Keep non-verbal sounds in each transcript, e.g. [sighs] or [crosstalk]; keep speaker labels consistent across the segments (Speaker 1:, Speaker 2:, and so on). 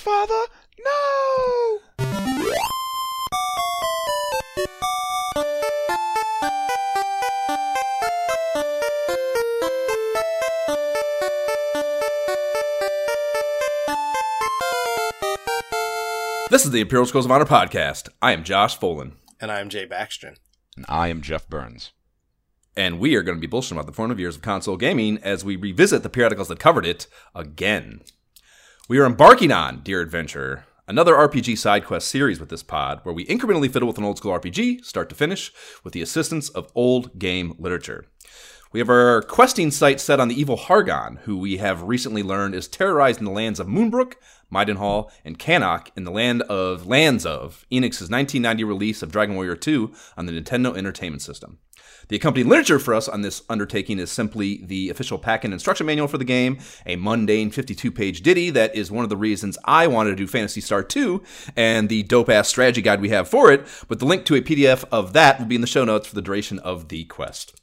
Speaker 1: Father, no!
Speaker 2: This is the Imperial Scrolls of Honor podcast. I am Josh Folan,
Speaker 3: And I'm Jay Baxton.
Speaker 1: And I am Jeff Burns.
Speaker 2: and we are going to be bullshitting about the formative years of console gaming as we revisit the periodicals that covered it again. We are embarking on Dear Adventure, another RPG side quest series with this pod, where we incrementally fiddle with an old school RPG, start to finish, with the assistance of old game literature. We have our questing site set on the evil Hargon, who we have recently learned is terrorized in the lands of Moonbrooke, Midenhall, and Cannock in the land of lands of Enix's 1990 release of Dragon Warrior II on the Nintendo Entertainment System. The accompanying literature for us on this undertaking is simply the official pack and instruction manual for the game, a mundane 52 page ditty that is one of the reasons I wanted to do Phantasy Star 2, and the dope ass strategy guide we have for it. But the link to a PDF of that will be in the show notes for the duration of the quest.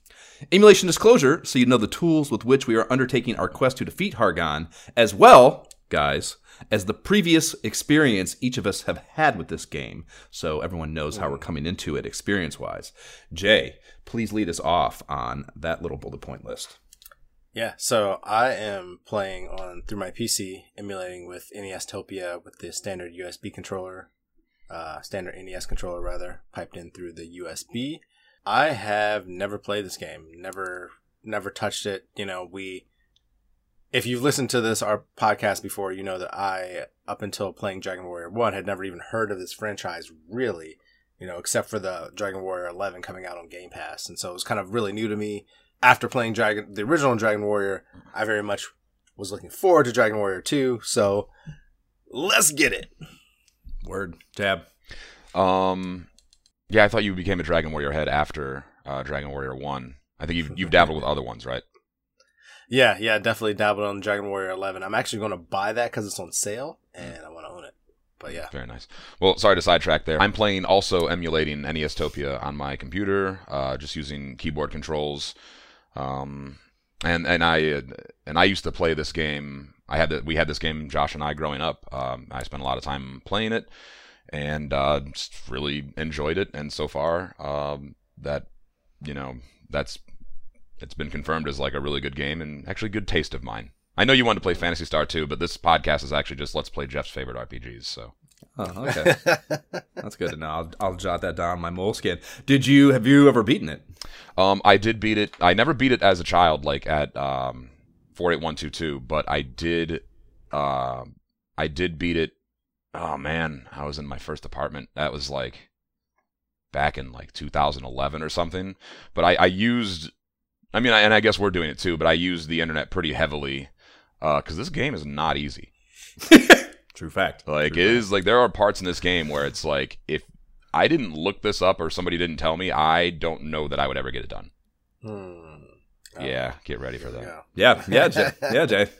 Speaker 2: Emulation disclosure, so you know the tools with which we are undertaking our quest to defeat Hargon, as well, guys, as the previous experience each of us have had with this game, so everyone knows how we're coming into it experience wise. Jay, please lead us off on that little bullet point list.
Speaker 3: Yeah, so I am playing on through my PC, emulating with Nestopia with the standard USB controller, uh, standard NES controller rather, piped in through the USB. I have never played this game, never, never touched it. You know, we, if you've listened to this our podcast before, you know that I, up until playing Dragon Warrior One, had never even heard of this franchise really. You know, except for the Dragon Warrior 11 coming out on Game Pass, and so it was kind of really new to me after playing Dragon, the original Dragon Warrior, I very much was looking forward to Dragon Warrior 2. So let's get it.
Speaker 2: Word, tab.
Speaker 1: Um, yeah, I thought you became a Dragon Warrior head after uh, Dragon Warrior 1. I think you've, you've dabbled with other ones, right?
Speaker 3: Yeah, yeah, definitely dabbled on Dragon Warrior 11. I'm actually going to buy that because it's on sale and I want to own it. But yeah,
Speaker 1: Very nice. Well, sorry to sidetrack there. I'm playing also emulating Nestopia on my computer, uh, just using keyboard controls. Um, and and I and I used to play this game. I had the, we had this game, Josh and I, growing up. Um, I spent a lot of time playing it, and uh, just really enjoyed it. And so far, um, that you know, that's it's been confirmed as like a really good game and actually good taste of mine. I know you wanted to play Phantasy Star too, but this podcast is actually just let's play Jeff's favorite RPGs. So
Speaker 2: Oh, [laughs] okay. That's good to know. I'll, I'll jot that down on my moleskin. Did you, have you ever beaten it?
Speaker 1: Um, I did beat it. I never beat it as a child, like at um, four eight one two two. But I did. Uh, I did beat it. Oh man, I was in my first apartment. That was like back in like 2011 or something. But I, I used. I mean, I, and I guess we're doing it too. But I used the internet pretty heavily because this game is not easy. [laughs]
Speaker 2: True fact.
Speaker 1: Like
Speaker 2: True
Speaker 1: it is like there are parts in this game where it's like if I didn't look this up or somebody didn't tell me, I don't know that I would ever get it done.
Speaker 3: Hmm.
Speaker 1: Yeah, get ready for that.
Speaker 3: we go.
Speaker 2: Yeah, yeah, Jay. Yeah, Jay. [laughs]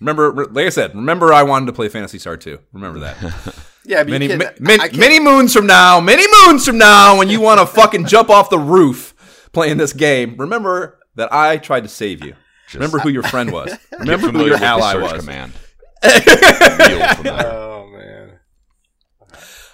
Speaker 2: Remember, like I said, remember I wanted to play Phantasy Star 2. Remember that. [laughs]
Speaker 3: Yeah, but
Speaker 2: many,
Speaker 3: you
Speaker 2: ma-
Speaker 3: can't,
Speaker 2: many,
Speaker 3: can't-
Speaker 2: many moons from now, many moons from now, when you want to fucking jump off the roof playing this game, remember that I tried to save you. remember who your friend was. [laughs] Remember who your ally was.
Speaker 1: Command. [laughs]
Speaker 3: Oh man.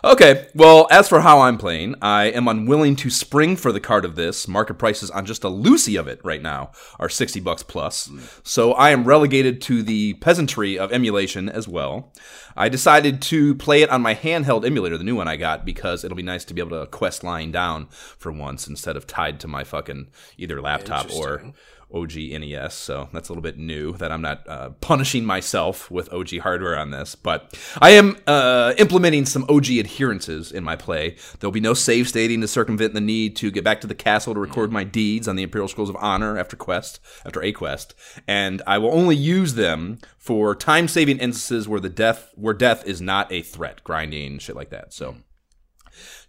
Speaker 2: Okay, well, as for how I'm playing, I am unwilling to spring for the card of this. Market prices on just a Lucy of it right now are 60 bucks plus. So I am relegated to the peasantry of emulation as well. I decided to play it on my handheld emulator, the new one I got, because it'll be nice to be able to quest lying down for once instead of tied to my fucking either laptop or. OG NES, so that's a little bit new that I'm not uh, punishing myself with OG hardware on this. But I am uh, implementing some OG adherences in my play. There'll be no save stating to circumvent the need to get back to the castle to record my deeds on the Imperial Scrolls of Honor after quest, after a quest, and I will only use them for time-saving instances where the death, where death is not a threat, grinding shit like that. So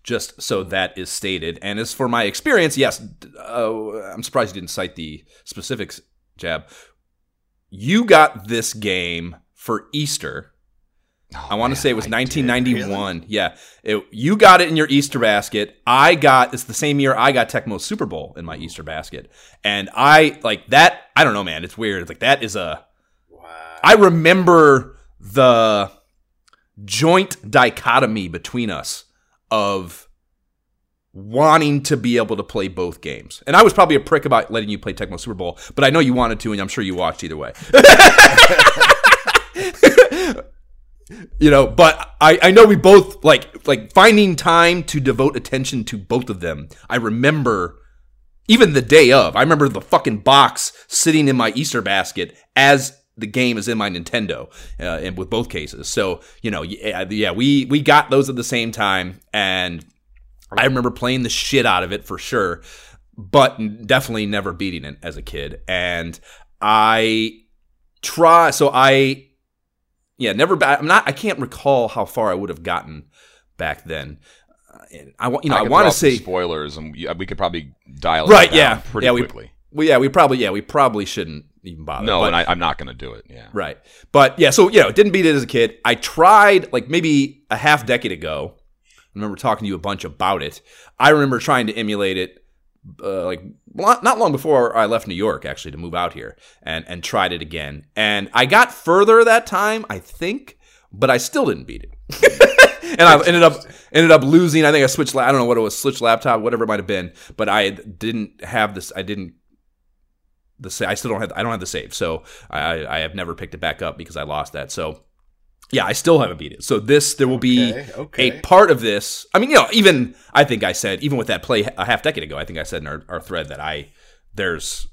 Speaker 2: just so that is stated. And as for my experience, yes, uh, I'm surprised you didn't cite the specifics, Jab. You got this game for Easter. I want to say it was
Speaker 1: I did,
Speaker 2: 1991. Yeah, it, you got it in your Easter basket. I got it's the same year I got Tecmo Super Bowl in my Easter basket, and I like that. I don't know, man. It's weird. It's like that is a.
Speaker 3: Wow.
Speaker 2: I remember the joint dichotomy between us of wanting to be able to play both games. And I was probably a prick about letting you play Tecmo Super Bowl, but I know you wanted to, and I'm sure you watched either way. [laughs] you know, but I, I know we both like like finding time to devote attention to both of them. I remember even the day of. I remember the fucking box sitting in my Easter basket as the game is in my Nintendo, uh, and with both cases. So you know, yeah, yeah, we we got those at the same time, and I remember playing the shit out of it for sure, but definitely never beating it as a kid. And I try, so I, yeah, never. I'm not. I can't recall how far I would have gotten back then. Uh, I want, you know, I,
Speaker 1: could
Speaker 2: want to say
Speaker 1: spoilers, and we, we could probably dial
Speaker 2: Right, yeah.
Speaker 1: pretty
Speaker 2: Yeah, we-
Speaker 1: quickly.
Speaker 2: well, yeah, we probably, yeah, we probably shouldn't even bother.
Speaker 1: no,
Speaker 2: but-
Speaker 1: and I, I'm not going to do it. Yeah.
Speaker 2: Right. But yeah, so you know, didn't beat it as a kid. I tried like maybe a half decade ago. I remember talking to you a bunch about it. I remember trying to emulate it uh, like not long before I left New York actually to move out here and and tried it again. And I got further that time, I think, but I still didn't beat it. [laughs] and I ended up ended up losing. I think I switched. I don't know what it was, switched laptop, whatever it might have been. But I didn't have this. I didn't the sa- I still don't have I don't have the save, so I I have never picked it back up because I lost that. So yeah, I still haven't beat it. So this there will be
Speaker 3: Okay, okay.
Speaker 2: a part of this. I mean, you know, even I think I said even with that play a half decade ago, I think I said in our, our thread that I there's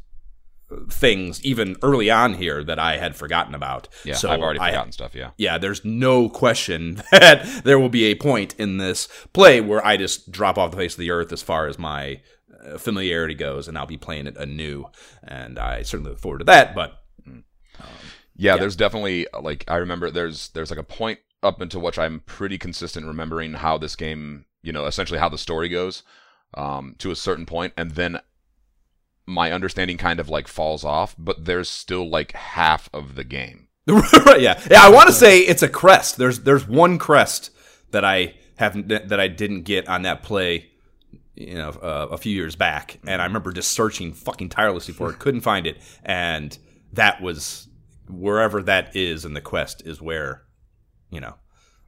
Speaker 2: things even early on here that I had forgotten about.
Speaker 1: Yeah.
Speaker 2: so
Speaker 1: I've already
Speaker 2: I-
Speaker 1: forgotten stuff. Yeah.
Speaker 2: yeah, there's no question [laughs] that there will be a point in this play where I just drop off the face of the earth as far as my Uh, familiarity goes, and I'll be playing it anew. And I certainly look forward to that. But um,
Speaker 1: Yeah, there's definitely uh, like I remember there's there's like a point up into which I'm pretty consistent remembering how this game, you know, essentially how the story goes, um, to a certain point, and then my understanding kind of like falls off, but there's still like half of the game. [laughs]
Speaker 2: right, yeah, yeah. I want to say it's a crest. There's there's one crest that I haven't that I didn't get on that play. You know, uh, a few years back, and I remember just searching fucking tirelessly for it, couldn't find it, and that was wherever that is in the quest is where, you know,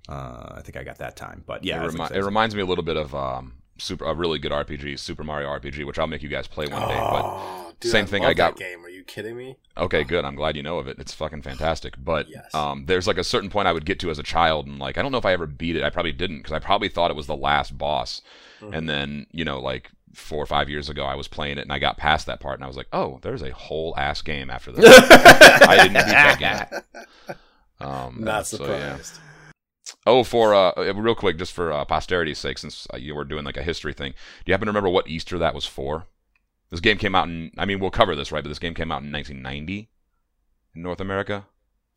Speaker 2: uh, I think I got that time. But yeah,
Speaker 1: it, remi- it reminds me a little bit of um, super a really good RPG, Super Mario RPG, which I'll make you guys play one day. But
Speaker 3: Oh, dude,
Speaker 1: same
Speaker 3: I
Speaker 1: thing
Speaker 3: love
Speaker 1: I got-
Speaker 3: That game? Are you kidding me?
Speaker 1: Okay, good. I'm glad you know of it. It's fucking fantastic. But
Speaker 3: Yes.
Speaker 1: um, there's like a certain point I would get to as a child, and like I don't know if I ever beat it. I probably didn't because I probably thought it was the last boss.
Speaker 3: Mm-hmm.
Speaker 1: And then you know, like four or five years ago, I was playing it and I got past that part, and I was like, oh, there's a whole ass game after this. [laughs] I didn't beat that game. Um,
Speaker 3: Not
Speaker 1: so, yeah.
Speaker 3: surprised.
Speaker 1: Oh, for uh, uh, real quick, just for uh, posterity's sake, since uh, you were doing like a history thing, do you happen to remember what Easter that was for? This game came out in. I mean, we'll cover this right, but this game came out in 1990 in North America.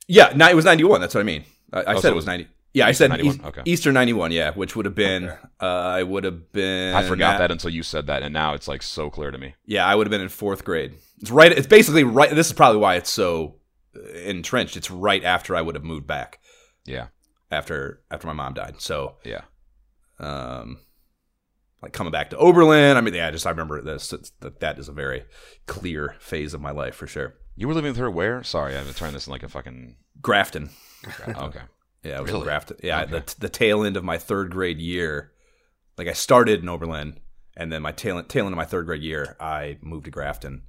Speaker 2: Yeah, no, it was 91. That's what I mean. I, I
Speaker 1: Oh,
Speaker 2: said
Speaker 1: so
Speaker 2: it was 90. Yeah, I said
Speaker 1: 91,
Speaker 2: East-
Speaker 1: okay.
Speaker 2: Easter 91, yeah, which would have been,
Speaker 3: Okay.
Speaker 2: uh, I would have been.
Speaker 1: I forgot
Speaker 2: at-
Speaker 1: that until you said that, and now it's like so clear to me.
Speaker 2: Yeah, I would have been in fourth grade. It's right, it's basically right. This is probably why it's so uh, entrenched. It's right after I would have moved back
Speaker 1: Yeah,
Speaker 2: after after my mom died. So,
Speaker 1: yeah.
Speaker 2: um, like coming back to Oberlin. I mean, yeah, just I remember this. That that is a very clear phase of my life for sure.
Speaker 1: You were living with her where? Sorry, I've turned this in like a fucking.
Speaker 2: Grafton.
Speaker 1: Okay.
Speaker 2: Yeah, it was
Speaker 1: Really?
Speaker 2: in Grafton. Yeah,
Speaker 1: Okay.
Speaker 2: the the tail end of my third grade year. Like I started in Oberlin, and then my tail tail end of my third grade year, I moved to Grafton.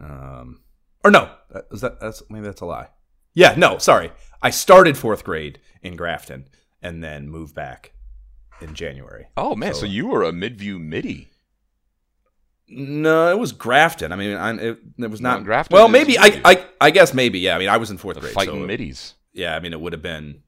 Speaker 2: Um, or no, is that that's maybe that's a lie. Yeah, no, sorry. I started fourth grade in Grafton, and then moved back in January.
Speaker 1: Oh man, so,
Speaker 2: So-
Speaker 1: you were a Midview MIDI.
Speaker 2: No, it was Grafton. I mean, I, it, it was not
Speaker 1: No, Grafton
Speaker 2: Well, maybe I, I I guess maybe yeah. I mean, I was in fourth
Speaker 1: The
Speaker 2: grade,
Speaker 1: fighting
Speaker 2: so
Speaker 1: middies.
Speaker 2: yeah. I mean, it would have been.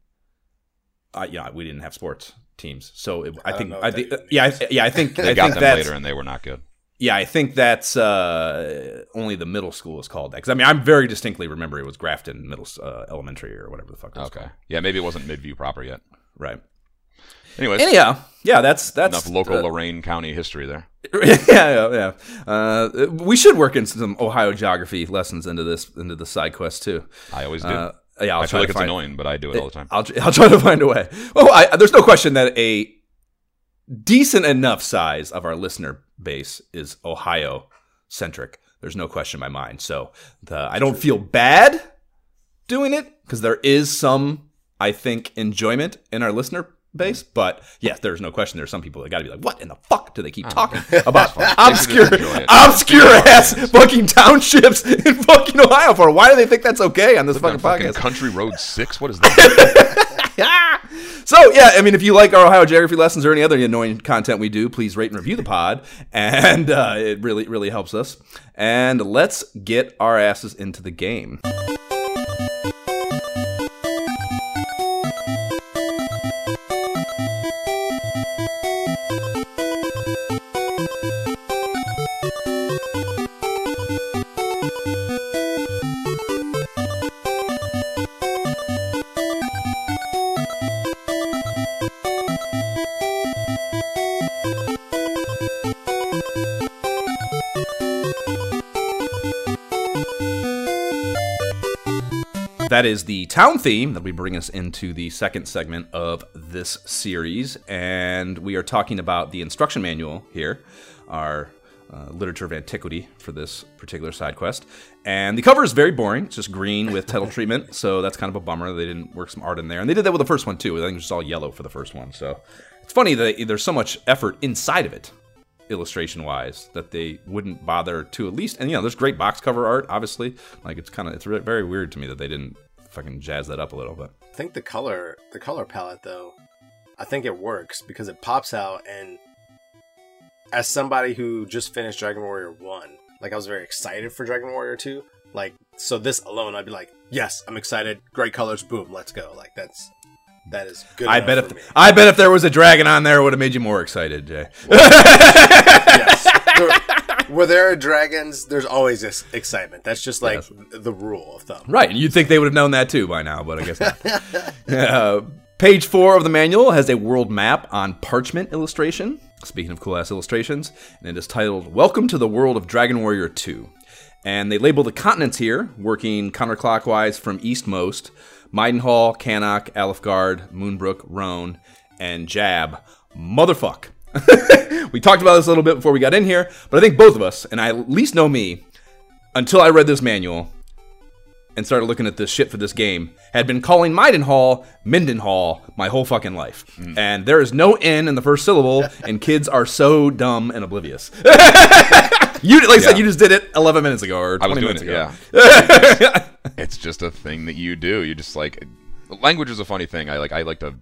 Speaker 2: Uh, yeah, we didn't have sports teams, so it, I,
Speaker 3: I
Speaker 2: think I think yeah, I, yeah. I think
Speaker 1: They
Speaker 2: I
Speaker 1: got
Speaker 2: think
Speaker 1: them later, and they were not good.
Speaker 2: yeah. I think that's uh, only the middle school is called that because I mean I'm very distinctly remember it was Grafton Middle uh, Elementary or whatever the fuck. It was
Speaker 1: Okay.
Speaker 2: called.
Speaker 1: Yeah, maybe it wasn't Midview proper yet.
Speaker 2: right.
Speaker 1: Anyways,
Speaker 2: Anyhow, yeah, that's that's
Speaker 1: enough local
Speaker 2: uh,
Speaker 1: Lorain County history there. [laughs]
Speaker 2: yeah, yeah, yeah. Uh, we should work in some Ohio geography lessons into this into the side quest too.
Speaker 1: I always do.
Speaker 2: Uh, yeah, I'll
Speaker 1: I
Speaker 2: try
Speaker 1: feel like it's
Speaker 2: find,
Speaker 1: annoying, but I do it all the time.
Speaker 2: I'll I'll try to find a way. Oh, I, there's no question that a decent enough size of our listener base is Ohio centric. There's no question in my mind. So the I don't feel bad doing it because there is some I think, enjoyment in our listener base. But yes, there's no question. There's some people that got to be like, "What in the fuck do they keep talking [laughs] about obscure,
Speaker 1: just enjoy it.
Speaker 2: obscure ass fucking townships [laughs] in fucking Ohio for? Why do they think that's okay on this fucking
Speaker 1: Fucking
Speaker 2: podcast?"
Speaker 1: Country Road [laughs] Six. What is that?
Speaker 2: So yeah, I mean, if you like our Ohio geography lessons or any other annoying content we do, please rate and review the pod, and uh, it really really helps us. And let's get our asses into the game. That is the town theme that we bring us into the second segment of this series, and we are talking about the instruction manual here, our uh, literature of antiquity for this particular side quest. And the cover is very boring; it's just green with title [laughs] treatment, so that's kind of a bummer. They didn't work some art in there, and they did that with the first one too. I think it was just all yellow for the first one, so it's funny that there's so much effort inside of it illustration wise that they wouldn't bother to at least and you know there's great box cover art obviously like it's kind of it's very weird to me that they didn't fucking jazz that up a little bit
Speaker 3: I think the color, the color palette, though, I think it works because it pops out. And as somebody who just finished Dragon Warrior One, like I was very excited for Dragon Warrior Two. Like, so this alone, I'd be like, yes, I'm excited. Great colors, boom, let's go. Like that's that is good.
Speaker 2: i bet if i bet if there was a dragon on there it would have made you more excited jay
Speaker 3: yes. [laughs] There- where there are dragons, there's always this excitement. That's just like the rule of thumb.
Speaker 2: right and you'd think they would have known that too by now but i guess not [laughs] uh, page four of the manual has a world map on parchment illustration speaking of cool ass illustrations and it is titled welcome to the world of dragon warrior 2 and they label the continents here, working counterclockwise from eastmost Midenhall, Cannock, Alefgard, Moonbrooke, Rhone, and Jab. Motherfuck. [laughs] we talked about this a little bit before we got in here, but I think both of us, and I at least know me, until I read this manual and started looking at this shit for this game, had been calling Midenhall Mindenhall my whole fucking life. Mm. And there is no N in the first syllable, and kids are so dumb and oblivious. [laughs] you, like I said, you just did it 11 minutes ago or 20
Speaker 1: I was
Speaker 2: minutes
Speaker 1: it.
Speaker 2: ago.
Speaker 1: Yeah. [laughs] it's just a thing that you do. You just like language is a funny thing. I like. I like to.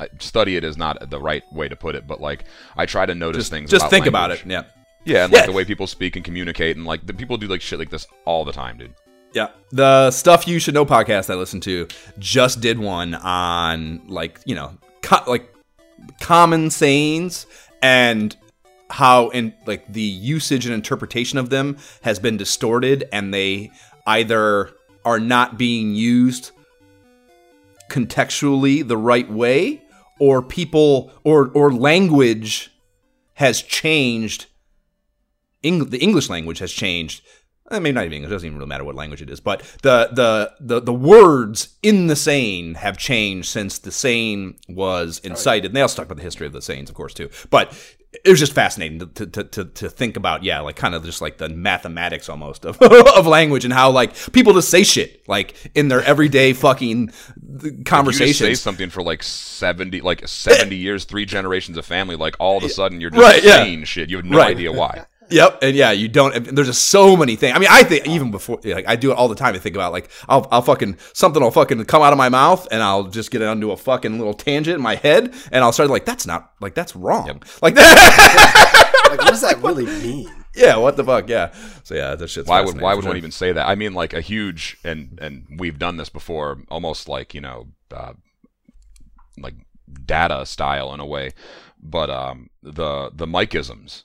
Speaker 1: I, study it is not the right way to put it, but like I try to notice
Speaker 2: Just,
Speaker 1: things.
Speaker 2: just
Speaker 1: about
Speaker 2: think about it. Yeah.
Speaker 1: Yeah, and like
Speaker 2: Yeah.
Speaker 1: the way people speak and communicate, and like the people do like shit like this all the time, dude.
Speaker 2: Yeah. The Stuff You Should Know podcast I listened to just did one on like, you know, co- like common sayings and how in like the usage and interpretation of them has been distorted and they either are not being used contextually the right way or people or or language has changed Eng- the English language has changed. I mean, not even English. It doesn't even really matter what language it is. But the the the the words in the saying have changed since the saying was incited. And they also talk about the history of the sayings, of course, too. But it was just fascinating to to, to, to think about. Yeah, like kind of just like the mathematics almost of [laughs] of language and how like people just say shit like in their everyday fucking
Speaker 1: You just say something for like seventy, like seventy years, three generations of family. Like all of a [laughs] sudden, you're just
Speaker 2: Right, yeah.
Speaker 1: saying shit. You have no
Speaker 2: Right.
Speaker 1: idea why. [laughs]
Speaker 2: Yep, and yeah, you don't. and There's just so many things. I mean, I think even before, like, I do it all the time. I think about like, I'll, I'll fucking something will fucking come out of my mouth, and I'll just get it onto a fucking little tangent in my head, and I'll start like, that's not like that's wrong, like [laughs] that.
Speaker 3: Like, what does that really mean?
Speaker 2: yeah, what the fuck? Yeah. So yeah, that shit's
Speaker 1: Why would why would
Speaker 2: sure.
Speaker 1: one even say that? I mean, like a huge and and we've done this before, almost like you know, uh, like data style in a way, but um, the the Mikeisms.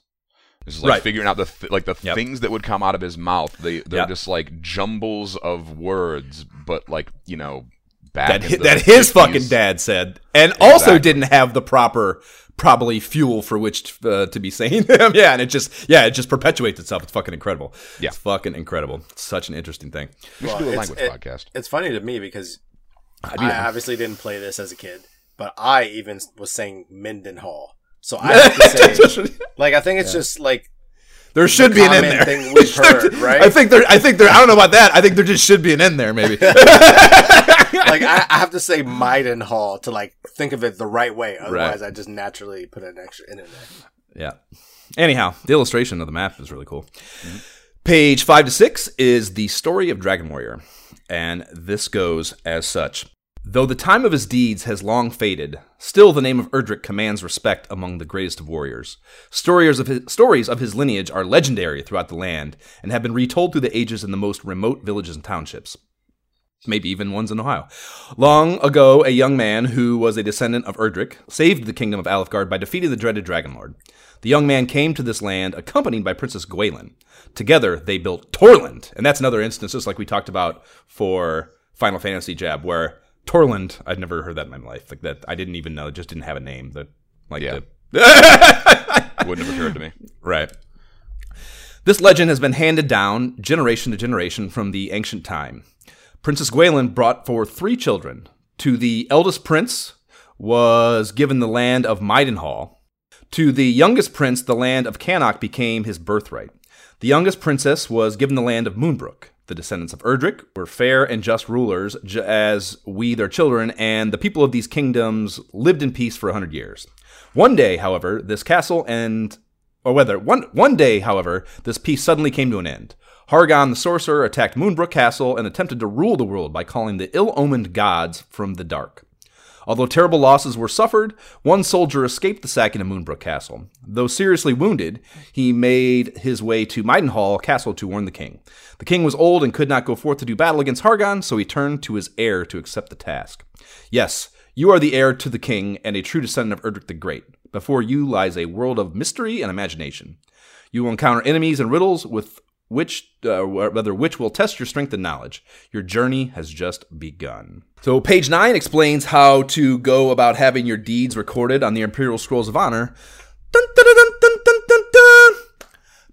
Speaker 1: This is like
Speaker 2: Right.
Speaker 1: figuring out the th- like the
Speaker 2: Yep.
Speaker 1: things that would come out of his mouth. They they're
Speaker 2: Yep.
Speaker 1: just like jumbles of words, but like you know, back
Speaker 2: that
Speaker 1: in
Speaker 2: that his
Speaker 1: 50s.
Speaker 2: fucking dad said, and also didn't have the proper probably fuel for which uh, to be saying [laughs] them. yeah, and it just yeah, it just perpetuates itself. It's fucking incredible.
Speaker 1: Yeah.
Speaker 2: it's fucking incredible. It's such an interesting thing.
Speaker 1: We should
Speaker 3: Well,
Speaker 1: do a
Speaker 3: it's-
Speaker 1: language
Speaker 3: it-
Speaker 1: podcast.
Speaker 3: It's funny to me because
Speaker 2: I
Speaker 3: I, obviously didn't play this as a kid, but I even was saying Mindenhall. So [laughs] I have to say, like, I think it's just like
Speaker 2: There should be an N
Speaker 3: common
Speaker 2: there.
Speaker 3: thing we've [laughs] heard, right?
Speaker 2: I think there. I think there. I don't know about that. I think there just should be an N there, maybe. [laughs]
Speaker 3: like I, I have to say Midenhall to like think of it the right way. Otherwise, I just naturally put an extra in there.
Speaker 2: Yeah. Anyhow, the illustration of the map is really cool. Page five to six is the story of Dragon Warrior, and this goes as such. Though the time of his deeds has long faded, still the name of Erdrick commands respect among the greatest of warriors. Stories of, his, stories of his lineage are legendary throughout the land and have been retold through the ages in the most remote villages and townships. Maybe even ones in Ohio. Long ago, a young man who was a descendant of Erdrick saved the kingdom of Alefgard by defeating the dreaded Dragon Lord. The young man came to this land accompanied by Princess Gwaelin. Together, they built Torland, and that's another instance, just like we talked about for Final Fantasy Jab, where Torland, I'd never heard that in my life. Like that, I didn't even know. It just didn't have a name. That, like,
Speaker 1: Yeah.
Speaker 2: the, [laughs]
Speaker 1: Wouldn't have occurred to me.
Speaker 2: right. This legend has been handed down generation to generation from the ancient time. Princess Gwaelin brought forth three children. To the eldest prince was given the land of Midenhall. To the youngest prince, the land of Cannock became his birthright. The youngest princess was given the land of Moonbrooke. The descendants of Erdrick were fair and just rulers, j- as we their children, and the people of these kingdoms lived in peace for a hundred years. One day, however, this castle and or whether one one day, however, this peace suddenly came to an end. Hargon the sorcerer attacked Moonbrooke Castle and attempted to rule the world by calling the ill-omened gods from the dark. Although terrible losses were suffered, one soldier escaped the sacking of Moonbrooke Castle. Though seriously wounded, he made his way to Midenhall Castle to warn the king. The king was old and could not go forth to do battle against Hargon, so he turned to his heir to accept the task. Yes, you are the heir to the king and a true descendant of Erdrick the Great. Before you lies a world of mystery and imagination. You will encounter enemies and riddles with which, uh, rather, which will test your strength and knowledge. Your journey has just begun. So, page nine explains how to go about having your deeds recorded on the Imperial Scrolls of Honor. Dun, dun, dun.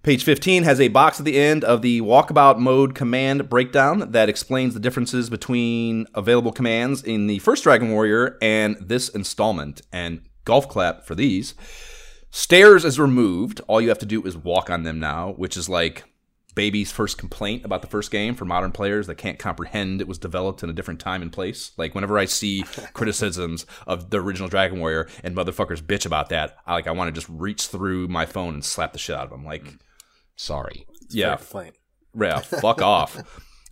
Speaker 2: Page 15 has a box at the end of the walkabout mode command breakdown that explains the differences between available commands in the first Dragon Warrior and this installment. And golf clap for these. Stairs is removed. All you have to do is walk on them now, which is like baby's first complaint about the first game for modern players that can't comprehend it was developed in a different time and place. Like whenever I see [laughs] criticisms of the original Dragon Warrior and motherfuckers bitch about that, I like I want to just reach through my phone and slap the shit out of them. Like,
Speaker 1: Sorry.
Speaker 2: yeah,
Speaker 3: complaint.
Speaker 2: yeah, [laughs] fuck off.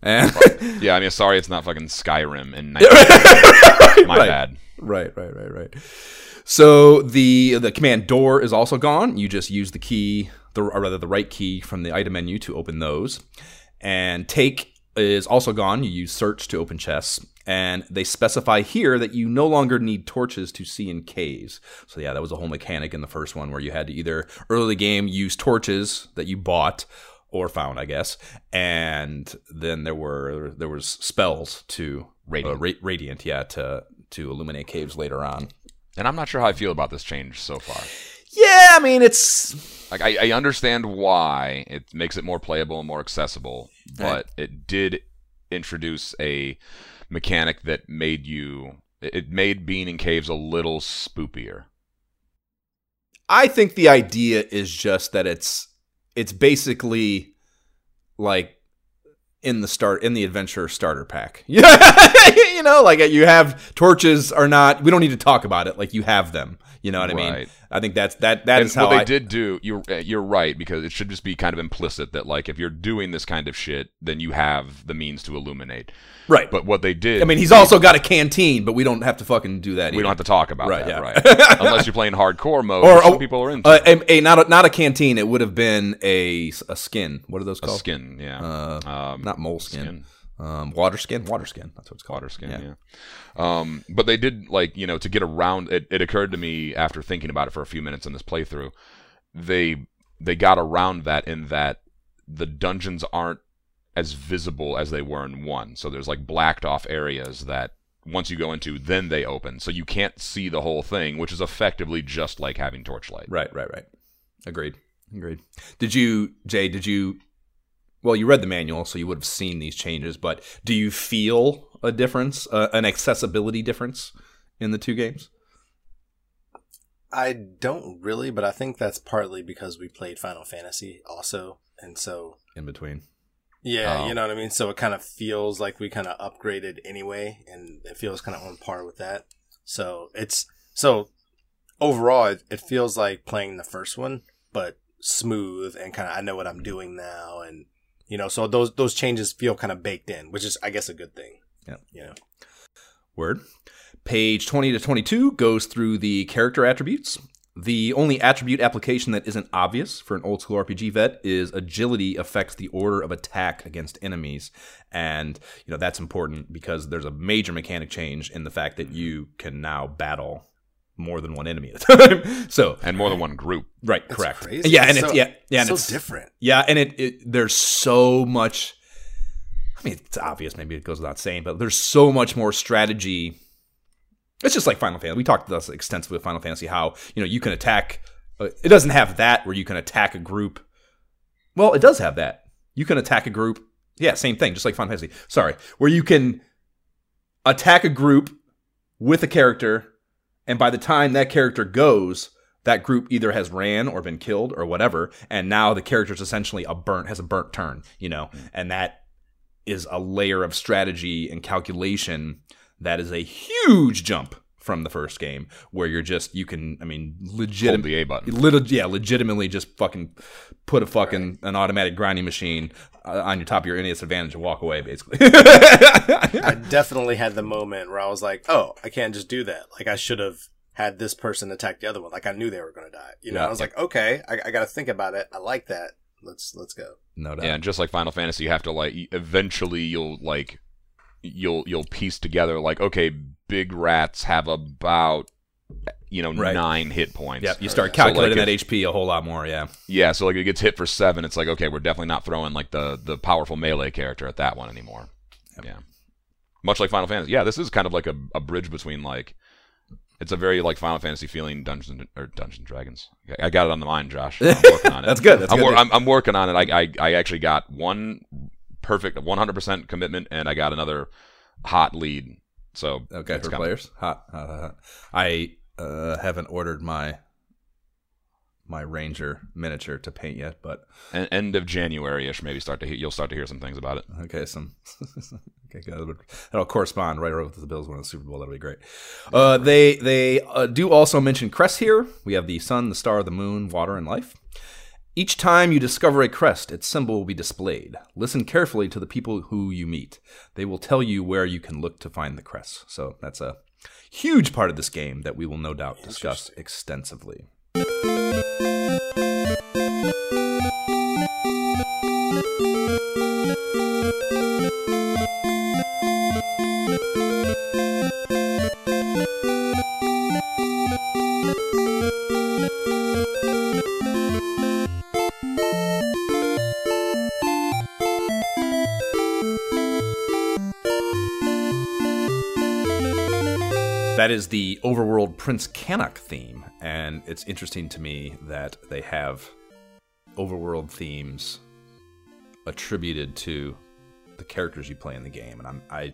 Speaker 2: And [laughs]
Speaker 1: Yeah, I mean, sorry, it's not fucking Skyrim and my
Speaker 2: Right.
Speaker 1: bad.
Speaker 2: right, right, right, right. So the the command door is also gone. You just use the key, the or rather the right key from the item menu to open those. And take is also gone. You use search to open chests. And they specify here that you no longer need torches to see in caves. So yeah, that was a whole mechanic in the first one where you had to either early game use torches that you bought or found, I guess, and then there were there was spells to
Speaker 1: Radiant.
Speaker 2: uh, ra- radiant, yeah, to to illuminate caves later on.
Speaker 1: And I'm not sure how I feel about this change so far.
Speaker 2: Yeah, I mean it's
Speaker 1: Like, I, I understand why it makes it more playable and more accessible, but it did introduce a mechanic that made you. It made being in caves a little spoopier.
Speaker 2: I think the idea is just that it's it's basically like in the start in the adventure starter pack. Yeah, [laughs] you know, like you have torches or not. We don't need to talk about it. Like you have them. You know what I mean? I think that's that that
Speaker 1: and
Speaker 2: is how
Speaker 1: what they
Speaker 2: I,
Speaker 1: did do, you're uh, you're right because it should just be kind of implicit that like if you're doing this kind of shit, then you have the means to illuminate.
Speaker 2: right.
Speaker 1: But what they did,
Speaker 2: I mean, he's also got a canteen, but we don't have to fucking do that.
Speaker 1: we
Speaker 2: either.
Speaker 1: don't have to talk about
Speaker 2: Right,
Speaker 1: that,
Speaker 2: yeah.
Speaker 1: right? [laughs] Unless you're playing hardcore mode,
Speaker 2: Or
Speaker 1: some
Speaker 2: oh,
Speaker 1: people are into.
Speaker 2: Uh, a, a- not a, not a canteen. It would have been a, a skin. What are those
Speaker 1: a
Speaker 2: called?
Speaker 1: skin, yeah.
Speaker 2: Uh,
Speaker 1: um,
Speaker 2: not mole skin. Um, water skin. Water skin. That's what it's called.
Speaker 1: water skin,
Speaker 2: Yeah.
Speaker 1: yeah. Um, but they did like you know to get around it. It occurred to me after thinking about it for a few minutes in this playthrough. They they got around that in that the dungeons aren't as visible as they were in one. So there's like blacked off areas that once you go into, then they open. So you can't see the whole thing, which is effectively just like having torchlight.
Speaker 2: Right, right, right. Agreed. Agreed. Did you, Jay? Did you? Well, you read the manual, so you would have seen these changes. But do you feel a difference, uh, an accessibility difference in the two games?
Speaker 3: I don't really, but I think that's partly because we played Final Fantasy also, and so
Speaker 2: In between.
Speaker 3: Yeah,
Speaker 1: Um,
Speaker 3: you know what I mean. So it kind of feels like we kind of upgraded anyway, and it feels kind of on par with that. So it's so overall, it, it feels like playing the first one, but smooth and kind of I know what I'm doing now, and you know, so those those changes feel kind of baked in, which is I guess a good thing.
Speaker 2: Yeah.
Speaker 3: you know.
Speaker 2: Word. Page 20 to 22 goes through the character attributes. The only attribute application that isn't obvious for an old school RPG vet is agility affects the order of attack against enemies. And, you know, that's important because there's a major mechanic change in the fact that you can now battle more than one enemy at a [laughs] time. so,
Speaker 1: and more than one group.
Speaker 2: right,
Speaker 3: It's
Speaker 2: correct.
Speaker 3: crazy.
Speaker 2: Yeah, and
Speaker 3: It's
Speaker 2: it's yeah, yeah, and
Speaker 3: so
Speaker 2: it's
Speaker 3: different.
Speaker 2: yeah, and it, it there's so much. I mean, it's obvious. Maybe it goes without saying, but there's so much more strategy. It's just like Final Fantasy. We talked about this extensively with Final Fantasy. How you know you can attack. Uh, it doesn't have that where you can attack a group. Well, it does have that. You can attack a group. Yeah, same thing. Just like Final Fantasy. Sorry, where you can attack a group with a character, and by the time that character goes, that group either has ran or been killed or whatever, and now the character's essentially a burnt has a burnt turn, you know, mm. and that is a layer of strategy and calculation that is a huge jump from the first game, where you're just you can, I mean,
Speaker 1: Hold
Speaker 2: legitimately.
Speaker 1: the A button.
Speaker 2: Little, yeah, legitimately just fucking put a fucking an automatic grinding machine uh, on your top of your NES Advantage and walk away, basically. [laughs]
Speaker 3: I definitely had the moment where I was like, "Oh, I can't just do that. Like I should have had this person attack the other one. Like I knew they were going to die. You know,
Speaker 2: Yeah.
Speaker 3: I was like, okay, I, I got to think about it. I like that. Let's let's go.
Speaker 2: no doubt.
Speaker 1: Yeah, and just like Final Fantasy, you have to like eventually you'll like you'll you'll piece together like okay, big rats have about you know
Speaker 2: Right.
Speaker 1: nine hit points.
Speaker 2: Yep, you start
Speaker 1: So, like,
Speaker 2: calculating
Speaker 1: if-
Speaker 2: that HP a whole lot more. Yeah,
Speaker 1: Yeah, so like it gets hit for seven, it's like okay, we're definitely not throwing like the the powerful melee character at that one anymore. Yeah, much like Final Fantasy. Yeah, this is kind of like a, a bridge between like it's a very like Final Fantasy feeling Dungeons and- or Dungeons and Dragons. I I got it on the mind, Josh. I'm working on it. [laughs]
Speaker 2: That's good, that's
Speaker 1: I'm,
Speaker 2: good.
Speaker 1: wor- I'm, I'm working on it. I, I I actually got one perfect 100% commitment, and I got another hot lead. So
Speaker 2: Okay, for
Speaker 1: coming.
Speaker 2: players. Hot, hot, hot, hot. I uh, haven't ordered my my Ranger miniature to paint yet, but
Speaker 1: En- end of January ish, maybe start to hear, you'll start to hear some things about it.
Speaker 2: okay, some [laughs] okay, good. That'll correspond right over with the Bills winning the Super Bowl. That'll be great. Uh, they they uh, do also mention crests here. We have the sun, the star, the moon, water, and life. Each time you discover a crest, its symbol will be displayed. Listen carefully to the people who you meet. They will tell you where you can look to find the crests. So that's a huge part of this game that we will no doubt discuss extensively. That is the overworld Prince Cannock theme, and it's interesting to me that they have overworld themes attributed to the characters you play in the game. And I'm I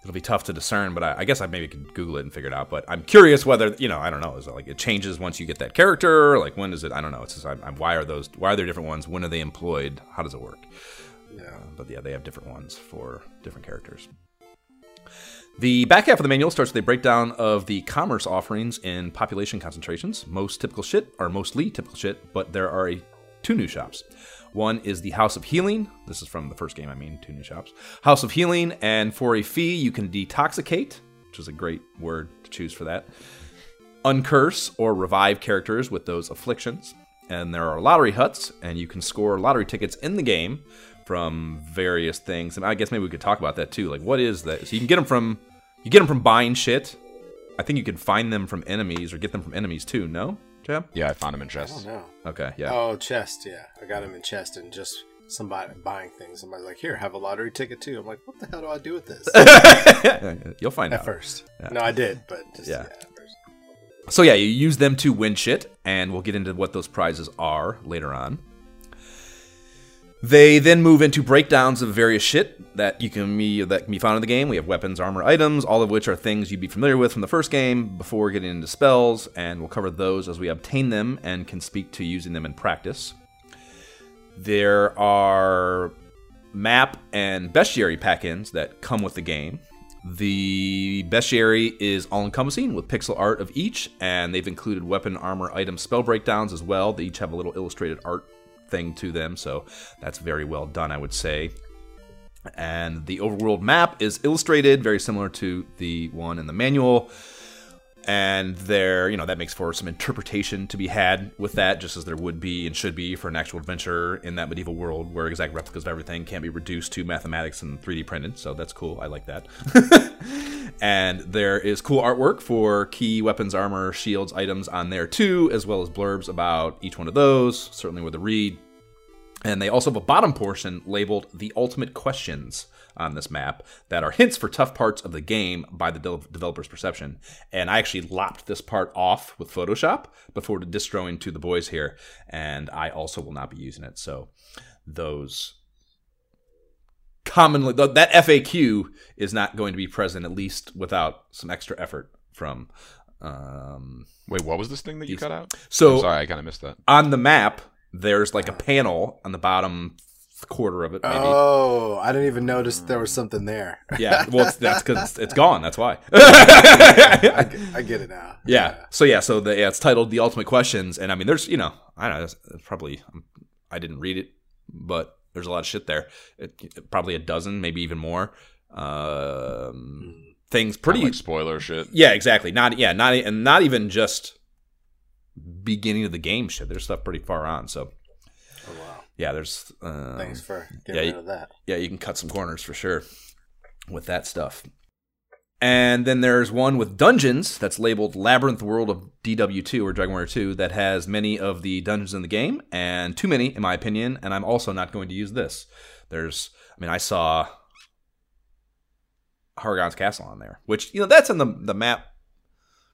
Speaker 2: it'll be tough to discern, but I, I guess I maybe could Google it and figure it out. But I'm curious whether you know I don't know is it like it changes once you get that character? Like when does it? I don't know. It's just I'm, I'm, why are those? Why are there different ones? When are they employed? How does it work?
Speaker 3: Yeah.
Speaker 2: Uh, but yeah, they have different ones for different characters. The back half of the manual starts with a breakdown of the commerce offerings in population concentrations. Most typical shit are mostly typical shit, but there are a, two new shops. One is the House of Healing. This is from the first game, I mean, two new shops. House of Healing, and for a fee, you can detoxicate, which is a great word to choose for that. Uncurse or revive characters with those afflictions. And there are lottery huts, and you can score lottery tickets in the game from various things. And I guess maybe we could talk about that too. Like, what is that? So you can get them from you get them from buying shit. I think you can find them from enemies or get them from enemies too. No, Jeb?
Speaker 1: Yeah, I found them in chests.
Speaker 3: Oh
Speaker 1: chests.
Speaker 3: no.
Speaker 2: Okay, yeah.
Speaker 3: Oh, chest. Yeah, I got them in chest and just somebody buying things. Somebody's like, "Here, have a lottery ticket too." I'm like, "What the hell do I do with this?" [laughs] [laughs]
Speaker 2: You'll find out.
Speaker 3: at
Speaker 2: out.
Speaker 3: first.
Speaker 2: Yeah.
Speaker 3: No, I did, but just
Speaker 2: Yeah.
Speaker 3: yeah.
Speaker 2: So yeah, you use them to win shit, and we'll get into what those prizes are later on. They then move into breakdowns of various shit that you can be that can be found in the game. We have weapons, armor, items, all of which are things you'd be familiar with from the first game before getting into spells, and we'll cover those as we obtain them and can speak to using them in practice. There are map and bestiary pack-ins that come with the game. The bestiary is all-encompassing with pixel art of each, and they've included weapon, armor, item, spell breakdowns as well. They each have a little illustrated art thing to them, so that's very well done, I would say. And the overworld map is illustrated, very similar to the one in the manual. And there you know that makes for some interpretation to be had with that just as there would be and should be for an actual adventure in that medieval world where exact replicas of everything can't be reduced to mathematics and 3d printed so that's cool i like that. [laughs] And there is cool artwork for key weapons armor shields items on there too as well as blurbs about each one of those certainly with a read and they also have a bottom portion labeled the ultimate questions on this map that are hints for tough parts of the game by the de- developer's perception. And I actually lopped this part off with Photoshop before distroing to the boys here, and I also will not be using it. So those commonly that FAQ is not going to be present at least without some extra effort from um
Speaker 1: Wait, what was this thing that you
Speaker 2: These-
Speaker 1: cut out?
Speaker 2: so
Speaker 1: I'm sorry, I kind of missed that.
Speaker 2: on the map there's like a panel on the bottom quarter of it maybe
Speaker 3: Oh, I didn't even notice there was something there. [laughs]
Speaker 2: yeah well it's, that's because it's, it's gone that's why [laughs] [laughs]
Speaker 3: I, get, I get it now.
Speaker 2: Yeah. So yeah. So the, yeah, it's titled "The Ultimate Questions," and I mean, there's you know, I don't know, it's, it's probably um, I didn't read it, but there's a lot of shit there. It, it- probably a dozen, maybe even more. Um, things pretty.
Speaker 1: Kinda like spoiler shit.
Speaker 2: yeah, exactly. Not yeah, not and not even just beginning of the game shit. There's stuff pretty far on. So
Speaker 3: Oh, wow.
Speaker 2: yeah, there's. Um,
Speaker 3: Thanks for
Speaker 2: yeah,
Speaker 3: getting
Speaker 2: you-
Speaker 3: rid of that.
Speaker 2: yeah, you can cut some corners for sure with that stuff. And then there's one with dungeons that's labeled Labyrinth World of DW2 or Dragon Warrior 2 that has many of the dungeons in the game, and too many, in my opinion. And I'm also not going to use this. There's, I mean, I saw Hargon's Castle on there, which you know that's in the the map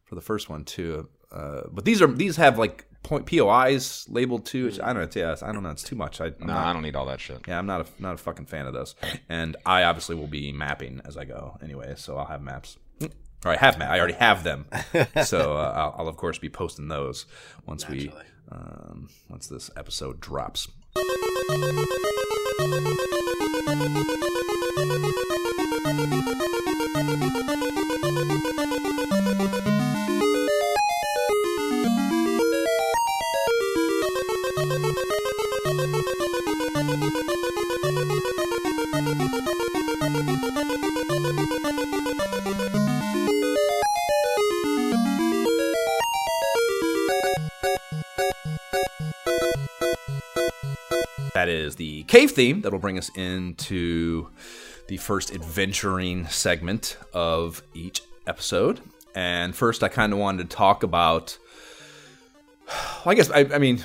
Speaker 2: for the first one too. Uh, but these are these have like point POIs labeled too. Which I don't know. Yeah, I don't know. It's too much. I, I'm
Speaker 1: No,
Speaker 2: not-
Speaker 1: I don't need all that shit.
Speaker 2: yeah, I'm not a not a fucking fan of those, and I obviously will be mapping as I go anyway, so I'll have maps. Or I have ma- I already have them, [laughs] so uh, I'll, I'll of course be posting those once we um, once this episode drops. That is the cave theme that will bring us into the first adventuring segment of each episode. And first, I kind of wanted to talk about. [sighs] Well, I guess I, I mean,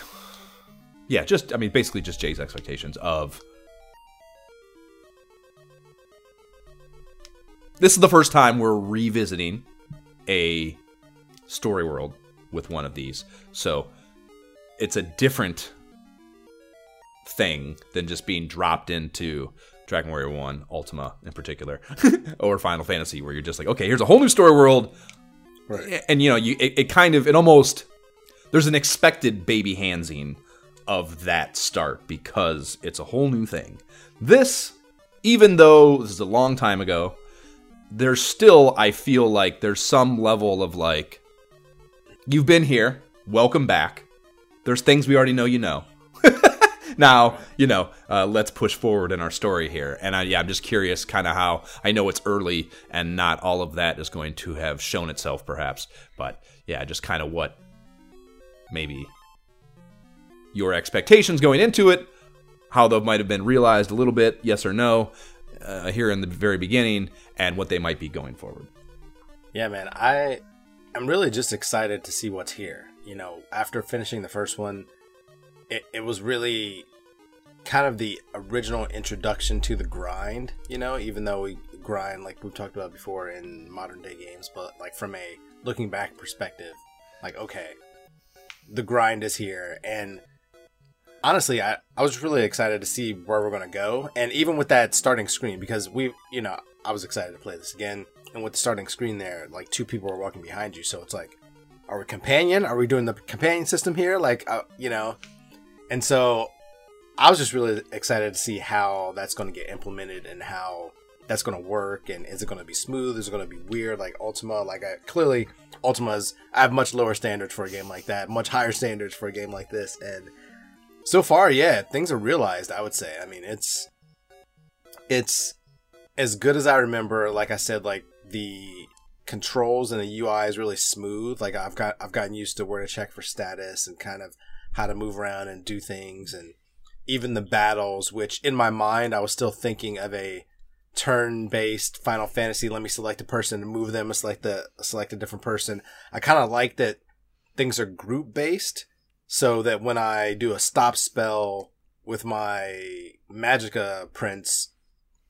Speaker 2: yeah, just I mean, basically just Jay's expectations of. This is the first time we're revisiting a story world with one of these, so it's a different thing than just being dropped into Dragon Warrior 1, Ultima in particular, [laughs] or Final Fantasy, where you're just like, okay, here's a whole new story world.
Speaker 3: Right.
Speaker 2: And, you know, you it, it kind of, it almost, there's an expected baby handsing of that start because it's a whole new thing. This, even though this is a long time ago, there's still, I feel like there's some level of like, you've been here, welcome back. There's things we already know you know [laughs] [laughs] now you know uh, let's push forward in our story here and I, yeah i'm just curious kind of how i know it's early and not all of that is going to have shown itself perhaps but yeah just kind of what maybe your expectations going into it how those might have been realized a little bit yes or no uh, here in the very beginning and what they might be going forward
Speaker 3: Yeah, man. I I'm really just excited to see what's here. You know, after finishing the first one, it, it was really kind of the original introduction to the grind, you know, even though we grind like we've talked about before in modern day games, but like from a looking back perspective, like okay, the grind is here. And honestly I, I was really excited to see where we're gonna go. And even with that starting screen because we you know i was excited to play this again. And with the starting screen there like two people are walking behind you. So it's like are we companion? Are we doing the companion system here? Like uh, you know and so I was just really excited to see how that's going to get implemented and how that's going to work and is it going to be smooth? Is it going to be weird? Like ultima like I, clearly ultima's i have much lower standards for a game like that much higher standards for a game like this and so far yeah things are realized i would say. I mean it's it's as good as i remember like i said like the controls and the ui is really smooth. Like i've got i've gotten used to where to check for status and kind of how to move around and do things and even the battles which in my mind i was still thinking of a turn-based Final Fantasy. Let me select a person and move them. Select a select a different person. I kind of like that things are group-based, so that when I do a stop spell with my magica Prince,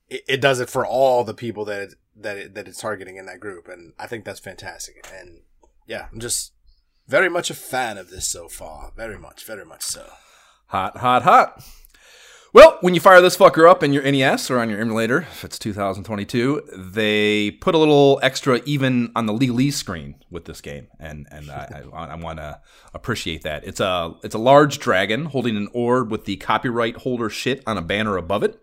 Speaker 3: it, it does it for all the people that it, that it, that it's targeting in that group, and I think that's fantastic. And yeah, I'm just very much a fan of this so far. Very much, very much so.
Speaker 2: Hot, hot, hot. Well, when you fire this fucker up in your NES or on your emulator, if it's 2022, they put a little extra even on the Lee Lee screen with this game, and and I, I, I want to appreciate that. It's a it's a large dragon holding an orb with the copyright holder shit on a banner above it.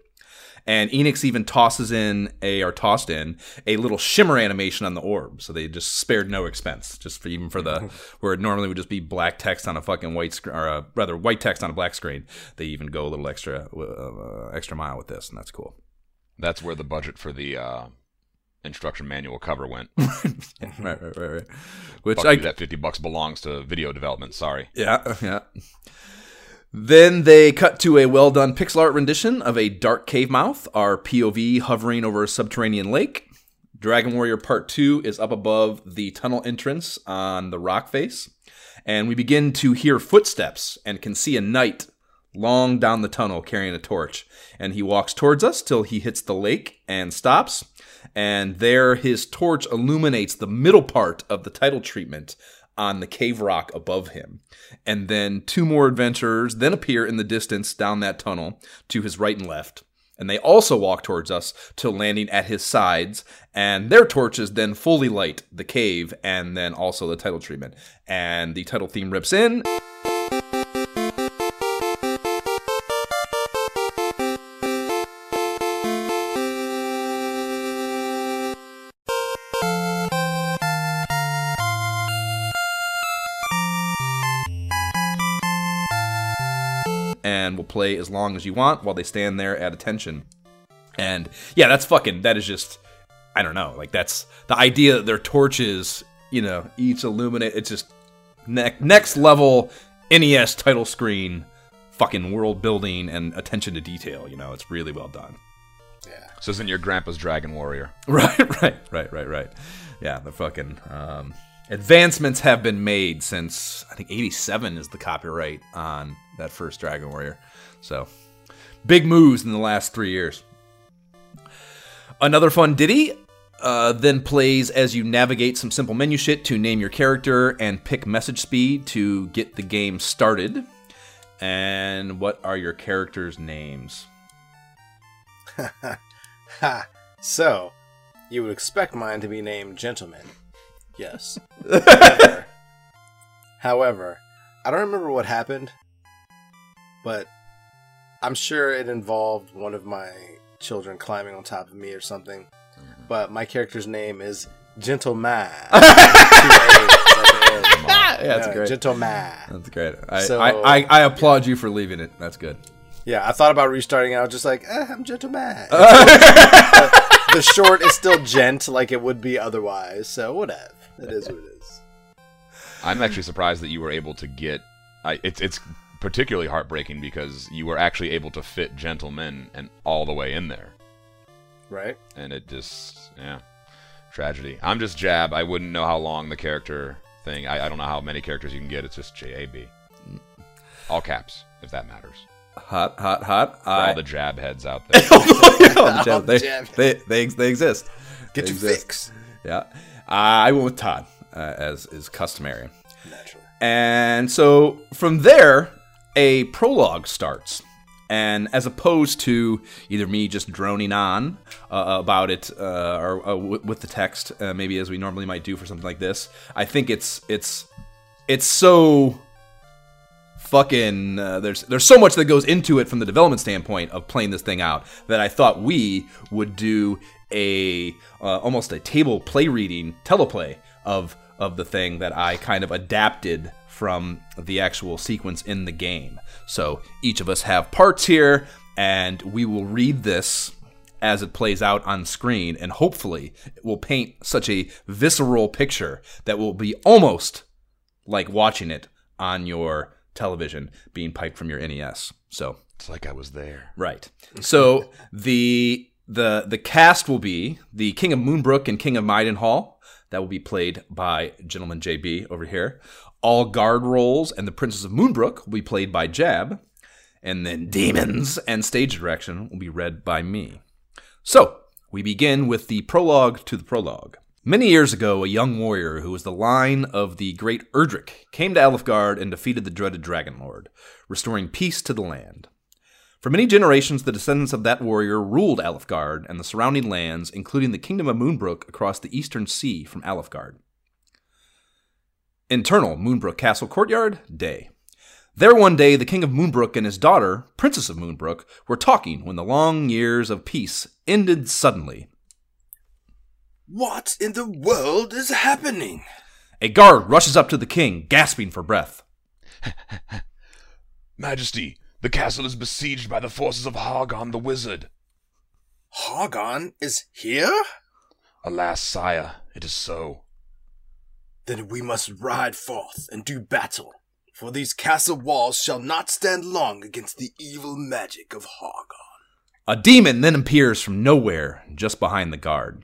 Speaker 2: And Enix even tosses in a or tossed in a little shimmer animation on the orb, so they just spared no expense, just for even for the [laughs] where it normally would just be black text on a fucking white screen, or a, rather white text on a black screen. They even go a little extra uh, extra mile with this, and that's cool.
Speaker 1: That's where the budget for the uh, instruction manual cover went. [laughs]
Speaker 2: right, right, right, right. [laughs] Which
Speaker 1: Fuck
Speaker 2: I
Speaker 1: that fifty bucks belongs to video development. Sorry.
Speaker 2: Yeah, yeah. Then they cut to a well done pixel art rendition of a dark cave mouth, our POV hovering over a subterranean lake. Dragon Warrior Part 2 is up above the tunnel entrance on the rock face. And we begin to hear footsteps and can see a knight long down the tunnel carrying a torch. And he walks towards us till he hits the lake and stops. And there his torch illuminates the middle part of the title treatment on the cave rock above him. And then two more adventurers then appear in the distance down that tunnel to his right and left. And they also walk towards us till landing at his sides, and their torches then fully light the cave and then also the title treatment. And the title theme rips in. Play as long as you want while they stand there at attention. And yeah, that's fucking, that is just, I don't know, like that's the idea that their torches, you know, each illuminate, it's just ne- next level NES title screen, fucking world building and attention to detail, you know, it's really well done.
Speaker 3: Yeah.
Speaker 1: This isn't your grandpa's Dragon Warrior. [laughs]
Speaker 2: Right, right, right, right, right. Yeah, the fucking um, advancements have been made since I think '87 is the copyright on that first Dragon Warrior. So big moves in the last three years. Another fun ditty uh, then plays as you navigate some simple menu shit to name your character and pick message speed to get the game started. And what are your characters' names?
Speaker 3: Ha. [laughs] So, you would expect mine to be named Gentleman. Yes. However, [laughs] however, I don't remember what happened, but I'm sure it involved one of my children climbing on top of me or something. But my character's name is Gentle Gentleman. [laughs]
Speaker 2: Yeah, that's great.
Speaker 3: Gentle Gentleman.
Speaker 2: That's great. I,
Speaker 3: So-
Speaker 2: I, I, I applaud you for leaving it. That's good.
Speaker 3: Yeah, I thought about restarting. and I was just like, eh, I'm Gentle Gentleman. [laughs] the short is still gent, like it would be otherwise. So whatever. It is what it is.
Speaker 1: I'm actually surprised that you were able to get. I, it's it's particularly heartbreaking because you were actually able to fit gentlemen and all the way in there,
Speaker 3: Right?
Speaker 1: and it just yeah, tragedy. I'm just Jab. I wouldn't know how long the character thing. I, I don't know how many characters you can get. It's just J A B, all caps if that matters.
Speaker 2: Hot, hot, hot.
Speaker 1: For
Speaker 2: I,
Speaker 1: all the Jab heads out [laughs] there.
Speaker 2: Oh, the jab- they, they, they, they exist.
Speaker 3: Get
Speaker 2: They
Speaker 3: your
Speaker 2: exist.
Speaker 3: fix.
Speaker 2: Yeah. I went with Todd, uh, as is customary.
Speaker 3: Naturally.
Speaker 2: And so from there, a prologue starts. And as opposed to either me just droning on uh, about it uh, or uh, w- with the text, uh, maybe as we normally might do for something like this, I think it's it's it's so fucking uh, there's there's so much that goes into it from the development standpoint of playing this thing out that I thought we would do a uh, almost a table play reading teleplay of of the thing that I kind of adapted from the actual sequence in the game. So each of us have parts here, and we will read this as it plays out on screen, and hopefully it will paint such a visceral picture that will be almost like watching it on your television being piped from your NES. So
Speaker 1: It's like I was there.
Speaker 2: Right. So [laughs] the the the cast will be the King of Moonbrooke and King of Midenhall. That will be played by Gentleman JB over here. All guard roles and the Princess of Moonbrooke will be played by Jab. And then demons and stage direction will be read by me. So, we begin with the prologue to the prologue. Many years ago, a young warrior who was the line of the great Erdrick came to Alefgard and defeated the dreaded Dragon Lord, restoring peace to the land. For many generations, the descendants of that warrior ruled Alefgard and the surrounding lands, including the kingdom of Moonbrooke across the eastern sea from Alefgard. Internal Moonbrooke Castle Courtyard, day. There one day, the king of Moonbrooke and his daughter, Princess of Moonbrooke, were talking when the long years of peace ended suddenly.
Speaker 4: What in the world is happening?
Speaker 2: A guard rushes up to the king, gasping for breath. [laughs]
Speaker 1: Majesty, the castle is besieged by the forces of Hargon the wizard.
Speaker 4: Hargon is here?
Speaker 1: Alas, sire, it is so.
Speaker 4: Then we must ride forth and do battle, for these castle walls shall not stand long against the evil magic of Hargon.
Speaker 2: A demon then appears from nowhere, just behind the guard.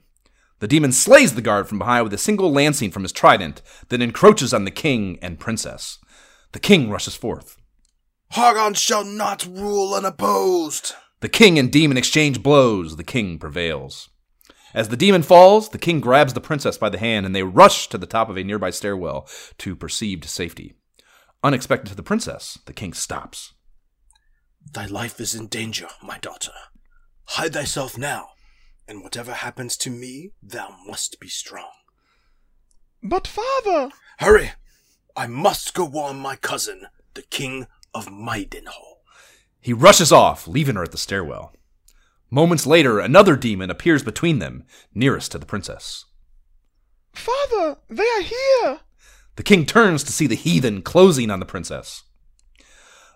Speaker 2: The demon slays the guard from behind with a single lancing from his trident, then encroaches on the king and princess. The king rushes forth.
Speaker 4: Hargon shall not rule unopposed.
Speaker 2: The king and demon exchange blows. The king prevails. As the demon falls, the king grabs the princess by the hand and they rush to the top of a nearby stairwell to perceived safety. Unexpected to the princess, the king stops.
Speaker 4: Thy life is in danger, my daughter. Hide thyself now, and whatever happens to me, thou must be strong.
Speaker 1: But father!
Speaker 4: Hurry! I must go warn my cousin, the king of Midenhall.
Speaker 2: He rushes off, leaving her at the stairwell. Moments later, another demon appears between them, nearest to the princess.
Speaker 1: Father, they are here!
Speaker 2: The king turns to see the heathen closing on the princess.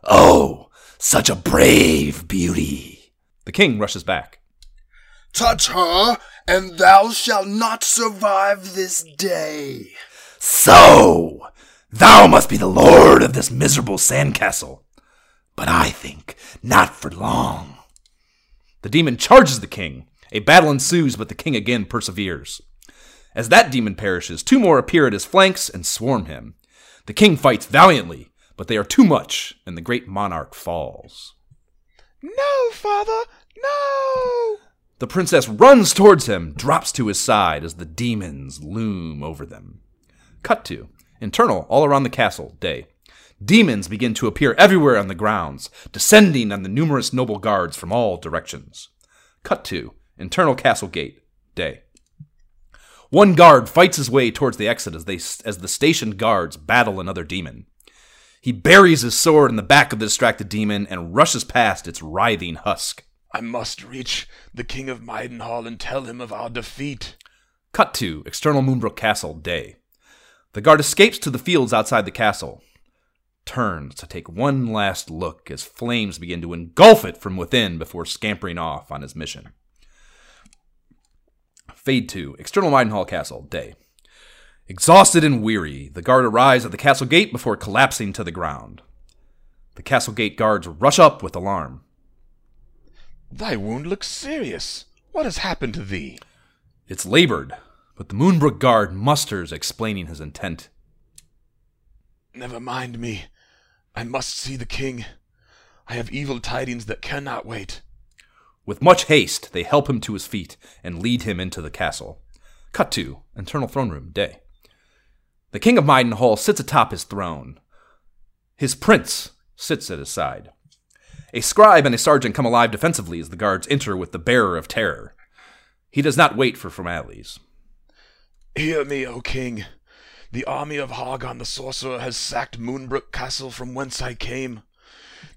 Speaker 2: Oh, such a brave beauty! The king rushes back.
Speaker 4: Touch her, and thou shalt not survive this day.
Speaker 2: So, thou must be the lord of this miserable sandcastle. But I think not for long. The demon charges the king. A battle ensues, but the king again perseveres. As that demon perishes, two more appear at his flanks and swarm him. The king fights valiantly, but they are too much, and the great monarch falls.
Speaker 1: No, father, no!
Speaker 2: The princess runs towards him, drops to his side as the demons loom over them. Cut to internal, all around the castle, day. Demons begin to appear everywhere on the grounds, descending on the numerous noble guards from all directions. Cut to internal castle gate, day. One guard fights his way towards the exit as, they, as the stationed guards battle another demon. He buries his sword in the back of the distracted demon and rushes past its writhing husk.
Speaker 1: I must reach the King of Midenhall and tell him of our defeat.
Speaker 2: Cut to external Moonbrooke Castle, day. The guard escapes to the fields outside the castle, turns to take one last look as flames begin to engulf it from within before scampering off on his mission. Fade to external Midenhall Castle, day. Exhausted and weary, the guard arrives at the castle gate before collapsing to the ground. The castle gate guards rush up with alarm.
Speaker 1: Thy wound looks serious. What has happened to thee?
Speaker 2: It's labored, but the Moonbrooke guard musters, explaining his intent.
Speaker 1: Never mind me. I must see the king. I have evil tidings that cannot wait.
Speaker 2: With much haste, they help him to his feet and lead him into the castle. Cut to internal throne room, day. The king of Midenhall sits atop his throne. His prince sits at his side. A scribe and a sergeant come alive defensively as the guards enter with the bearer of terror. He does not wait for formalities.
Speaker 1: Hear me, O king. The army of Hargon the sorcerer has sacked Moonbrooke Castle from whence I came.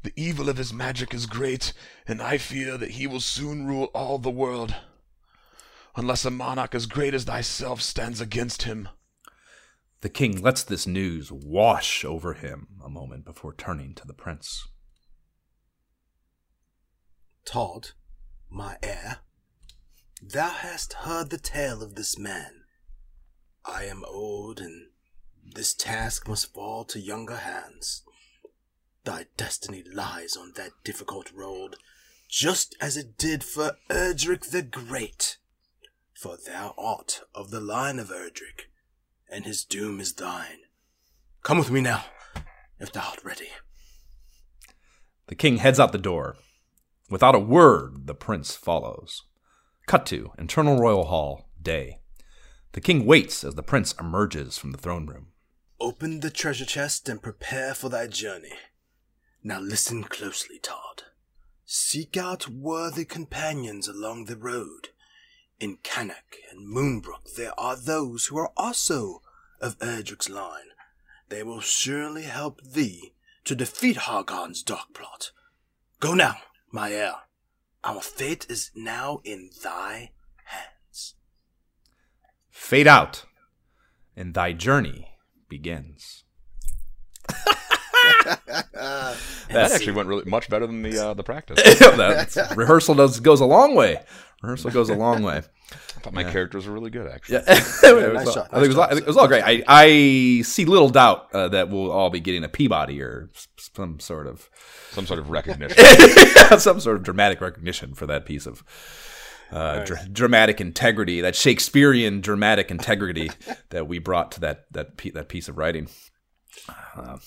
Speaker 1: The evil of his magic is great, and I fear that he will soon rule all the world. Unless a monarch as great as thyself stands against him.
Speaker 2: The king lets this news wash over him a moment before turning to the prince.
Speaker 4: Todd, my heir, thou hast heard the tale of this man. I am old, and this task must fall to younger hands. Thy destiny lies on that difficult road, just as it did for Erdrick the Great. For thou art of the line of Erdrick, and his doom is thine. Come with me now, if thou art ready.
Speaker 2: The king heads out the door. Without a word, the prince follows. Cut to Internal Royal Hall, day. The king waits as the prince emerges from the throne room.
Speaker 4: Open the treasure chest and prepare for thy journey. Now listen closely, Todd. Seek out worthy companions along the road. In Cannock and Moonbrooke there are those who are also of Erdrick's line. They will surely help thee to defeat Hargon's dark plot. Go now, my heir. Our fate is now in thy.
Speaker 2: Fade out, and thy journey begins. [laughs]
Speaker 1: That actually went really much better than the uh, the practice. [laughs]
Speaker 2: That's- rehearsal does goes a long way. Rehearsal goes a long way.
Speaker 1: I thought my characters were really good, actually.
Speaker 2: Yeah, [laughs] it was
Speaker 3: nice
Speaker 2: all-
Speaker 3: shot,
Speaker 2: I think it was, all- I think it was all great. I, I see little doubt uh, that we'll all be getting a Peabody or some sort of
Speaker 1: Some sort of recognition.
Speaker 2: some sort of dramatic recognition for that piece of uh, dr- dramatic integrity, that Shakespearean dramatic integrity [laughs] that we brought to that that pe- that piece of writing. Uh,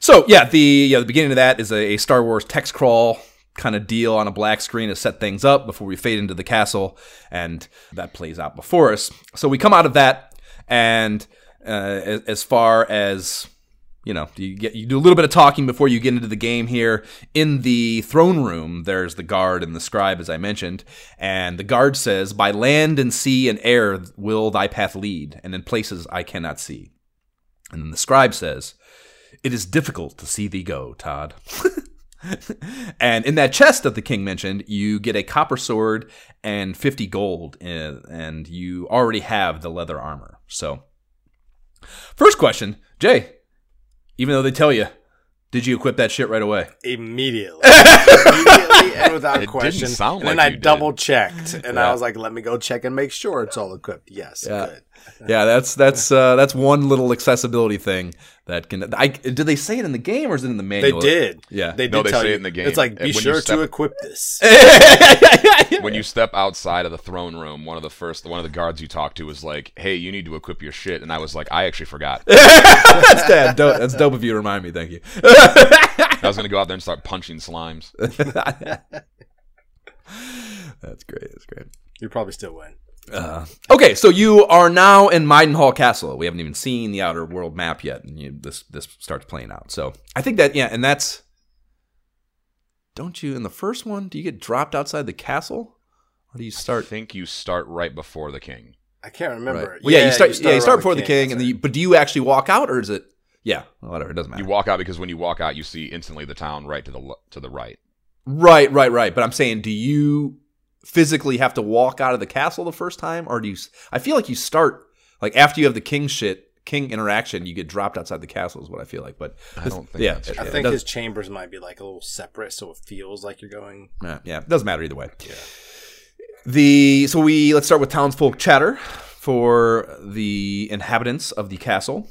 Speaker 2: so yeah, the yeah, the beginning of that is a, a Star Wars text crawl kind of deal on a black screen to set things up before we fade into the castle, and that plays out before us. So we come out of that, and uh, as, as far as you know, you get you do a little bit of talking before you get into the game here. In the throne room, there's the guard and the scribe, as I mentioned, and the guard says, "By land and sea and air will thy path lead, and in places I cannot see." And then the scribe says, "It is difficult to see thee go, Todd." [laughs] and in that chest that the king mentioned, you get a copper sword and 50 gold, and, and you already have the leather armor. So, first question, Jay, even though they tell you, did you equip that shit right away?
Speaker 3: Immediately. [laughs] Immediately and without
Speaker 1: It
Speaker 3: question.
Speaker 1: didn't sound
Speaker 3: and then
Speaker 1: like
Speaker 3: I
Speaker 1: you did.
Speaker 3: double checked and
Speaker 2: Yeah.
Speaker 3: I was like, let me go check and make sure it's all equipped. Yes.
Speaker 2: Yeah.
Speaker 3: Good. [laughs]
Speaker 2: Yeah, that's that's uh, that's one little accessibility thing that can. I did they say it in the game or is it in the
Speaker 3: They
Speaker 2: manual?
Speaker 3: did.
Speaker 2: Yeah.
Speaker 3: They did
Speaker 1: No, they
Speaker 3: tell
Speaker 1: say
Speaker 3: you.
Speaker 1: it in the game.
Speaker 3: It's like, be sure
Speaker 1: step-
Speaker 3: to equip this. [laughs]
Speaker 1: when you step outside of the throne room, one of the first, one of the guards you talk to was like, "Hey, you need to equip your shit," and I was like, "I actually forgot." [laughs]
Speaker 2: that's that. Dope. That's dope of you to remind me. Thank you.
Speaker 1: I was gonna go out there and start punching slimes.
Speaker 2: That's great. That's great.
Speaker 3: You probably still win.
Speaker 2: Uh, okay, so you are now in Midenhall Castle. We haven't even seen the outer world map yet, and you, this this starts playing out. So I think that yeah, and that's don't you in the first one? Do you get dropped outside the castle, or do you start?
Speaker 1: I think you start right before the king.
Speaker 3: I can't remember.
Speaker 2: Right. Well, yeah, you start. yeah, you start before the king, and then you, but do you actually walk out, or is it? Yeah, whatever. It doesn't matter.
Speaker 1: You walk out because when you walk out, you see instantly the town right to the to the right.
Speaker 2: Right, right, right. But I'm saying, do you physically have to walk out of the castle the first time, or do you? I feel like you start like after you have the king shit, king interaction, you get dropped outside the castle. Is what I feel like. But
Speaker 1: I don't think
Speaker 2: yeah,
Speaker 1: that's true.
Speaker 3: I think his chambers might be like a little separate, so it feels like you're going.
Speaker 2: Yeah, yeah, it doesn't matter either way. The so we let's start with townsfolk chatter for the inhabitants of the castle.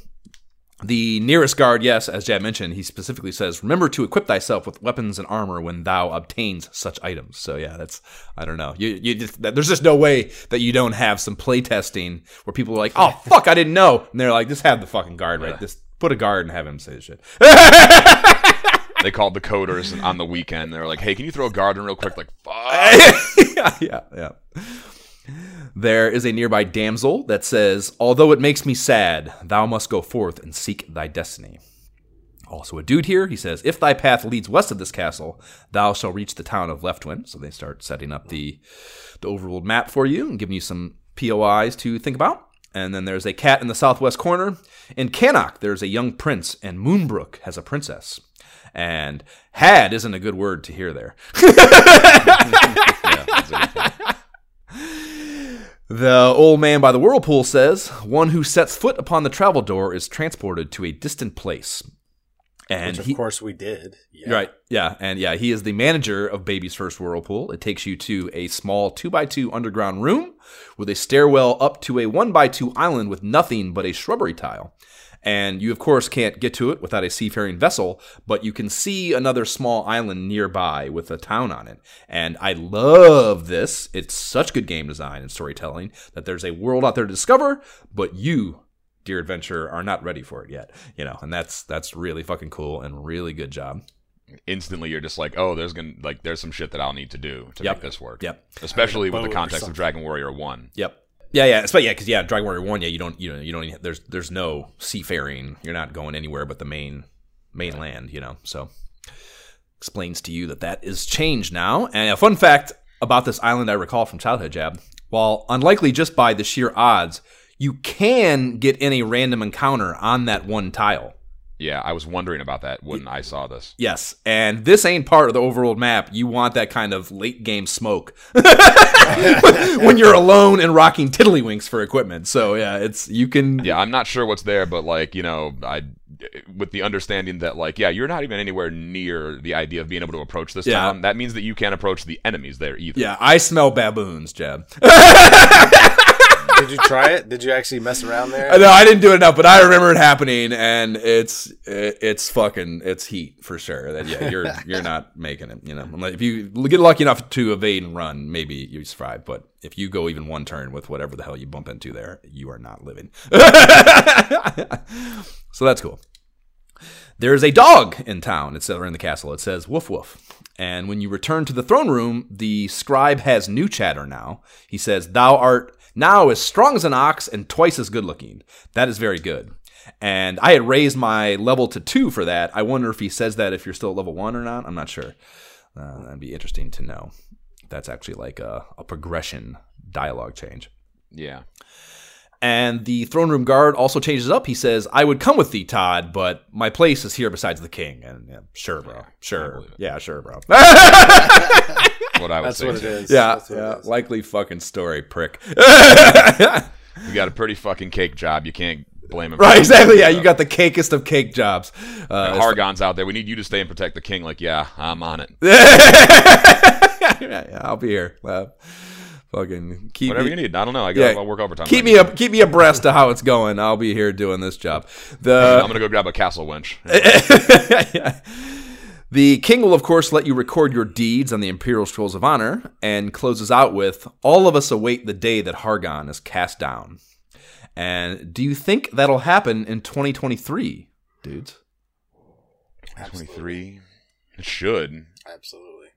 Speaker 2: The nearest guard, yes, as Jad mentioned, he specifically says, "Remember to equip thyself with weapons and armor when thou obtains such items." So yeah, that's I don't know. You you just there's just no way that you don't have some playtesting where people are like, "Oh [laughs] fuck, I didn't know," and they're like, "Just have the fucking guard right. Just put a guard and have him say this shit." [laughs]
Speaker 1: They called the coders on the weekend. They're like, "Hey, can you throw a guard in real quick?" Like, [laughs] fuck.
Speaker 2: yeah, yeah, yeah. There is a nearby damsel that says, Although it makes me sad, thou must go forth and seek thy destiny. Also, a dude here, he says, If thy path leads west of this castle, thou shall reach the town of Leftwyne. So they start setting up the, the overworld map for you and giving you some POIs to think about. And then there's a cat in the southwest corner. In Cannock, there's a young prince, and Moonbrooke has a princess. And had isn't a good word to hear there. [laughs] [laughs]
Speaker 1: Yeah, that's a good point.
Speaker 2: The old man by the whirlpool says, One who sets foot upon the travel door is transported to a distant place. And
Speaker 3: Which of
Speaker 2: he,
Speaker 3: course we did. Yeah.
Speaker 2: Right. Yeah. And yeah, he is the manager of Baby's First Whirlpool. It takes you to a small two by two underground room with a stairwell up to a one by two island with nothing but a shrubbery tile. And you, of course, can't get to it without a seafaring vessel, but you can see another small island nearby with a town on it. And I love this. It's such good game design and storytelling that there's a world out there to discover, but you, dear adventurer, are not ready for it yet. You know, and that's that's really fucking cool and really good job.
Speaker 1: Instantly, you're just like, oh, there's gonna like there's some shit that I'll need to do to
Speaker 2: Yep.
Speaker 1: make this work.
Speaker 2: Yep.
Speaker 1: Especially with the context of. Dragon Warrior One.
Speaker 2: Yep. Yeah, yeah, but yeah, because yeah, Dragon Warrior One, yeah, you don't, you know, you don't. There's, there's no seafaring. You're not going anywhere but the main, mainland. You know, so explains to you that that is changed now. And a fun fact about this island I recall from childhood, Jab, while unlikely just by the sheer odds, you can get in a random encounter on that one tile.
Speaker 1: Yeah, I was wondering about that when I saw this.
Speaker 2: Yes, and this ain't part of the overworld map. You want that kind of late game smoke [laughs] when you're alone and rocking tiddlywinks for equipment. So yeah, it's you can.
Speaker 1: Yeah, I'm not sure what's there, but like you know, I with the understanding that like yeah, you're not even anywhere near the idea of being able to approach this
Speaker 2: Yeah.
Speaker 1: town. That means that you can't approach the enemies there either.
Speaker 2: Yeah, I smell baboons, Jeb. [laughs]
Speaker 3: Did you try it? Did you actually mess around there?
Speaker 2: Uh, no, I didn't do it enough, but I remember it happening, and it's it, it's fucking it's heat for sure. That yeah, you're [laughs] you're not making it. You know, if you get lucky enough to evade and run, maybe you survive. But if you go even one turn with whatever the hell you bump into there, you are not living. [laughs] so that's cool. There's a dog in town. It's or in the castle. It says woof woof. And when you return to the throne room, the scribe has new chatter now. He says, Thou art now as strong as an ox and twice as good looking. That is very good. And I had raised my level to two for that. I wonder if he says that if you're still at level one or not. I'm not sure. Uh, that'd be interesting to know. That's actually like a, a progression dialogue change.
Speaker 1: Yeah.
Speaker 2: And the throne room guard also changes up. He says, I would come with thee, Todd, but my place is here besides the king. And yeah, sure, bro. Sure. Yeah, sure, bro. [laughs]
Speaker 1: What I would
Speaker 3: That's
Speaker 1: say.
Speaker 3: what it
Speaker 2: yeah, yeah.
Speaker 3: it is.
Speaker 2: Likely fucking story, prick. [laughs]
Speaker 1: You got a pretty fucking cake job. You can't blame him.
Speaker 2: right, exactly. Yeah, you got the cakest of cake jobs. Uh,
Speaker 1: Hargon's out there. We need you to stay and protect the king. Like, yeah, I'm on it. [laughs]
Speaker 2: yeah, yeah, I'll be here. Uh, fucking keep
Speaker 1: Whatever
Speaker 2: me,
Speaker 1: you need. I don't know. I
Speaker 2: Yeah,
Speaker 1: got. I'll work overtime.
Speaker 2: Keep me up. Keep me abreast of how it's going. I'll be here doing this job. The [laughs]
Speaker 1: I'm gonna go grab a castle winch.
Speaker 2: Yeah. The king will, of course, let you record your deeds on the Imperial Scrolls of Honor and closes out with All of us await the day that Hargon is cast down. And do you think that'll happen in 2023, dudes?
Speaker 1: 23. It should.
Speaker 3: Absolutely.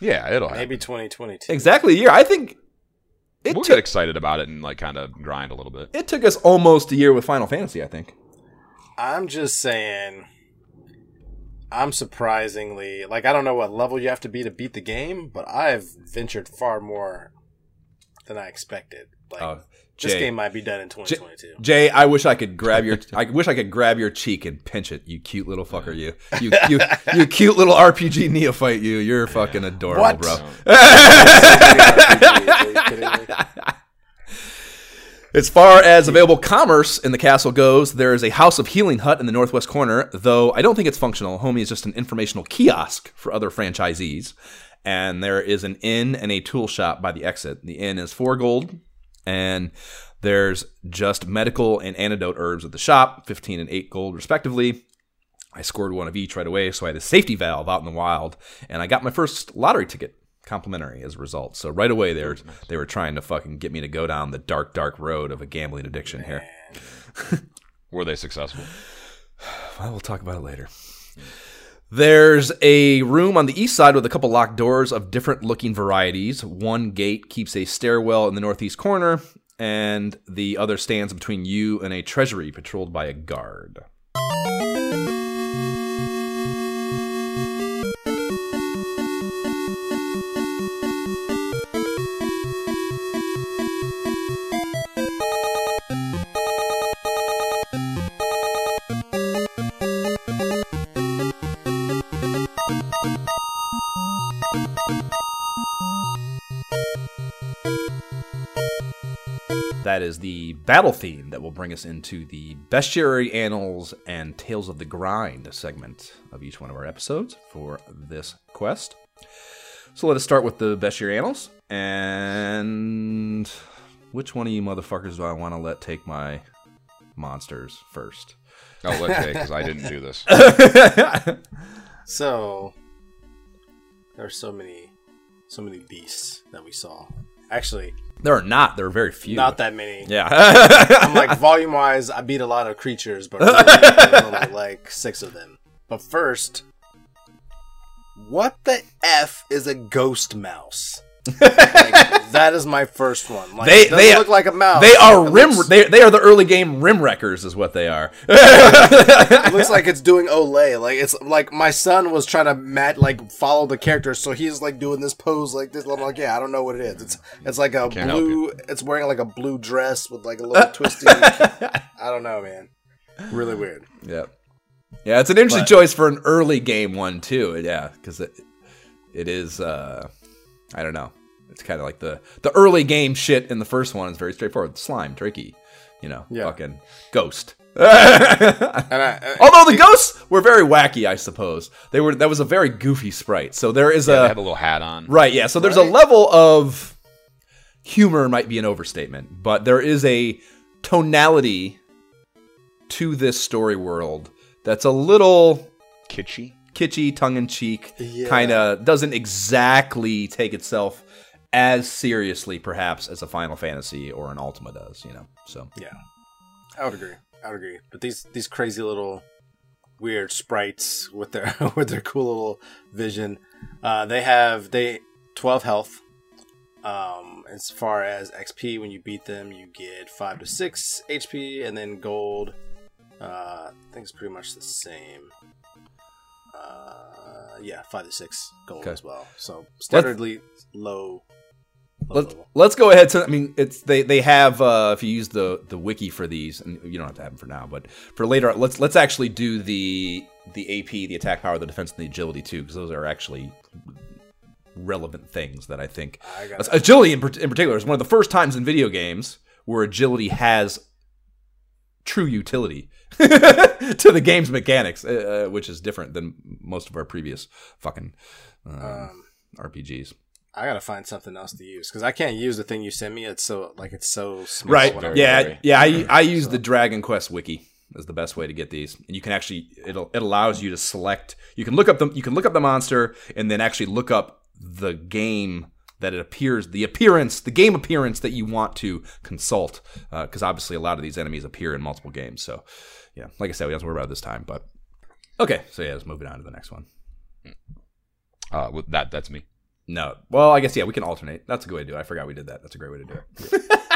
Speaker 1: Yeah, it'll happen.
Speaker 3: Maybe 2022.
Speaker 2: Exactly a year. I think it
Speaker 1: We'll
Speaker 2: took
Speaker 1: get excited about it and like kind of grind a little bit.
Speaker 2: it took us almost a year with Final Fantasy, I think.
Speaker 3: I'm just saying. I'm surprisingly like I don't know what level you have to be to beat the game, but I've ventured far more than I expected. Like
Speaker 2: Oh,
Speaker 3: this game might be done in 2022.
Speaker 2: Jay, I wish I could grab your [laughs] I wish I could grab your cheek and pinch it. You cute little fucker, you. You [laughs] you you cute little RPG neophyte, you. You're fucking adorable,
Speaker 3: What?
Speaker 2: bro.
Speaker 3: Are [laughs] you kidding me?
Speaker 2: As far as available commerce in the castle goes, there is a House of Healing hut in the northwest corner, though I don't think it's functional. Homie is just an informational kiosk for other franchisees. And there is an inn and a tool shop by the exit. The inn is four gold, and there's just medical and antidote herbs at the shop, 15 and 8 gold respectively. I scored one of each right away, so I had a safety valve out in the wild, and I got my first lottery ticket complimentary as a result. So right away they were, they were trying to fucking get me to go down the dark, dark road of a gambling addiction here.
Speaker 1: Were they successful? [sighs]
Speaker 2: Well, we'll talk about it later. There's a room on the east side with a couple locked doors of different looking varieties. One gate keeps a stairwell in the northeast corner, and the other stands between you and a treasury patrolled by a guard. That is the battle theme that will bring us into the bestiary annals and tales of the grind segment of each one of our episodes for this quest. So let us start with the bestiary annals. And which one of you motherfuckers do I want to let take my monsters first?
Speaker 1: Oh, let's say because I didn't do this. [laughs]
Speaker 3: So there are so many, so many beasts that we saw. Actually,
Speaker 2: There are not. There are very few.
Speaker 3: not that many.
Speaker 2: Yeah. [laughs]
Speaker 3: I'm like [laughs] volume wise, I beat a lot of creatures, but [laughs] really, only like six of them. But first, what the f is a ghost mouse? Like, [laughs] that is my first one. Like,
Speaker 2: They- they-
Speaker 3: look like a mouse.
Speaker 2: they are
Speaker 3: It
Speaker 2: rim.
Speaker 3: looks-
Speaker 2: They, they are the early game rim wreckers, is what they are. [laughs]
Speaker 3: it looks like it's doing Olay. Like it's like my son was trying to mat like follow the character, so he's like doing this pose like this. I'm like, yeah, I don't know what it is. It's it's like a
Speaker 1: Can't
Speaker 3: blue. It's wearing like a blue dress with like a little [laughs] twisty. I don't know, man. Really weird.
Speaker 2: Yep. Yeah, it's an interesting
Speaker 3: But-
Speaker 2: choice for an early game one too. Yeah, because it it is. uh I don't know. It's kind of like the the early game shit in the first one is very straightforward. Slime, tricky, you know,
Speaker 3: Yeah.
Speaker 2: fucking ghost.
Speaker 3: And I, [laughs] uh,
Speaker 2: Although the ghosts were very wacky, I suppose they were. That was a very goofy sprite. So there is
Speaker 1: Yeah,
Speaker 2: a
Speaker 1: had a little hat on.
Speaker 2: Right, yeah. So there's a level of humor might be an overstatement, but there is a tonality to this story world that's a little
Speaker 1: Kitschy.
Speaker 2: kitschy, tongue in cheek,
Speaker 3: Yeah.
Speaker 2: kind of doesn't exactly take itself as seriously perhaps as a Final Fantasy or an Ultima does, you know. So
Speaker 3: yeah, I would agree. I would agree. But these these crazy little weird sprites with their [laughs] with their cool little vision, uh, they have they twelve health. Um, as far as XP, when you beat them, you get five to six HP, and then gold. Uh, I think it's pretty much the same. Uh, yeah, five to six gold
Speaker 2: Okay.
Speaker 3: as well. So standardly low. low
Speaker 2: let's let's go ahead to I mean it's they they have uh if you use the the wiki for these and you don't have to have them for now but for later let's let's actually do the the AP the attack power the defense and the agility too because those are actually relevant things that I think
Speaker 3: I
Speaker 2: agility in, in particular is one of the first times in video games where agility has true utility [laughs] to the game's mechanics uh, uh, which is different than most of our previous fucking um,
Speaker 3: Um,
Speaker 2: RPGs
Speaker 3: I gotta find something else to use because I can't use the thing you sent me. It's so like it's so small.
Speaker 2: right.
Speaker 3: when I'm
Speaker 2: yeah
Speaker 3: doing
Speaker 2: yeah i, I use the dragon quest wiki as the best way to get these. And you can actually it'll it allows you to select you can look up the you can look up the monster and then actually look up the game that it appears the appearance the game appearance that you want to consult because obviously a lot of these enemies appear in multiple games. So yeah like i said we don't have to worry about it this time but okay. So yeah let's move it on to the next one.
Speaker 1: Uh, with that that's me.
Speaker 2: No well i guess yeah we can alternate that's a good way to do it i forgot we did that that's a great way to do it [laughs]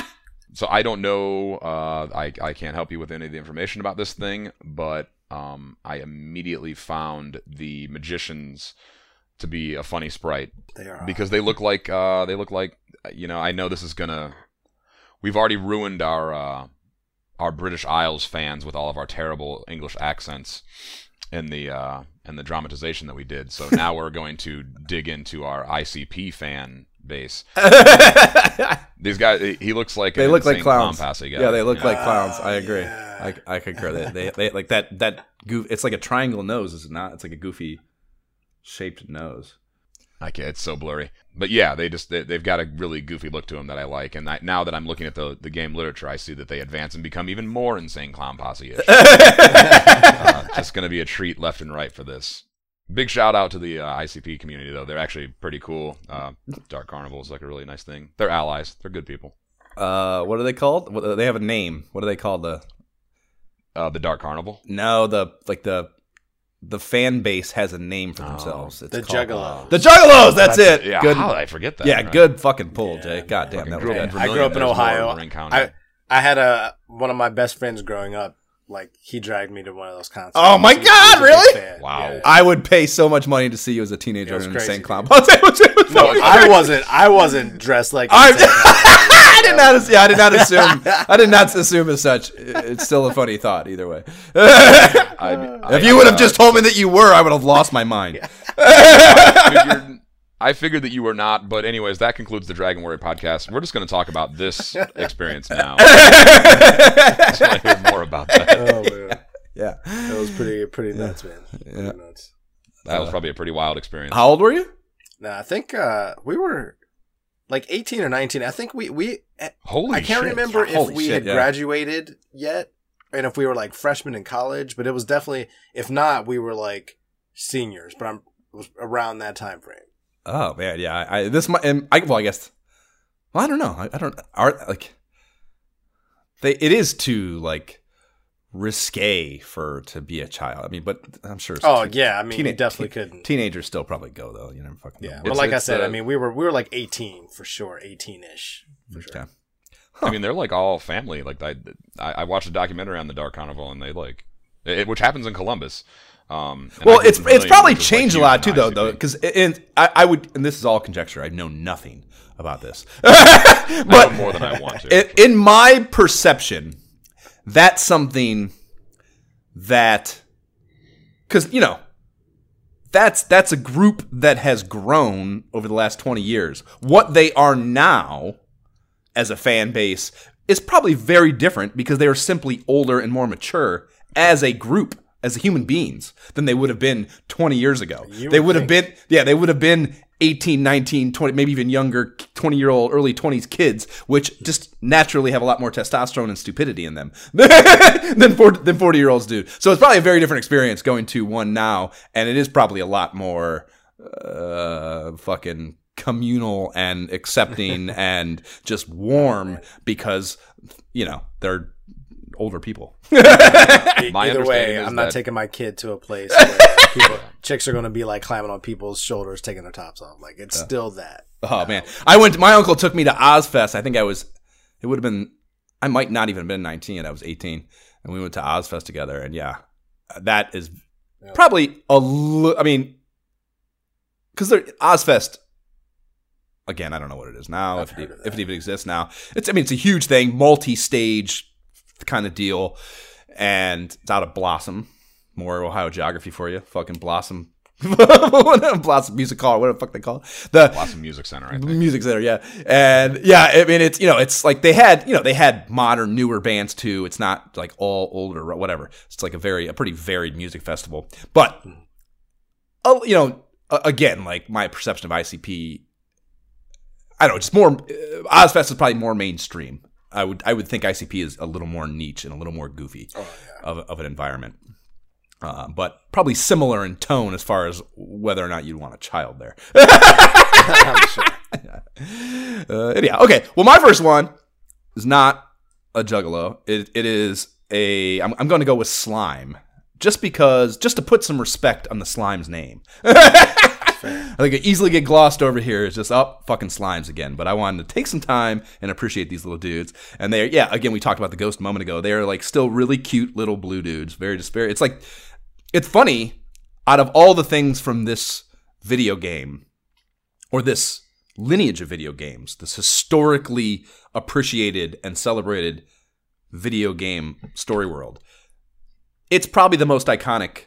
Speaker 1: So I don't know. Uh, I I can't help you with any of the information about this thing, but um, I immediately found the magicians to be a funny sprite
Speaker 3: They are
Speaker 1: because they look like uh, they look like you know. I know this is gonna. We've already ruined our uh, our British Isles fans with all of our terrible English accents in the uh, in the dramatization that we did. So now we're going to dig into our ICP fan base. [laughs] These guys, he- he looks like
Speaker 2: They
Speaker 1: an
Speaker 2: look like clowns.
Speaker 1: clown posse guy.
Speaker 2: Yeah, they look like clowns. I agree.
Speaker 3: yeah.
Speaker 2: I, I concur. They, they, they like that that goof. It's like a triangle nose, is it not? It's like a goofy shaped nose.
Speaker 1: I can't, it's so blurry. But yeah, they just they, they've got a really goofy look to them that I like. And I, now that I'm looking at the the game literature, I see that they advance and become even more insane clown posse. [laughs] uh, just going to be a treat left and right for this. Big shout out to the uh, ICP community though. They're actually pretty cool. Uh, Dark Carnival is like a really nice thing. They're allies. They're good people.
Speaker 2: Uh, what are they called? What, they have a name. What are they called? The
Speaker 1: Uh, the Dark Carnival.
Speaker 2: no, the like the the fan base has a name for
Speaker 1: Oh.
Speaker 2: themselves. It's
Speaker 3: the
Speaker 2: called-
Speaker 3: Juggalo.
Speaker 2: The Juggalos. That's,
Speaker 1: That's
Speaker 2: it.
Speaker 1: Yeah,
Speaker 2: good.
Speaker 1: how did I forget that?
Speaker 2: yeah,
Speaker 1: Right.
Speaker 2: good fucking pull,
Speaker 3: Yeah.
Speaker 2: Jay. God damn, that was good.
Speaker 3: I grew up in Ohio.
Speaker 1: in Marin County.
Speaker 3: I I had a one of my best friends growing up. Like he dragged me to one of those concerts.
Speaker 2: Oh my
Speaker 3: He
Speaker 2: God,
Speaker 3: he was a big
Speaker 2: really?
Speaker 1: Wow.
Speaker 3: Yeah.
Speaker 2: I would pay so much money to see you as a teenager in an
Speaker 3: crazy,
Speaker 2: insane clown. was- [laughs]
Speaker 3: No, I wasn't. I wasn't dressed like.
Speaker 2: I-
Speaker 3: insane. [laughs]
Speaker 2: I did not. ass- Yeah, I did not assume. I did not assume as such. It's still a funny thought, either way. [laughs]
Speaker 1: I,
Speaker 2: if you would have uh, just told me that you were, I would have lost my mind.
Speaker 1: figured I figured that you were not, but anyways, that concludes the Dragon Warrior podcast. We're just going to talk about this [laughs] experience now. I [laughs] just want to hear more about that.
Speaker 3: Oh man, [laughs]
Speaker 2: Yeah.
Speaker 3: that was pretty pretty nuts, man. Pretty
Speaker 2: Yeah.
Speaker 3: nuts.
Speaker 1: That was probably a pretty wild experience.
Speaker 2: How old were you?
Speaker 3: Nah, I think uh, we were like 18 or 19. I think we we
Speaker 1: Holy
Speaker 3: I can't
Speaker 1: shit.
Speaker 3: remember if we
Speaker 2: shit,
Speaker 3: had
Speaker 2: yeah.
Speaker 3: graduated yet and if we were like freshmen in college, but it was definitely if not, we were like seniors, but I'm was around that time frame.
Speaker 2: Oh man, yeah. I, I this might. and I well, I guess. Well, I don't know. I, I don't. Are like. They. It is too like risque for to be a child. I mean, but I'm sure.
Speaker 3: Oh
Speaker 2: teen-
Speaker 3: yeah, I mean,
Speaker 2: teena-
Speaker 3: definitely
Speaker 2: teen-
Speaker 3: couldn't.
Speaker 2: Teenagers still probably go though. You never fucking.
Speaker 3: yeah,
Speaker 2: know.
Speaker 3: but
Speaker 1: It's-
Speaker 3: like I said,
Speaker 1: uh,
Speaker 3: I mean, we were we were like 18 for sure, 18ish for sure.
Speaker 2: Okay.
Speaker 1: I mean, they're like all family. Like I, I, I watched a documentary on the Dark Carnival, and they like, it, which happens in Columbus. Um,
Speaker 2: Well, it's it's probably
Speaker 1: which is, like,
Speaker 2: changed a lot too, though, though, because and I, I would, and this is all conjecture. I know nothing about this, [laughs] but
Speaker 1: more than I want to.
Speaker 2: in, in my perception, that's something that because you know that's that's a group that has grown over the last 20 years what they are now as a fan base is probably very different because they are simply older and more mature as a group as human beings than they would have been 20 years ago.
Speaker 3: You
Speaker 2: they
Speaker 3: would
Speaker 2: would have been yeah they would have been 18 19 20 maybe even younger 20 year old early 20s kids which just naturally have a lot more testosterone and stupidity in them [laughs] than 40, than 40 year olds do. So it's probably a very different experience going to one now and it is probably a lot more uh fucking communal and accepting [laughs] and just warm because you know they're older people [laughs]
Speaker 3: Either way, I'm not
Speaker 1: that-
Speaker 3: taking my kid to a place where people, [laughs] chicks are going to be like climbing on people's shoulders, taking their tops off. Like it's still that.
Speaker 2: Oh man, I went. My uncle took me to Ozzfest. I think I was. It would have been. I might not even have been nineteen. I was eighteen, and we went to Ozzfest together. And yeah, that is probably a. Li- I mean, because Ozzfest. Again, I don't know what it is now.
Speaker 3: I've
Speaker 2: If it, if it even exists now, it's. I mean, it's a huge thing, multi-stage kind of deal, and it's out of Blossom. More Ohio geography for you. Fucking Blossom. [laughs] Blossom Music Hall, what the fuck they call it. The
Speaker 1: Blossom Music Center, I think.
Speaker 2: music center yeah and yeah i mean it's you know it's like they had you know they had modern newer bands too it's not like all older whatever it's like a very a pretty varied music festival but oh you know again like my perception of icp i don't know just more uh, ozzfest is probably more mainstream i would i would think icp is a little more niche and a little more goofy
Speaker 3: Oh yeah.
Speaker 2: of, of an environment uh, but probably similar in tone as far as whether or not you'd want a child there
Speaker 3: I'm [laughs] sure. [laughs]
Speaker 2: uh, anyhow, okay. Well, my first one is not a juggalo. It, it is a. I'm, I'm going to go with slime, just because, just to put some respect on the slime's name. [laughs] I think it easily get glossed over here. It's just up oh, fucking slimes again. But I wanted to take some time and appreciate these little dudes. And they're yeah. Again, we talked about the ghost a moment ago. They are like still really cute little blue dudes. Very very. It's like it's funny. Out of all the things from this video game, or this lineage of video games, this historically appreciated and celebrated video game story world, it's probably the most iconic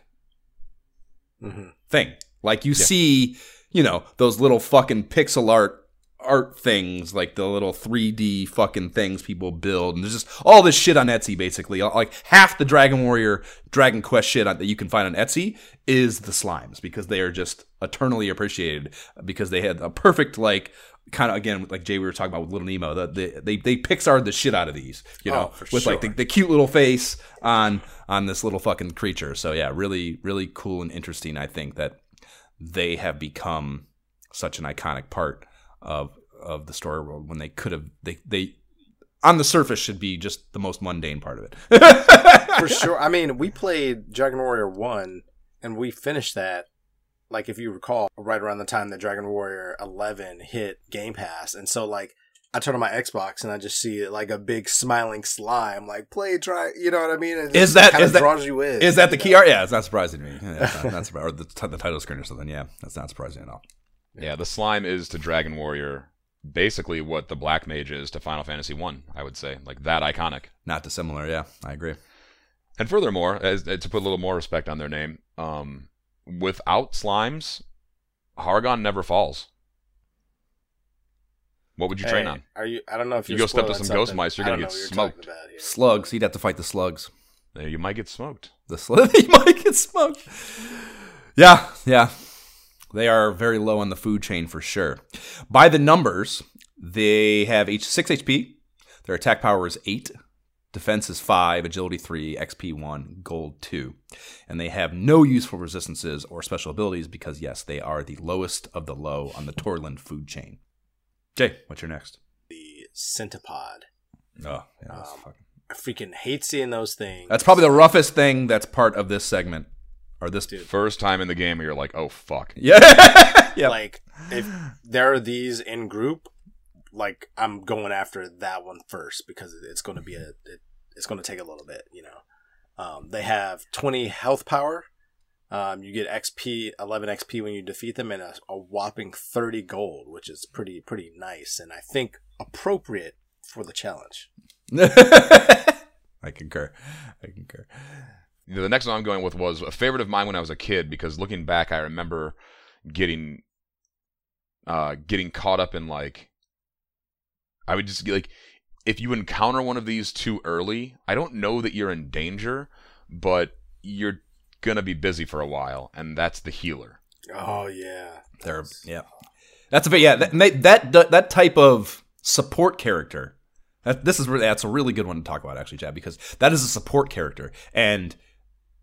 Speaker 3: Mhm.
Speaker 2: thing. Like you see, you know, those little fucking pixel art art things, like the little 3D fucking things people build, and there's just all this shit on Etsy. Basically, like half the Dragon Warrior, Dragon Quest shit on, that you can find on Etsy is the slimes because they are just eternally appreciated because they had a perfect like. Kind of again, like Jay, we were talking about with Little Nemo. The, the, they they Pixar the shit out of these, you oh, know,
Speaker 3: Oh,
Speaker 2: with like the, the cute little face on on this little fucking creature. So yeah, really really cool and interesting. I think that they have become such an iconic part of of the story world when they could have they they on the surface should be just the most mundane part of it.
Speaker 3: For sure. I mean, we played Dragon Warrior 1 and we finished that, like, if you recall, right around the time that Dragon Warrior 11 hit Game Pass. And so, like, I turn on my Xbox and I just see, like, a big smiling slime, like, play, try, you know what I mean? It
Speaker 2: Is that-
Speaker 3: kinda
Speaker 2: is that-
Speaker 3: draws you in.
Speaker 2: Is that the
Speaker 3: you
Speaker 2: key art? Yeah, it's not surprising to me. Yeah, it's not, not [laughs] surprising. Or the, t- the title screen or something. Yeah, that's not surprising at all.
Speaker 1: Yeah, the slime is to Dragon Warrior basically what the Black Mage is to Final Fantasy One. I, would say, like that iconic.
Speaker 2: Not dissimilar. Yeah, I agree.
Speaker 1: And furthermore, as, to put a little more respect on their name, um, without slimes, Hargon never falls. What would you train on?
Speaker 3: Are you? I don't know if
Speaker 1: You go step to
Speaker 3: spoiling
Speaker 1: some ghost mice, you're gonna get
Speaker 3: you're
Speaker 1: smoked.
Speaker 2: Slugs. He'd have to fight the slugs.
Speaker 1: You might get smoked.
Speaker 2: The slug. [laughs] he might get smoked. Yeah, yeah. They are very low on the food chain for sure. By the numbers, they have H six HP. Their attack power is eight. Defense is five, agility three, XP one, gold two. And they have no useful resistances or special abilities because yes, they are the lowest of the low on the Torland food chain. Jay, what's your next?
Speaker 3: The centipod.
Speaker 2: Oh, yeah,
Speaker 3: Um,
Speaker 2: fucking-
Speaker 3: I freaking hate seeing those things.
Speaker 2: that's probably the roughest thing that's part of this segment. Or this
Speaker 3: Dude.
Speaker 1: First time in the game, where you're like, oh fuck. [laughs]
Speaker 2: Yeah. yeah.
Speaker 3: like if there are these in group, like I'm going after that one first because it's going to be a it, it's going to take a little bit, you know. Um, they have 20 health power. Um, you get XP, 11 XP when you defeat them, and a, a whopping 30 gold, which is pretty pretty nice, and I think appropriate for the challenge.
Speaker 2: I concur. I concur.
Speaker 1: You know, the next one I'm going with was a favorite of mine when I was a kid because looking back, I remember getting uh getting caught up in like I would just like if you encounter one of these too early, I don't know that you're in danger, but you're gonna be busy for a while, and that's the healer.
Speaker 3: Oh yeah,
Speaker 2: They're yeah. That's a bit yeah. That that that, that type of support character. That, this is really that's a really good one to talk about actually, Chad, because that is a support character, and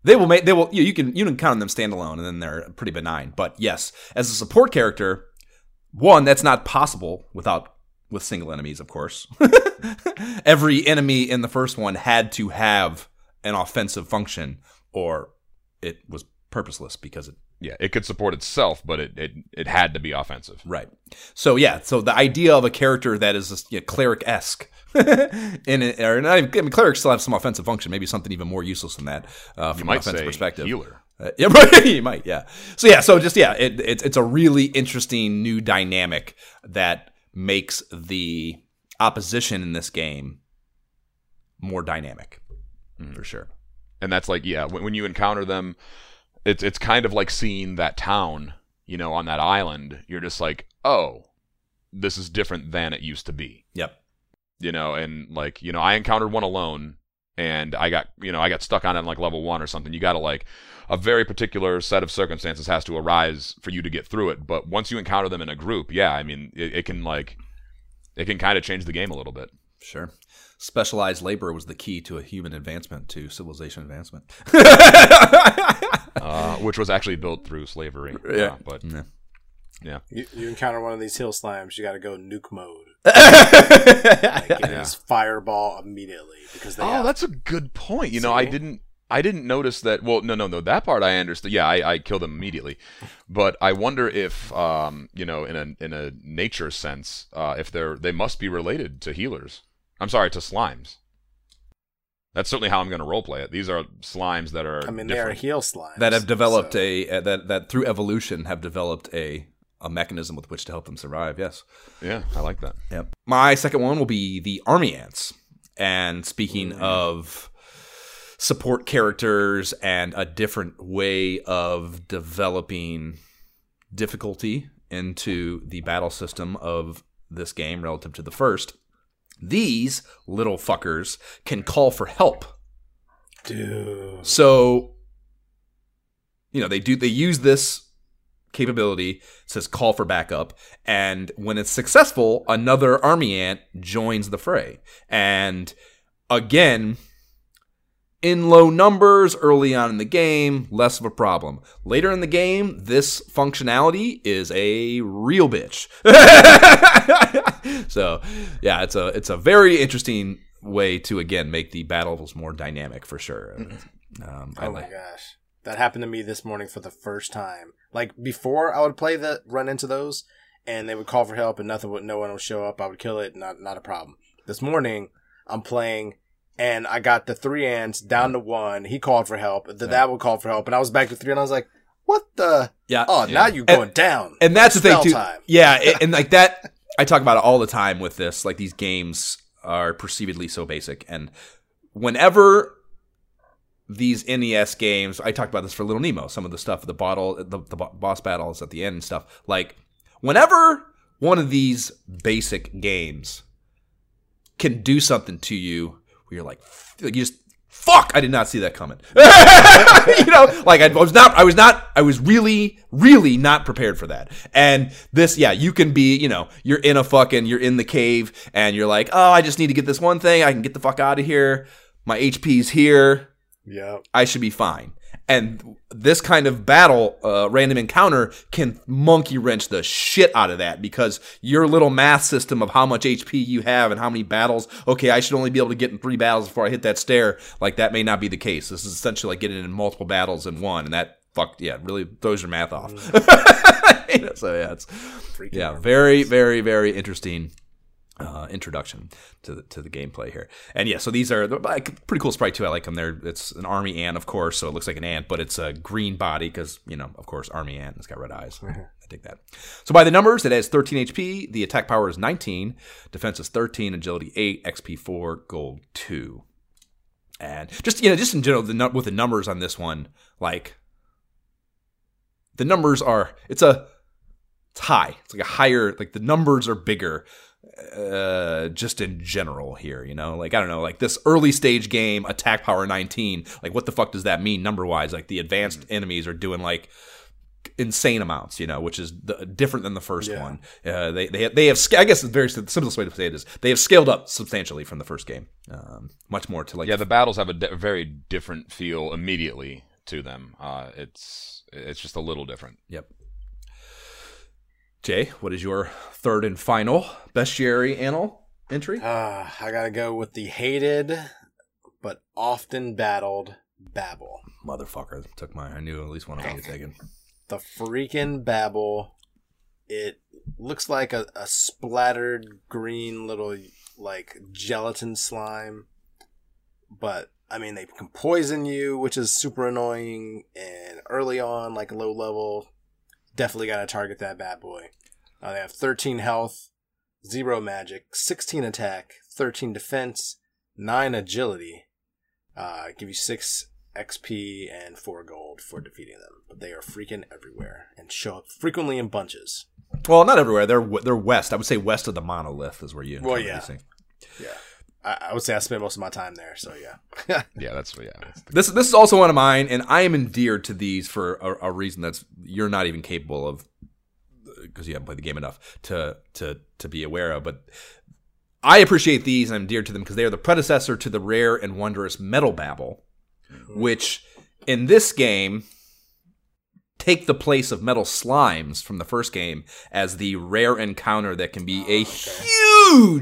Speaker 2: they will make they will you, you can you can count on them standalone, and then they're pretty benign. But yes, as a support character, one that's not possible without with single enemies, of course. [laughs] Every enemy in the first one had to have an offensive function, or it was purposeless because it
Speaker 1: Yeah, it could support itself, but it it, it had to be offensive.
Speaker 2: Right. So yeah, so the idea of a character that is you know, cleric esque. [laughs] in it, or not even, I mean, clerics still have some offensive function, maybe something even more useless than that uh, from
Speaker 1: You
Speaker 2: an
Speaker 1: might
Speaker 2: offensive
Speaker 1: say
Speaker 2: perspective.
Speaker 1: healer.
Speaker 2: Uh, [laughs] yeah, right. you might, yeah. So yeah, so just yeah, it, it's it's a really interesting new dynamic that makes the opposition in this game more dynamic,
Speaker 1: Mm.
Speaker 2: for sure.
Speaker 1: And that's like yeah when, when you encounter them it's it's kind of like seeing that town you know on that island. You're just like oh this is different than it used to be.
Speaker 2: Yep.
Speaker 1: you know and like you know i encountered one alone and i got you know i got stuck on it in like level one or something. You gotta like a very particular set of circumstances has to arise for you to get through it. But once you encounter them in a group yeah i mean it, it can like it can kind of change the game a little bit.
Speaker 2: Sure. Specialized labor was the key to a human advancement, to civilization advancement. [laughs]
Speaker 1: uh, which was actually built through slavery [laughs]
Speaker 2: Yeah.
Speaker 1: Uh, but
Speaker 2: Yeah.
Speaker 3: you, you encounter one of these hill slimes, you got to go nuke mode. [laughs] Like, it
Speaker 1: Yeah.
Speaker 3: is fireball immediately because they
Speaker 1: Oh,
Speaker 3: have
Speaker 1: that's a good point. You know, I didn't I didn't notice that. Well, no, no, no. That part I understood. Yeah, I, I killed them immediately. But I wonder if, um, you know, in a in a nature sense, uh, if they're they must be related to healers. I'm sorry, to slimes. That's certainly how I'm going to roleplay it. These are slimes that are.
Speaker 3: I mean, they are
Speaker 1: different.
Speaker 3: heal slimes
Speaker 2: that have developed
Speaker 3: so-
Speaker 2: a uh, that that through evolution have developed a a mechanism with which to help them survive. Yes.
Speaker 1: Yeah, I like that.
Speaker 2: Yep. My second one will be the army ants. And speaking of support characters and a different way of developing difficulty into the battle system of this game relative to the first, these little fuckers can call for help.
Speaker 3: dude.
Speaker 2: So, you know, they do they use this capability says call for backup and when it's successful another army ant joins the fray and again in low numbers early on in the game less of a problem later in the game this functionality is a real bitch [laughs] so yeah it's a it's a very interesting way to again make the battles more dynamic for sure um, I
Speaker 3: Oh my gosh. That happened to me this morning for the first time. Like before I would play the run into those and they would call for help and nothing would no one would show up. I would kill it, not not a problem. This morning I'm playing and I got the three ants down to one. He called for help. The that would call for help and I was back to three and I was like, What the
Speaker 2: yeah
Speaker 3: Oh, now you're going down.
Speaker 2: and that's the thing too.
Speaker 3: time.
Speaker 2: Yeah, it- and like that, [laughs] I talk about it all the time with this. Like these games are perceivedly so basic, and whenever these NES games, I talked about this for Little Nemo. Some of the stuff, the bottle, the, the boss battles at the end and stuff. Like whenever one of these basic games can do something to you you're like, like you just fuck i did not see that coming. [laughs] You know like I was not i was not i was really really not prepared for that. And this yeah you can be you know you're in a fucking you're in the cave and you're like oh i just need to get this one thing. I can get the fuck out of here. My hp's here.
Speaker 3: Yep.
Speaker 2: I should be fine. And this kind of battle, uh, random encounter, can monkey wrench the shit out of that because your little math system of how much HP you have and how many battles, okay, I should only be able to get in three battles before I hit that stair. Like, that may not be the case. This is essentially like getting in multiple battles in one, and that, fuck, yeah, really throws your math off. [laughs] So, yeah, it's, yeah, very, very, very interesting uh, introduction to the, to the gameplay here. And yeah, so these are like pretty cool sprite too. I like them. They're it's an army ant, of course, so it looks like an ant, but it's a green body because you know, of course, army ant. It's got red eyes. I take that. So by the numbers, it has 13 HP. The attack power is 19, defense is 13, agility 8, XP 4, gold 2. And just you know, just in general, the with the numbers on this one, like the numbers are it's a it's high. It's like a higher like the numbers are bigger uh just in general here you know like i don't know like this early stage game attack power 19 like what the fuck does that mean number wise like the advanced enemies are doing like insane amounts you know which is the, different than the first
Speaker 3: Yeah.
Speaker 2: one uh, they they they have i guess the very simplest way to say it is they have scaled up substantially from the first game um much more to like
Speaker 1: Yeah, the battles have a di- very different feel immediately to them. Uh, it's it's just a little different.
Speaker 2: Yep. Jay, what is your third and final bestiary annal entry?
Speaker 3: Uh, I gotta go with the hated but often battled Babble.
Speaker 2: Motherfucker took mine. I knew at least one of them was taken.
Speaker 3: The freaking Babble. It looks like a, a splattered green little like gelatin slime. But I mean they can poison you, which is super annoying and early on, like low level, definitely gotta target that bad boy. Uh, they have 13 health, zero magic, 16 attack, 13 defense, 9 agility. Uh, give you 6 XP and 4 gold for defeating them. But they are freaking everywhere and show up frequently in bunches.
Speaker 2: Well, not everywhere. They're they're west. I would say west of the monolith is where you.
Speaker 3: Well, yeah.
Speaker 2: these things.
Speaker 3: Yeah. I, I would say I spent most of my time there, so yeah. [laughs]
Speaker 1: Yeah, that's yeah. That's the,
Speaker 2: This this is also one of mine, and I am endeared to these for a, a reason that's you're not even capable of because you haven't played the game enough to to to be aware of. But I appreciate these, and I'm dear to them because they are the predecessor to the rare and wondrous Metal Babble, mm-hmm. which in this game take the place of metal slimes from the first game as the rare encounter that can be a oh, huge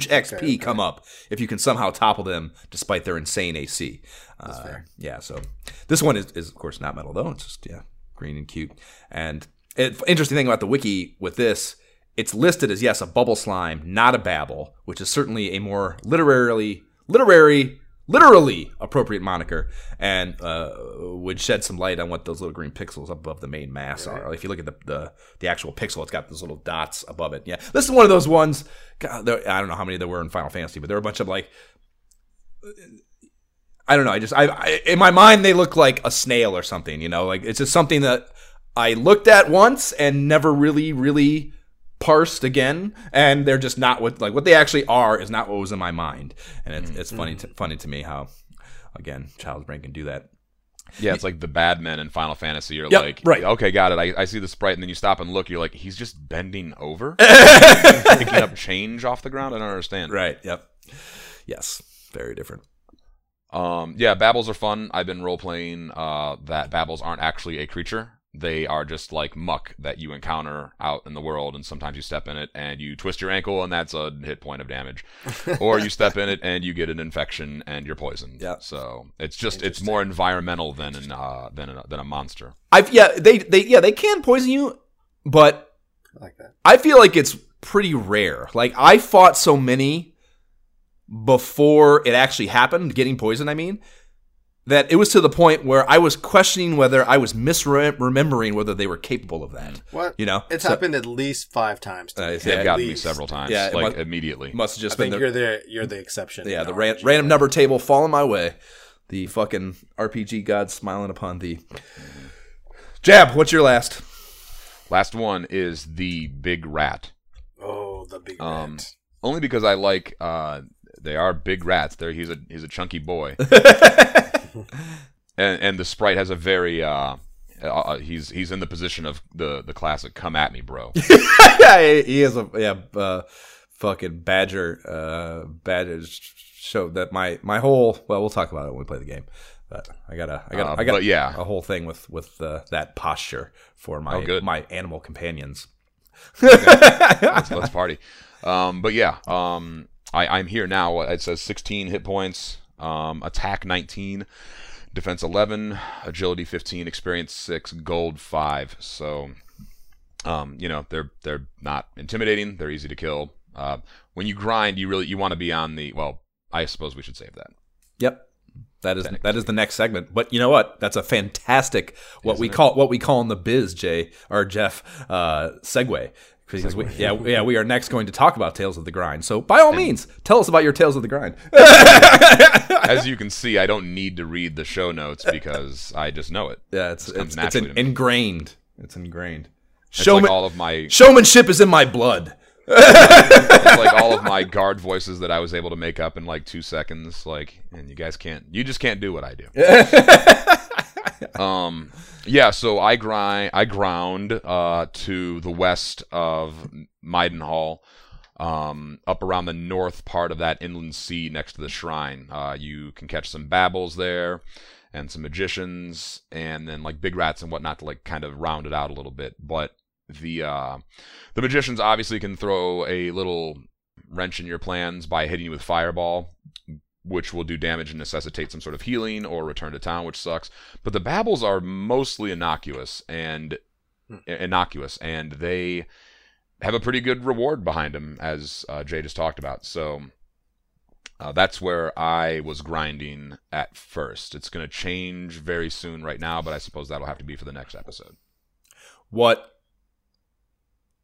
Speaker 2: XP
Speaker 3: okay.
Speaker 2: come up if you can somehow topple them despite their insane AC. Uh,
Speaker 3: fair.
Speaker 2: yeah, so this one is, is of course not metal though. It's just yeah, green and cute. And it, interesting thing about the wiki with this, it's listed as yes a bubble slime, not a babble, which is certainly a more literarily literary literally appropriate moniker and uh, would shed some light on what those little green pixels up above the main mass are. If you look at the, the the actual pixel, it's got those little dots above it. Yeah, this is one of those ones. God, there, I don't know how many there were in Final Fantasy, but there were a bunch of like. I don't know. I just I, I in my mind they look like a snail or something. You know, like it's just something that I looked at once and never really really parsed again and they're just not what like what they actually are is not what was in my mind and it's, it's funny to, funny to me how again child's brain can do that
Speaker 1: yeah, it's like the bad men in Final Fantasy. You're
Speaker 2: Yep,
Speaker 1: like,
Speaker 2: right.
Speaker 1: okay, got it. I, I see the sprite, and then you stop and look. You're like, he's just bending over, [laughs] picking up change off the ground. I don't understand.
Speaker 2: right yep yes very different
Speaker 1: Um, yeah, babbles are fun. I've been role playing uh, that babbles aren't actually a creature. They are just like muck that you encounter out in the world, and sometimes you step in it and you twist your ankle, and that's a hit point of damage. [laughs] or you step in it and you get an infection and you're poisoned.
Speaker 2: Yeah.
Speaker 1: So it's just it's more environmental than an, uh, than a, than a monster.
Speaker 2: i've yeah they they yeah they can poison you but
Speaker 3: I like that.
Speaker 2: I feel like it's pretty rare. Like I fought so many before it actually happened, getting poisoned, I mean, that it was to the point where I was questioning whether I was misremembering whether they were capable of that.
Speaker 3: What?
Speaker 2: You know?
Speaker 3: It's
Speaker 2: So-
Speaker 3: happened at least five times. To
Speaker 2: Uh, it's-
Speaker 1: They've
Speaker 3: At
Speaker 1: gotten me several times,
Speaker 2: Yeah,
Speaker 1: like
Speaker 2: must-
Speaker 1: immediately.
Speaker 2: Must have
Speaker 3: I
Speaker 2: just been
Speaker 3: think
Speaker 2: the
Speaker 3: you're the you're the exception.
Speaker 2: yeah the ran, random number table falling my way. The fucking RPG god smiling upon thee. Jab, what's your last?
Speaker 1: Last one is the big rat.
Speaker 3: Oh, the big
Speaker 1: Um,
Speaker 3: rat.
Speaker 1: only because I like uh, they are big rats. There, he's a he's a chunky boy, [laughs] and and the sprite has a very uh, uh, he's he's in the position of the the classic "come at me, bro." [laughs]
Speaker 2: yeah, he is a yeah, uh, fucking badger. Uh, badger show that my my whole. Well, we'll talk about it when we play the game. But I got a I got
Speaker 1: Uh,
Speaker 2: I got
Speaker 1: but yeah.
Speaker 2: a whole thing with with uh, that posture for my
Speaker 1: Oh,
Speaker 2: my animal companions.
Speaker 1: let's, let's [laughs] party. Um, but yeah, um, I, I'm here now. It says 16 hit points, um, attack 19, defense 11, agility 15, experience 6, gold 5. So, um, you know, they're they're not intimidating. They're easy to kill. Uh, when you grind, you really you want to be on the well. I suppose we should save that.
Speaker 2: Yep. That is that is the next segment. But you know what? That's a fantastic what we
Speaker 1: Isn't it?
Speaker 2: call what we call in the biz, Jay or Jeff, uh, segue. Because we, yeah, yeah, we are next going to talk about Tales of the Grind. So by all means, tell us about your Tales of the Grind. [laughs]
Speaker 1: As you can [laughs] see, I don't need to read the show notes because I just know it.
Speaker 2: Yeah, it's
Speaker 1: comes
Speaker 2: it's, it's
Speaker 1: naturally
Speaker 2: in,
Speaker 1: to me.
Speaker 2: ingrained. It's ingrained.
Speaker 1: It's
Speaker 2: Showman,
Speaker 1: like all of my
Speaker 2: showmanship is in my blood.
Speaker 1: it's like all of my [laughs] guard voices that I was able to make up in like two seconds. Like, and you guys can't, you just can't do what I do. [laughs] um, yeah. So I grind, I ground uh, to the west of Midenhall, um, up around the north part of that inland sea next to the shrine. Uh, you can catch some babbles there. And some magicians, and then like big rats and whatnot to like kind of round it out a little bit. But the uh, the magicians obviously can throw a little wrench in your plans by hitting you with fireball, which will do damage and necessitate some sort of healing or return to town, which sucks. But the babbles are mostly innocuous and innocuous, and they have a pretty good reward behind them, as uh, Jay just talked about. So. Uh, that's where I was grinding at first. It's going to change very soon right now, but I suppose that'll have to be for the next episode.
Speaker 2: What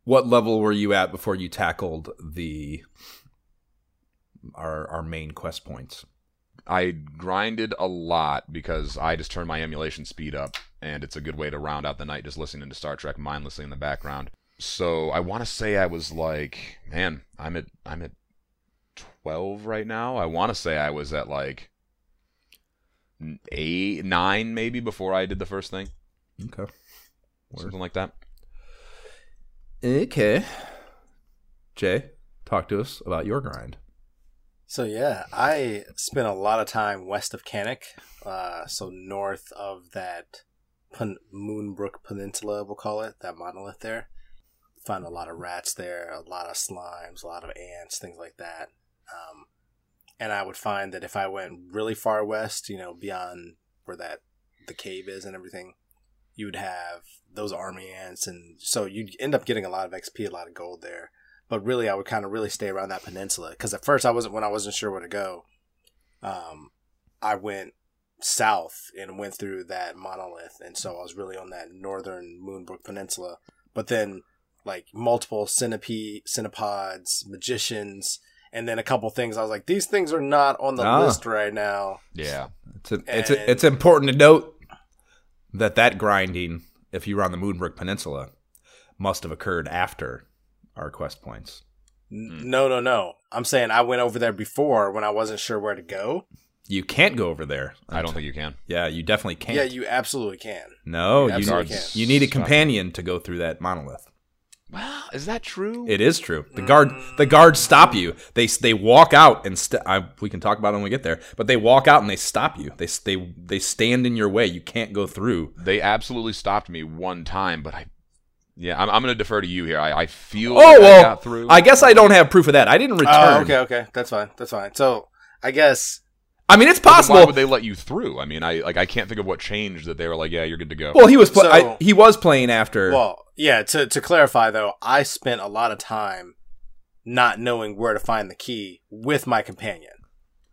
Speaker 2: what level were you at before you tackled the our our main quest points?
Speaker 1: I grinded a lot because I just turned my emulation speed up, and it's a good way to round out the night just listening to Star Trek mindlessly in the background. So I want to say I was like, man, I'm at I'm at twelve right now. I want to say I was at like eight, nine maybe before I did the first thing,
Speaker 2: Okay. Word.
Speaker 1: something like that.
Speaker 2: Okay. Jay, talk to us about your grind.
Speaker 3: So yeah, I spent a lot of time west of Cannock, uh, so north of that Pen- Moonbrooke Peninsula, we'll call it that monolith there. Found a lot of rats there, a lot of slimes, a lot of ants, things like that. Um, and I would find that if I went really far west, you know, beyond where that the cave is and everything, you would have those army ants, and so you'd end up getting a lot of XP, a lot of gold there but really I would kind of really stay around that peninsula because at first I wasn't when I wasn't sure where to go. Um, I went south and went through that monolith, and so I was really on that northern Moonbrooke Peninsula. But then, like multiple centipede, centipods, magicians, and then a couple things. I was like, these things are not on the
Speaker 2: Ah.
Speaker 3: list right now.
Speaker 1: Yeah,
Speaker 2: It's a, it's a, it's important to note that that grinding, if you were on the Moonbrooke Peninsula, must have occurred after our quest points.
Speaker 3: N- hmm. No, no, no. I'm saying I went over there before when I wasn't sure where to go.
Speaker 2: You can't go over there.
Speaker 1: I don't think you can.
Speaker 2: Yeah, you definitely can't.
Speaker 3: Yeah, you absolutely can.
Speaker 2: no,
Speaker 3: you
Speaker 2: you,
Speaker 3: absolutely
Speaker 2: need,
Speaker 3: can.
Speaker 2: you need a companion to go through that monolith.
Speaker 1: Well, is that true?
Speaker 2: It is true. The guard, the guards stop you. They they walk out and st- I, we can talk about it when we get there. But they walk out and they stop you. They they they stand in your way. You can't go through.
Speaker 1: they absolutely stopped me one time, but I, yeah, I'm, I'm going to defer to you here. I, I feel
Speaker 2: Oh
Speaker 1: like I
Speaker 2: well,
Speaker 1: got through.
Speaker 2: I guess I don't have proof of that. I didn't oh, return.
Speaker 3: Oh, okay, okay. That's fine. That's fine. So I guess
Speaker 2: I mean, it's possible.
Speaker 1: Why would they let you through? I mean, I like I can't think of what changed that they were like, yeah, you're good to go.
Speaker 2: well, he was pl-
Speaker 3: So-
Speaker 2: I, he was playing after.
Speaker 3: Well, yeah, to, to clarify though, I spent a lot of time not knowing where to find the key with my companion.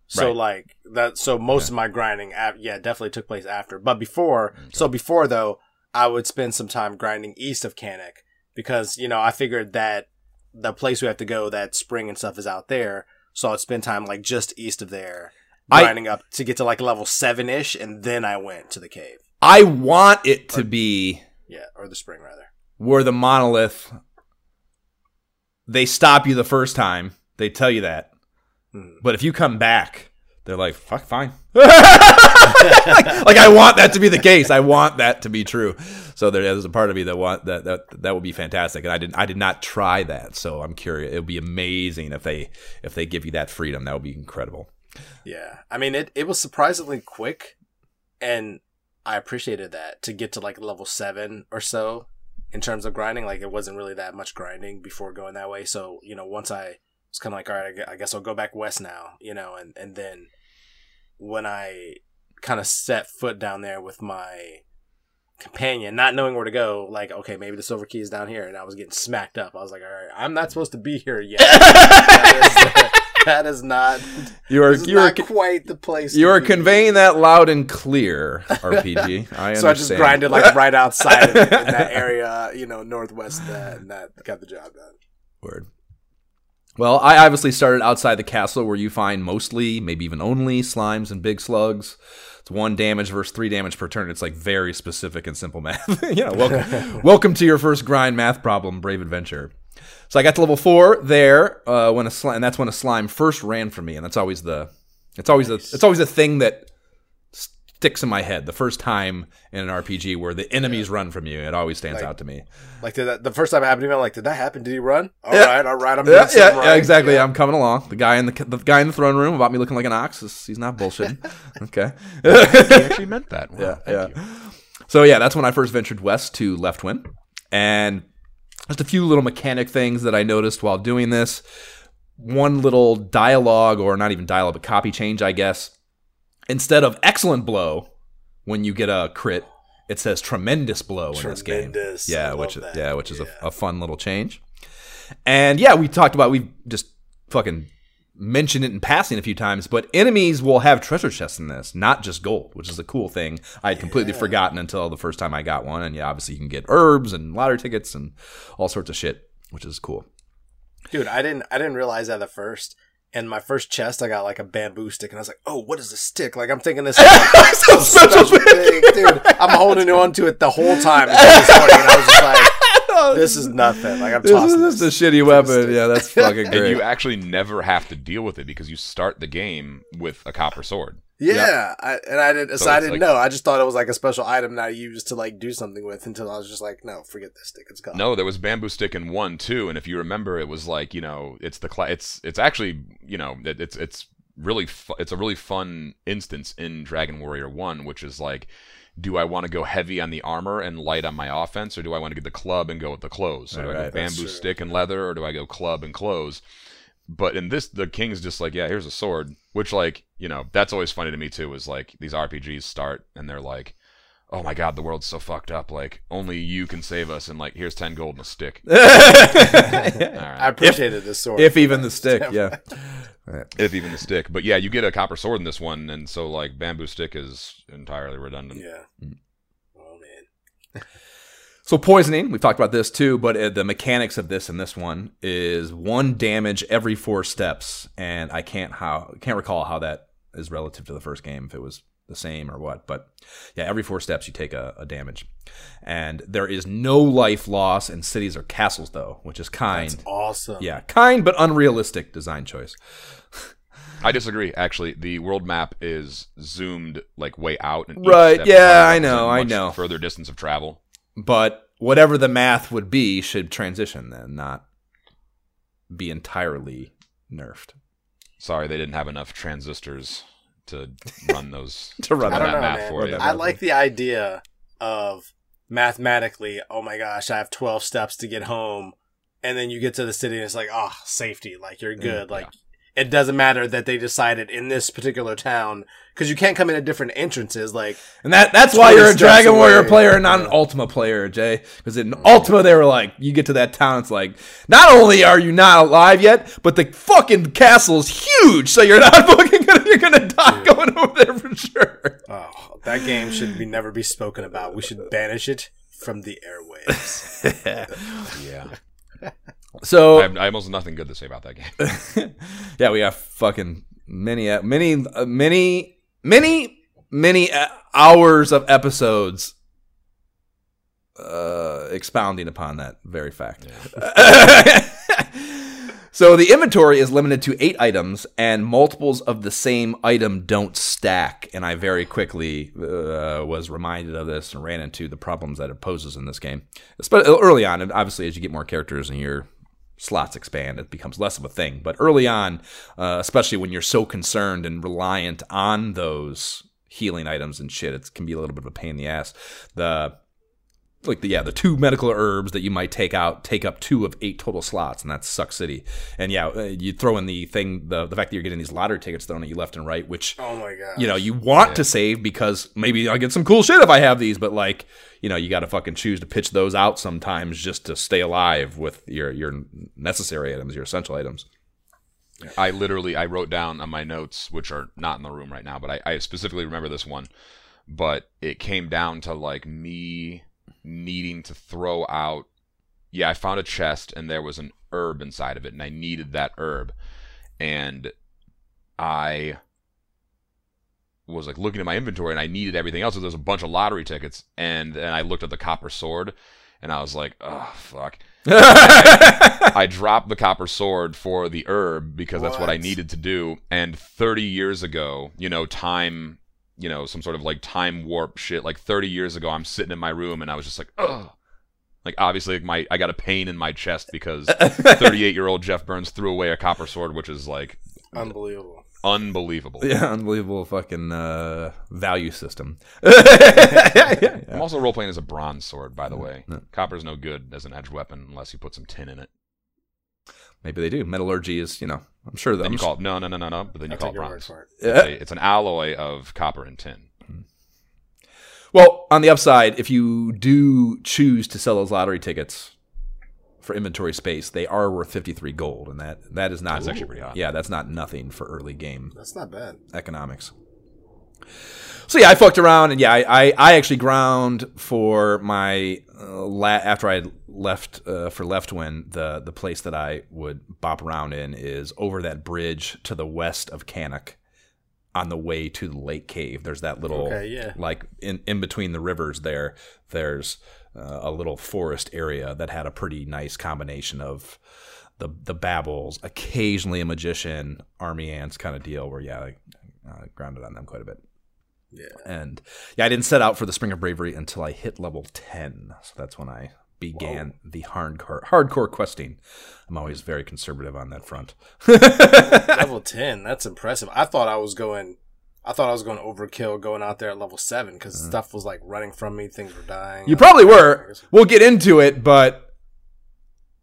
Speaker 3: So
Speaker 2: Right.
Speaker 3: like that so most of my grinding yeah, definitely took place after. But before, so before though, I would spend some time grinding east of Cannock because, you know, I figured that the place we have to go, that spring and stuff is out there. So I'd spend time like just east of there
Speaker 2: I-
Speaker 3: grinding up to get to like level 7ish and then I went to the cave.
Speaker 2: I want it to be
Speaker 3: Yeah, or the spring rather.
Speaker 2: where the monolith they stop you the first time. They tell you that.
Speaker 3: Hmm.
Speaker 2: But if you come back, they're like, fuck, fine. [laughs] like, like, I want that to be the case. I want that to be true. So there is a part of me that want that that that would be fantastic. And I didn't I did not try that. So I'm curious. It would be amazing if they if they give you that freedom. That would be incredible.
Speaker 3: Yeah. I mean, it, it was surprisingly quick, and I appreciated that to get to like level seven or so in terms of grinding. Like, it wasn't really that much grinding before going that way. So, you know, once I was kind of like, all right, I I guess I'll go back west now, you know, and, and then when I kind of set foot down there with my companion, not knowing where to go, like, okay, maybe the silver key is down here, and I was getting smacked up. I was like, all right, I'm not supposed to be here yet. [laughs] that, is, [laughs] that is not.
Speaker 2: You are you are
Speaker 3: quite the place.
Speaker 2: you are conveying that loud and clear. RPG. [laughs] I understand.
Speaker 3: So I just grinded like right outside of it, in that area, you know, northwest that, and that got the job done.
Speaker 2: Word. Well, I obviously started outside the castle where you find mostly, maybe even only, slimes and big slugs. It's one damage versus three damage per turn. It's like very specific and simple math. [laughs] you know, welcome, [laughs] welcome to your first grind math problem, Brave Adventure. So I got to level four there uh, when a slime, and that's when a slime first ran from me, and that's always the, it's always the, it's always the thing that sticks in my head. The first time in an RPG where the enemies run from you, it always stands
Speaker 3: Like-
Speaker 2: out to me.
Speaker 3: Like did that, the first time it happened to me, I'm like, did that happen? Did he run? All
Speaker 2: Yeah.
Speaker 3: right, all right, I'm
Speaker 2: Yeah, yeah,
Speaker 3: right.
Speaker 2: yeah, exactly.
Speaker 3: Yeah.
Speaker 2: I'm coming along. The guy in the the guy in the throne room about me looking like an ox. is- He's not bullshitting. [laughs] okay.
Speaker 1: He actually meant that. Wow,
Speaker 2: yeah,
Speaker 1: thank
Speaker 2: yeah.
Speaker 1: you.
Speaker 2: So yeah, that's when I first ventured west to Leftwyne, and just a few little mechanic things that I noticed while doing this. One little dialogue, or not even dialogue, but copy change, I guess. Instead of excellent blow, when you get a crit, it says tremendous blow in this game.
Speaker 3: Tremendous. I
Speaker 2: Yeah, which
Speaker 3: that.
Speaker 2: yeah, which is
Speaker 3: Yeah.
Speaker 2: A, a fun little change. And yeah, we talked about we just fucking mentioned it in passing a few times, but enemies will have treasure chests in this, not just gold, which is a cool thing. I had completely forgotten until the first time I got one. And yeah, obviously you can get herbs and lottery tickets and all sorts of shit, which is cool.
Speaker 3: Dude, I didn't I didn't realize that at first. In my first chest, I got like a bamboo stick, and I was like, "Oh, what is a stick?" Like I'm thinking this [laughs] is like,
Speaker 2: Some
Speaker 3: some
Speaker 2: special
Speaker 3: special thing, dude. I'm holding on to it the whole time this morning, and I was just like, [laughs] "This is nothing." Like I'm
Speaker 2: This
Speaker 3: tossing
Speaker 2: is
Speaker 3: this.
Speaker 2: just a shitty weapon. Yeah, that's fucking great. [laughs]
Speaker 1: And you actually never have to deal with it because you start the game with a copper sword.
Speaker 3: Yeah, I, and I didn't. So,
Speaker 1: So
Speaker 3: I didn't
Speaker 1: like-
Speaker 3: know. I just thought it was like a special item that I used to like do something with until I was just like, "No, forget this stick. It's gone."
Speaker 1: No, there was bamboo stick in one too, and if you remember, it was like you know, it's the cla- it's it's actually you know, it, it's it's really fu- it's a really fun instance in Dragon Warrior One, which is like, do I want to go heavy on the armor and light on my offense, or do I want to get the club and go with the clothes? So do I go bamboo stick and leather, or do I go club and clothes? But in this, the king's just like, yeah, here's a sword, which like you know, that's always funny to me too. Is like these RPGs start and they're like. Oh my god, the world's so fucked up. Like, only you can save us, and like, here's 10 gold and a stick. [laughs] All right.
Speaker 3: I appreciated this sword.
Speaker 2: if even the stick, [laughs] yeah. [laughs]
Speaker 1: if even the stick. But yeah, you get a copper sword in this one, and so like bamboo stick is entirely redundant.
Speaker 3: yeah. Mm. Oh man.
Speaker 2: So poisoning, we've talked about this too, but uh, the mechanics of this and this one is one damage every four steps, and I can't how can't recall how that is relative to the first game if it was the same or what, but yeah, every four steps you take a, a damage, and there is no life loss in cities or castles though, which is kind.
Speaker 3: Awesome.
Speaker 2: Yeah, kind but unrealistic design choice.
Speaker 1: I disagree. Actually, the world map is zoomed like way out. And
Speaker 2: Right, yeah, I know, I know.
Speaker 1: Further distance of travel.
Speaker 2: But whatever the math would be should transition then, not be entirely nerfed.
Speaker 1: Sorry, they didn't have enough transistors to run those [laughs]
Speaker 2: To run
Speaker 3: I
Speaker 1: run
Speaker 3: don't
Speaker 1: that
Speaker 3: know,
Speaker 1: map
Speaker 3: man.
Speaker 1: for you.
Speaker 3: I like the idea of mathematically, oh my gosh, I have 12 steps to get home. And then you get to the city and it's like, oh, safety. Like, you're mm, good. like, it doesn't matter that they decided in this particular town, because you can't come in at different entrances. Like,
Speaker 2: And that that's why you're a Dragon Warrior player and not an Ultima player, Jay. Because in Ultima they were like, you get to that town, it's like, not only are you not alive yet, but the fucking castle is huge, so you're not [laughs] fucking gonna you're gonna die going over there for sure.
Speaker 3: oh, that game should be never be spoken about. We should banish it from the airwaves. [laughs]
Speaker 1: Yeah, [laughs]
Speaker 2: So
Speaker 1: I have, I have almost nothing good to say about that game. [laughs]
Speaker 2: yeah, we have fucking many, uh, many, uh, many, many, many uh, hours of episodes uh, expounding upon that very fact. [laughs] So the inventory is limited to eight items, and multiples of the same item don't stack. And I very quickly uh, was reminded of this and ran into the problems that it poses in this game, especially early on. And obviously, as you get more characters and your slots expand, it becomes less of a thing. But early on, uh, especially when you're so concerned and reliant on those healing items and shit, it can be a little bit of a pain in the ass. The like the yeah the two medical herbs that you might take out take up two of eight total slots and that's suck city and yeah uh, you throw in the thing the, the fact that you're getting these lottery tickets thrown at you left and right which
Speaker 3: Oh my god.
Speaker 2: you know you want to save because maybe i'll get some cool shit if i have these but like you know you got to fucking choose to pitch those out sometimes just to stay alive with your your necessary items your essential items
Speaker 1: I literally I wrote down on my notes, which are not in the room right now, but I, I specifically remember this one. But it came down to like me needing to throw out. Yeah, I found a chest and there was an herb inside of it, and I needed that herb, and I was like looking at my inventory and I needed everything else. So there's a bunch of lottery tickets, and then I looked at the copper sword, and I was like, oh fuck. I [laughs] dropped the copper sword for the herb because that's what I needed to do. And 30 years ago, you know, time, you know, some sort of like time warp shit. Like 30 years ago, I'm sitting in my room and I was just like, ugh. Like obviously, like, my I got a pain in my chest because [laughs] 38 year old Jeff Burns threw away a copper sword, which is like
Speaker 3: Unbelievable.
Speaker 1: unbelievable.
Speaker 2: yeah unbelievable fucking uh, value system [laughs] yeah,
Speaker 1: I'm also role playing as a bronze sword, by the way. Copper's no good as an edge weapon unless you put some tin in it.
Speaker 2: Maybe they do metallurgy is you know i'm sure that
Speaker 1: Then
Speaker 2: I'm
Speaker 1: you call it no, no, no, no, no. But then you
Speaker 3: I'll
Speaker 1: call it bronze.
Speaker 3: for it.
Speaker 1: It's, a, it's an alloy of copper and tin. Hmm.
Speaker 2: Well, on the upside, if you do choose to sell those lottery tickets for inventory space, they are worth 53 gold, and that that is not
Speaker 1: That's actually pretty hot.
Speaker 2: Yeah, that's not nothing for early game
Speaker 3: That's not bad.
Speaker 2: economics. So yeah, I fucked around, and yeah, I I, I actually ground for my uh, la- after I left uh, for Leftwyne. The the place that I would bop around in is over that bridge to the west of Cannock, on the way to the lake cave. There's that little
Speaker 3: Okay, yeah.
Speaker 2: like in in between the rivers there. There's uh, a little forest area that had a pretty nice combination of the the babbles, occasionally a magician, army ants kind of deal. Where yeah, I uh, grounded on them quite a bit.
Speaker 3: Yeah.
Speaker 2: And yeah, I didn't set out for the Spring of Bravery until I hit level 10. So that's when I began the hardcore hardcore questing. I'm always very conservative on that front. [laughs]
Speaker 3: level 10 that's impressive i thought i was going i thought i was going overkill going out there at level 7 because mm. stuff was like running from me things were dying.
Speaker 2: You probably were. We'll get into it, but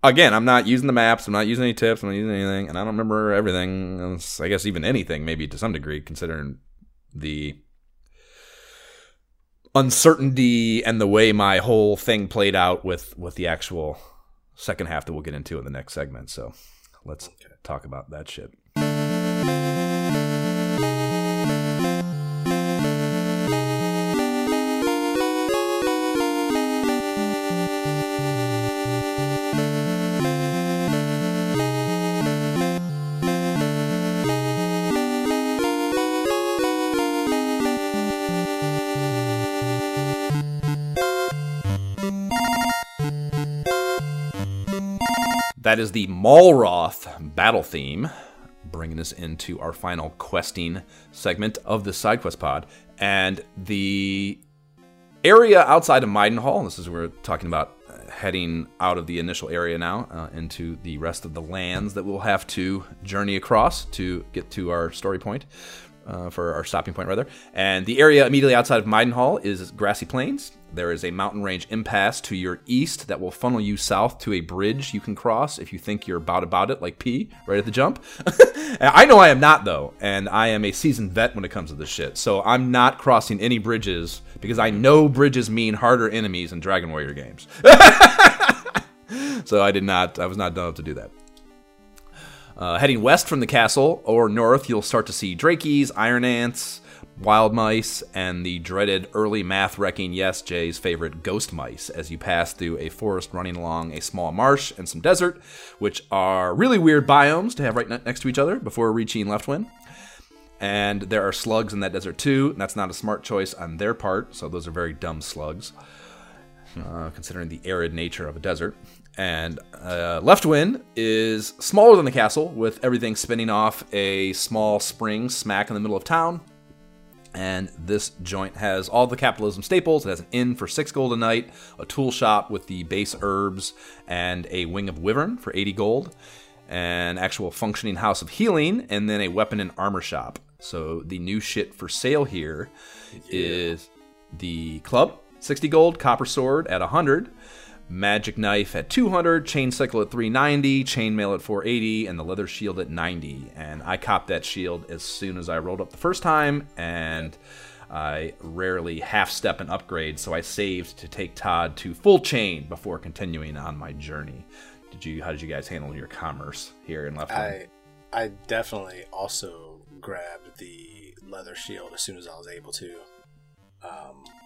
Speaker 2: again, I'm not using the maps. I'm not using any tips. I'm not using anything, and I don't remember everything. I guess even anything, maybe to some degree, considering the uncertainty and the way my whole thing played out with with the actual second half that we'll get into in the next segment. So let's talk about that shit. That is the Malroth battle theme, bringing us into our final questing segment of the side quest pod. And the area outside of Midenhall, this is where we're talking about uh, heading out of the initial area now uh, into the rest of the lands that we'll have to journey across to get to our story point. Uh, for our stopping point, rather. And the area immediately outside of Midenhall is grassy plains. There is a mountain range impasse to your east that will funnel you south to a bridge you can cross if you think you're about about it, like P, right at the jump. [laughs] I know I am not, though, and I am a seasoned vet when it comes to this shit. So I'm not crossing any bridges because I know bridges mean harder enemies in Dragon Warrior games. [laughs] so I did not, I was not done up to do that. Uh, heading west from the castle or north, you'll start to see drakeys, iron ants, wild mice, and the dreaded early math wrecking Yes Jay's favorite ghost mice as you pass through a forest running along a small marsh and some desert, which are really weird biomes to have right ne- next to each other before reaching Leftwyne. And there are slugs in that desert too, and that's not a smart choice on their part, so those are very dumb slugs. uh, considering the arid nature of a desert. And uh, Leftwyne is smaller than the castle, with everything spinning off a small spring smack in the middle of town. And this joint has all the capitalism staples. It has an inn for six gold a night, a tool shop with the base herbs, and a wing of wyvern for 80 gold, an actual functioning house of healing, and then a weapon and armor shop. So the new shit for sale here is the club, 60 gold, copper sword at 100, magic knife at 200, chain sickle at 390, chainmail at 480, and the leather shield at 90. And I copped that shield as soon as I rolled up the first time, and I rarely half step an upgrade, so I saved to take Todd to full chain before continuing on my journey. Did you? How did you guys handle your commerce here in Left?
Speaker 3: I I definitely also grabbed the leather shield as soon as I was able to. Um, and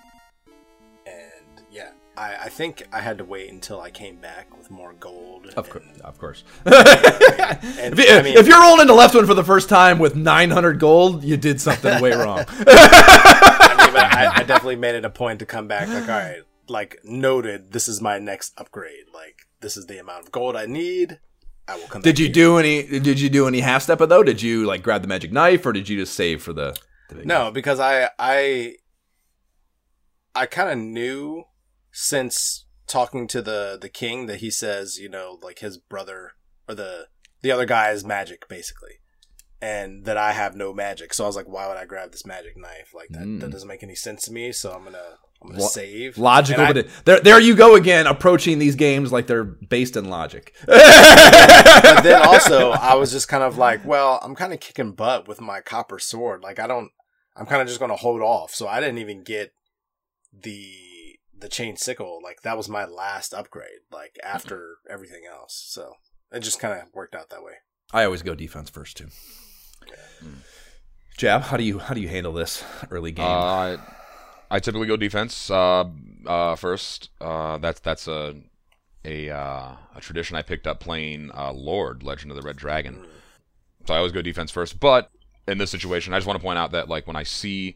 Speaker 3: yeah, I, I think I had to wait until I came back with more gold.
Speaker 2: Of course, of course. [laughs] [laughs]
Speaker 3: And,
Speaker 2: If,
Speaker 3: I mean,
Speaker 2: if you're rolling into Leftwyne for the first time with 900 gold, you did something way [laughs] wrong.
Speaker 3: I mean, I, I definitely made it a point to come back. Like, all right, like noted, this is my next upgrade. Like, this is the amount of gold I need. I will come.
Speaker 2: Did
Speaker 3: back
Speaker 2: you do any? Did you do any half step though? Did you like grab the magic knife, or did you just save for the? the
Speaker 3: No, because I I I kind of knew since talking to the the king that he says you know like his brother or the the other guy is magic basically, and that I have no magic. So I was like, why would I grab this magic knife? Like that
Speaker 2: Mm.
Speaker 3: that doesn't make any sense to me. So I'm gonna I'm gonna
Speaker 2: Lo-
Speaker 3: save
Speaker 2: Logical,
Speaker 3: I-
Speaker 2: but it, there, there you go again, approaching these games like they're based in logic. [laughs]
Speaker 3: but then also I was just kind of like, well, I'm kind of kicking butt with my copper sword. Like I don't, I'm kind of just going to hold off. So I didn't even get the the chain sickle. Like that was my last upgrade. Like after everything else. So it just kind of worked out that way.
Speaker 2: I always go defense first too. Jab, how do you how do you handle this early game?
Speaker 1: Uh, I typically go defense uh, uh, first. Uh, that's that's a a uh, a tradition I picked up playing uh, Lord Legend of the Red Dragon. So I always go defense first. But in this situation, I just want to point out that like when I see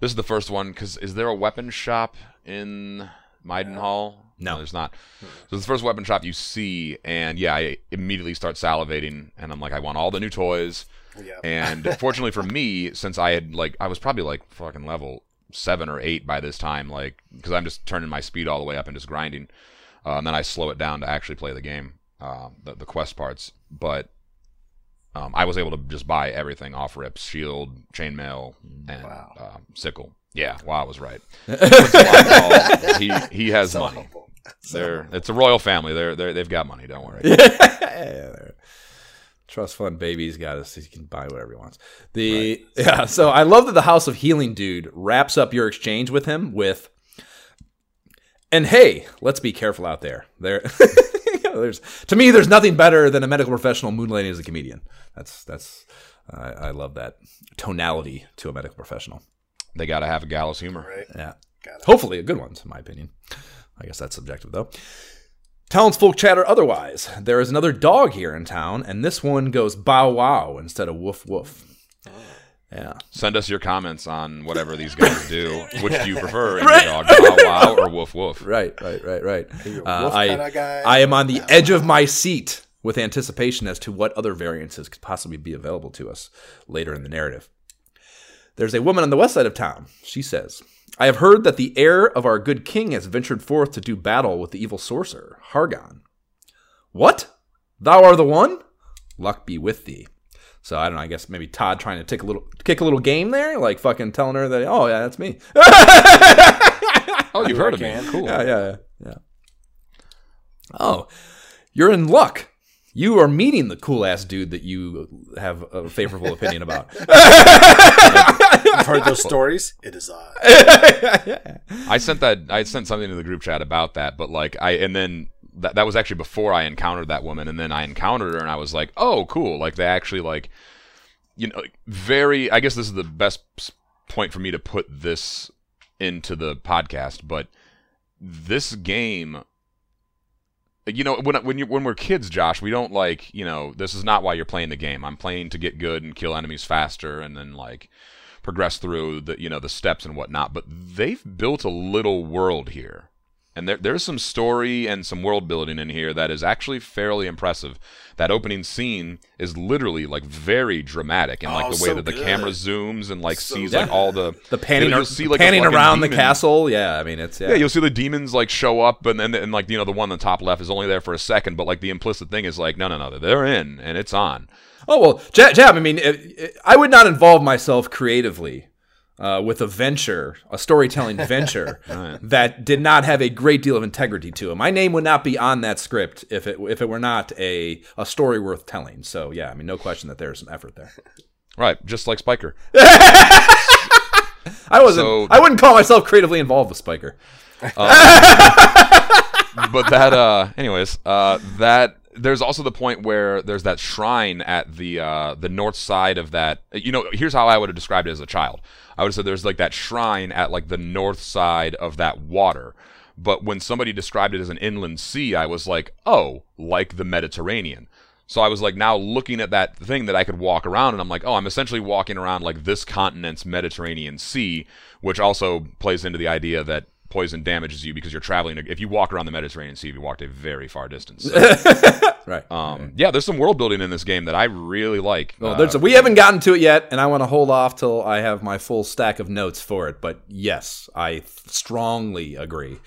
Speaker 1: this is the first one because is there a weapon shop in Midenhall?
Speaker 2: No.
Speaker 1: there's not. So it's the first weapon shop you see, and yeah, I immediately start salivating, and I'm like, I want all the new toys.
Speaker 3: Yeah.
Speaker 1: And [laughs] fortunately for me, since I had like I was probably like fucking level seven or eight by this time, like because I'm just turning my speed all the way up and just grinding, uh, and then I slow it down to actually play the game, uh, the the quest parts. But um, I was able to just buy everything off rips, shield, chainmail, and
Speaker 3: Wow.
Speaker 1: uh, sickle. Yeah, wow, I was right. [laughs] He he has
Speaker 3: So
Speaker 1: money.
Speaker 3: helpful.
Speaker 1: They're it's a royal family. They're they they've got money. Don't worry. [laughs]
Speaker 2: Yeah, Trust fund baby's got us. He can buy whatever he wants. The [laughs] yeah. So I love that the House of Healing dude wraps up your exchange with him with, and hey, let's be careful out there. There, there's to me, there's nothing better than a medical professional moonlighting as a comedian. That's that's. I, I love that tonality to a medical professional.
Speaker 1: They got to have a gallows humor.
Speaker 3: Right.
Speaker 2: Yeah.
Speaker 3: Got it.
Speaker 2: Hopefully, a good one, in my opinion. I guess that's subjective, though. Townsfolk chatter otherwise. There is another dog here in town, and this one goes bow wow instead of woof woof. Yeah.
Speaker 1: Send us your comments on whatever these guys [laughs] do. Which do you prefer, in your dog, wow wow [laughs] or woof woof?
Speaker 2: Right, right, right, right.
Speaker 3: you a
Speaker 2: Uh, I,
Speaker 3: guy?
Speaker 2: I am on the edge of my seat with anticipation as to what other variances could possibly be available to us later in the narrative. There's a woman on the west side of town. She says, I have heard that the heir of our good king has ventured forth to do battle with the evil sorcerer, Hargon. What? Thou art the one? Luck be with thee. So I don't know. I guess maybe Todd trying to take a little, kick a little game there, like fucking telling her that, oh yeah, that's me. [laughs]
Speaker 1: Oh, you've heard of me? Cool.
Speaker 2: Yeah, yeah, yeah. Oh, you're in luck. You are meeting the cool ass dude that you have a favorable opinion about. [laughs]
Speaker 3: You've heard those stories? It is I. [laughs]
Speaker 1: I sent that. I sent something to the group chat about that, but like I and then that that was actually before I encountered that woman, and then I encountered her, and I was like, oh, cool. Like they actually like, you know, very. I guess this is the best point for me to put this into the podcast, but this game. You know, when when you when we're kids, Josh, we don't like. You know, this is not why you're playing the game. I'm playing to get good and kill enemies faster, and then like progress through the you know the steps and whatnot. But they've built a little world here, And there, there's some story and some world building in here that is actually fairly impressive. That opening scene is literally like very dramatic, and like
Speaker 4: Oh,
Speaker 1: the way
Speaker 4: so
Speaker 1: that the
Speaker 4: good.
Speaker 1: camera zooms and like
Speaker 4: So
Speaker 1: sees
Speaker 4: good.
Speaker 1: like all the
Speaker 2: The panning,
Speaker 1: You'll
Speaker 2: ar-
Speaker 1: see, like,
Speaker 2: panning
Speaker 1: fucking
Speaker 2: around the castle. Yeah, I mean it's yeah.
Speaker 1: Yeah, you'll see the demons like show up, and then and like you know the one on the top left is only there for a second, but like the implicit thing is like no, no, no, they're in and it's on.
Speaker 2: Oh well, Jab. Jab I mean, it, it- I would not involve myself creatively uh, with a venture, a storytelling [laughs] venture that did not have a great deal of integrity to it. My name would not be on that script if it if it were not a a story worth telling. So yeah, I mean, no question that there's some effort there.
Speaker 1: Right, just like Spiker. [laughs]
Speaker 2: I wasn't.
Speaker 1: So-
Speaker 2: I wouldn't call myself creatively involved with Spiker. [laughs]
Speaker 1: but that uh anyways uh that there's also the point where there's that shrine at the uh the north side of that you know here's how i would have described it as a child. I would have said there's like that shrine at like the north side of that water. But when somebody described it as an inland sea i was like oh like the mediterranean. So I was like now looking at that thing that I could walk around, and I'm like, oh, I'm essentially walking around like this continent's Mediterranean Sea, which also plays into the idea that poison damages you because you're traveling. If you walk around the Mediterranean Sea, you walked a very far distance. So, [laughs]
Speaker 2: Right.
Speaker 1: um, yeah, there's some world building in this game that I really like.
Speaker 2: Well,
Speaker 1: Uh,
Speaker 2: a, we haven't gotten to it yet, and I want to hold off till I have my full stack of notes for it. But yes, I strongly agree.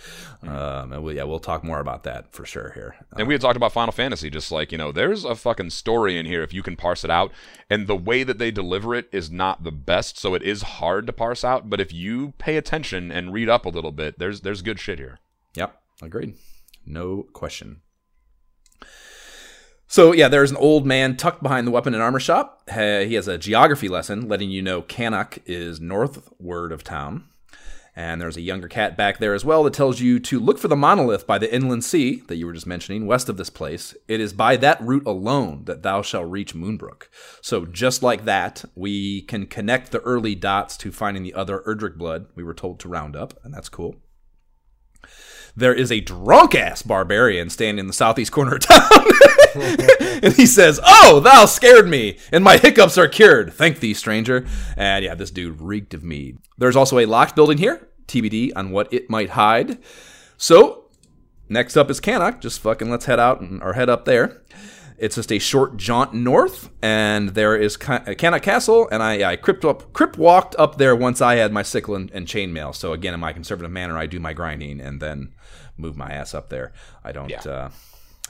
Speaker 2: Um, and we, yeah, we'll talk more about that for sure here.
Speaker 1: And we had talked about Final Fantasy, just like, you know, there's a fucking story in here if you can parse it out. And the way that they deliver it is not the best, so it is hard to parse out. But if you pay attention and read up a little bit, there's there's good shit here.
Speaker 2: Yep, agreed. No question. So yeah, there's an old man tucked behind the weapon and armor shop. He has a geography lesson letting you know Cannock is northward of town. And there's a younger cat back there as well that tells you to look for the monolith by the inland sea that you were just mentioning, west of this place. It is by that route alone that thou shalt reach Moonbrooke. So just like that, we can connect the early dots to finding the other Erdrick blood we were told to round up, and that's cool there is a drunk ass barbarian standing in the southeast corner of town. [laughs] and he says, Oh, thou scared me, and my hiccups are cured. Thank thee, stranger. And yeah, this dude reeked of mead. There's also a locked building here, TBD on what it might hide. So, next up is Cannock. Just fucking let's head out and, or head up there. It's just a short jaunt north, and there is Ca- Cannock Castle, and I, I crypt up, crypt walked up there once I had my sickle and, and chainmail. So again, in my conservative manner, I do my grinding and then move my ass up there. I don't,
Speaker 1: Yeah.
Speaker 2: uh,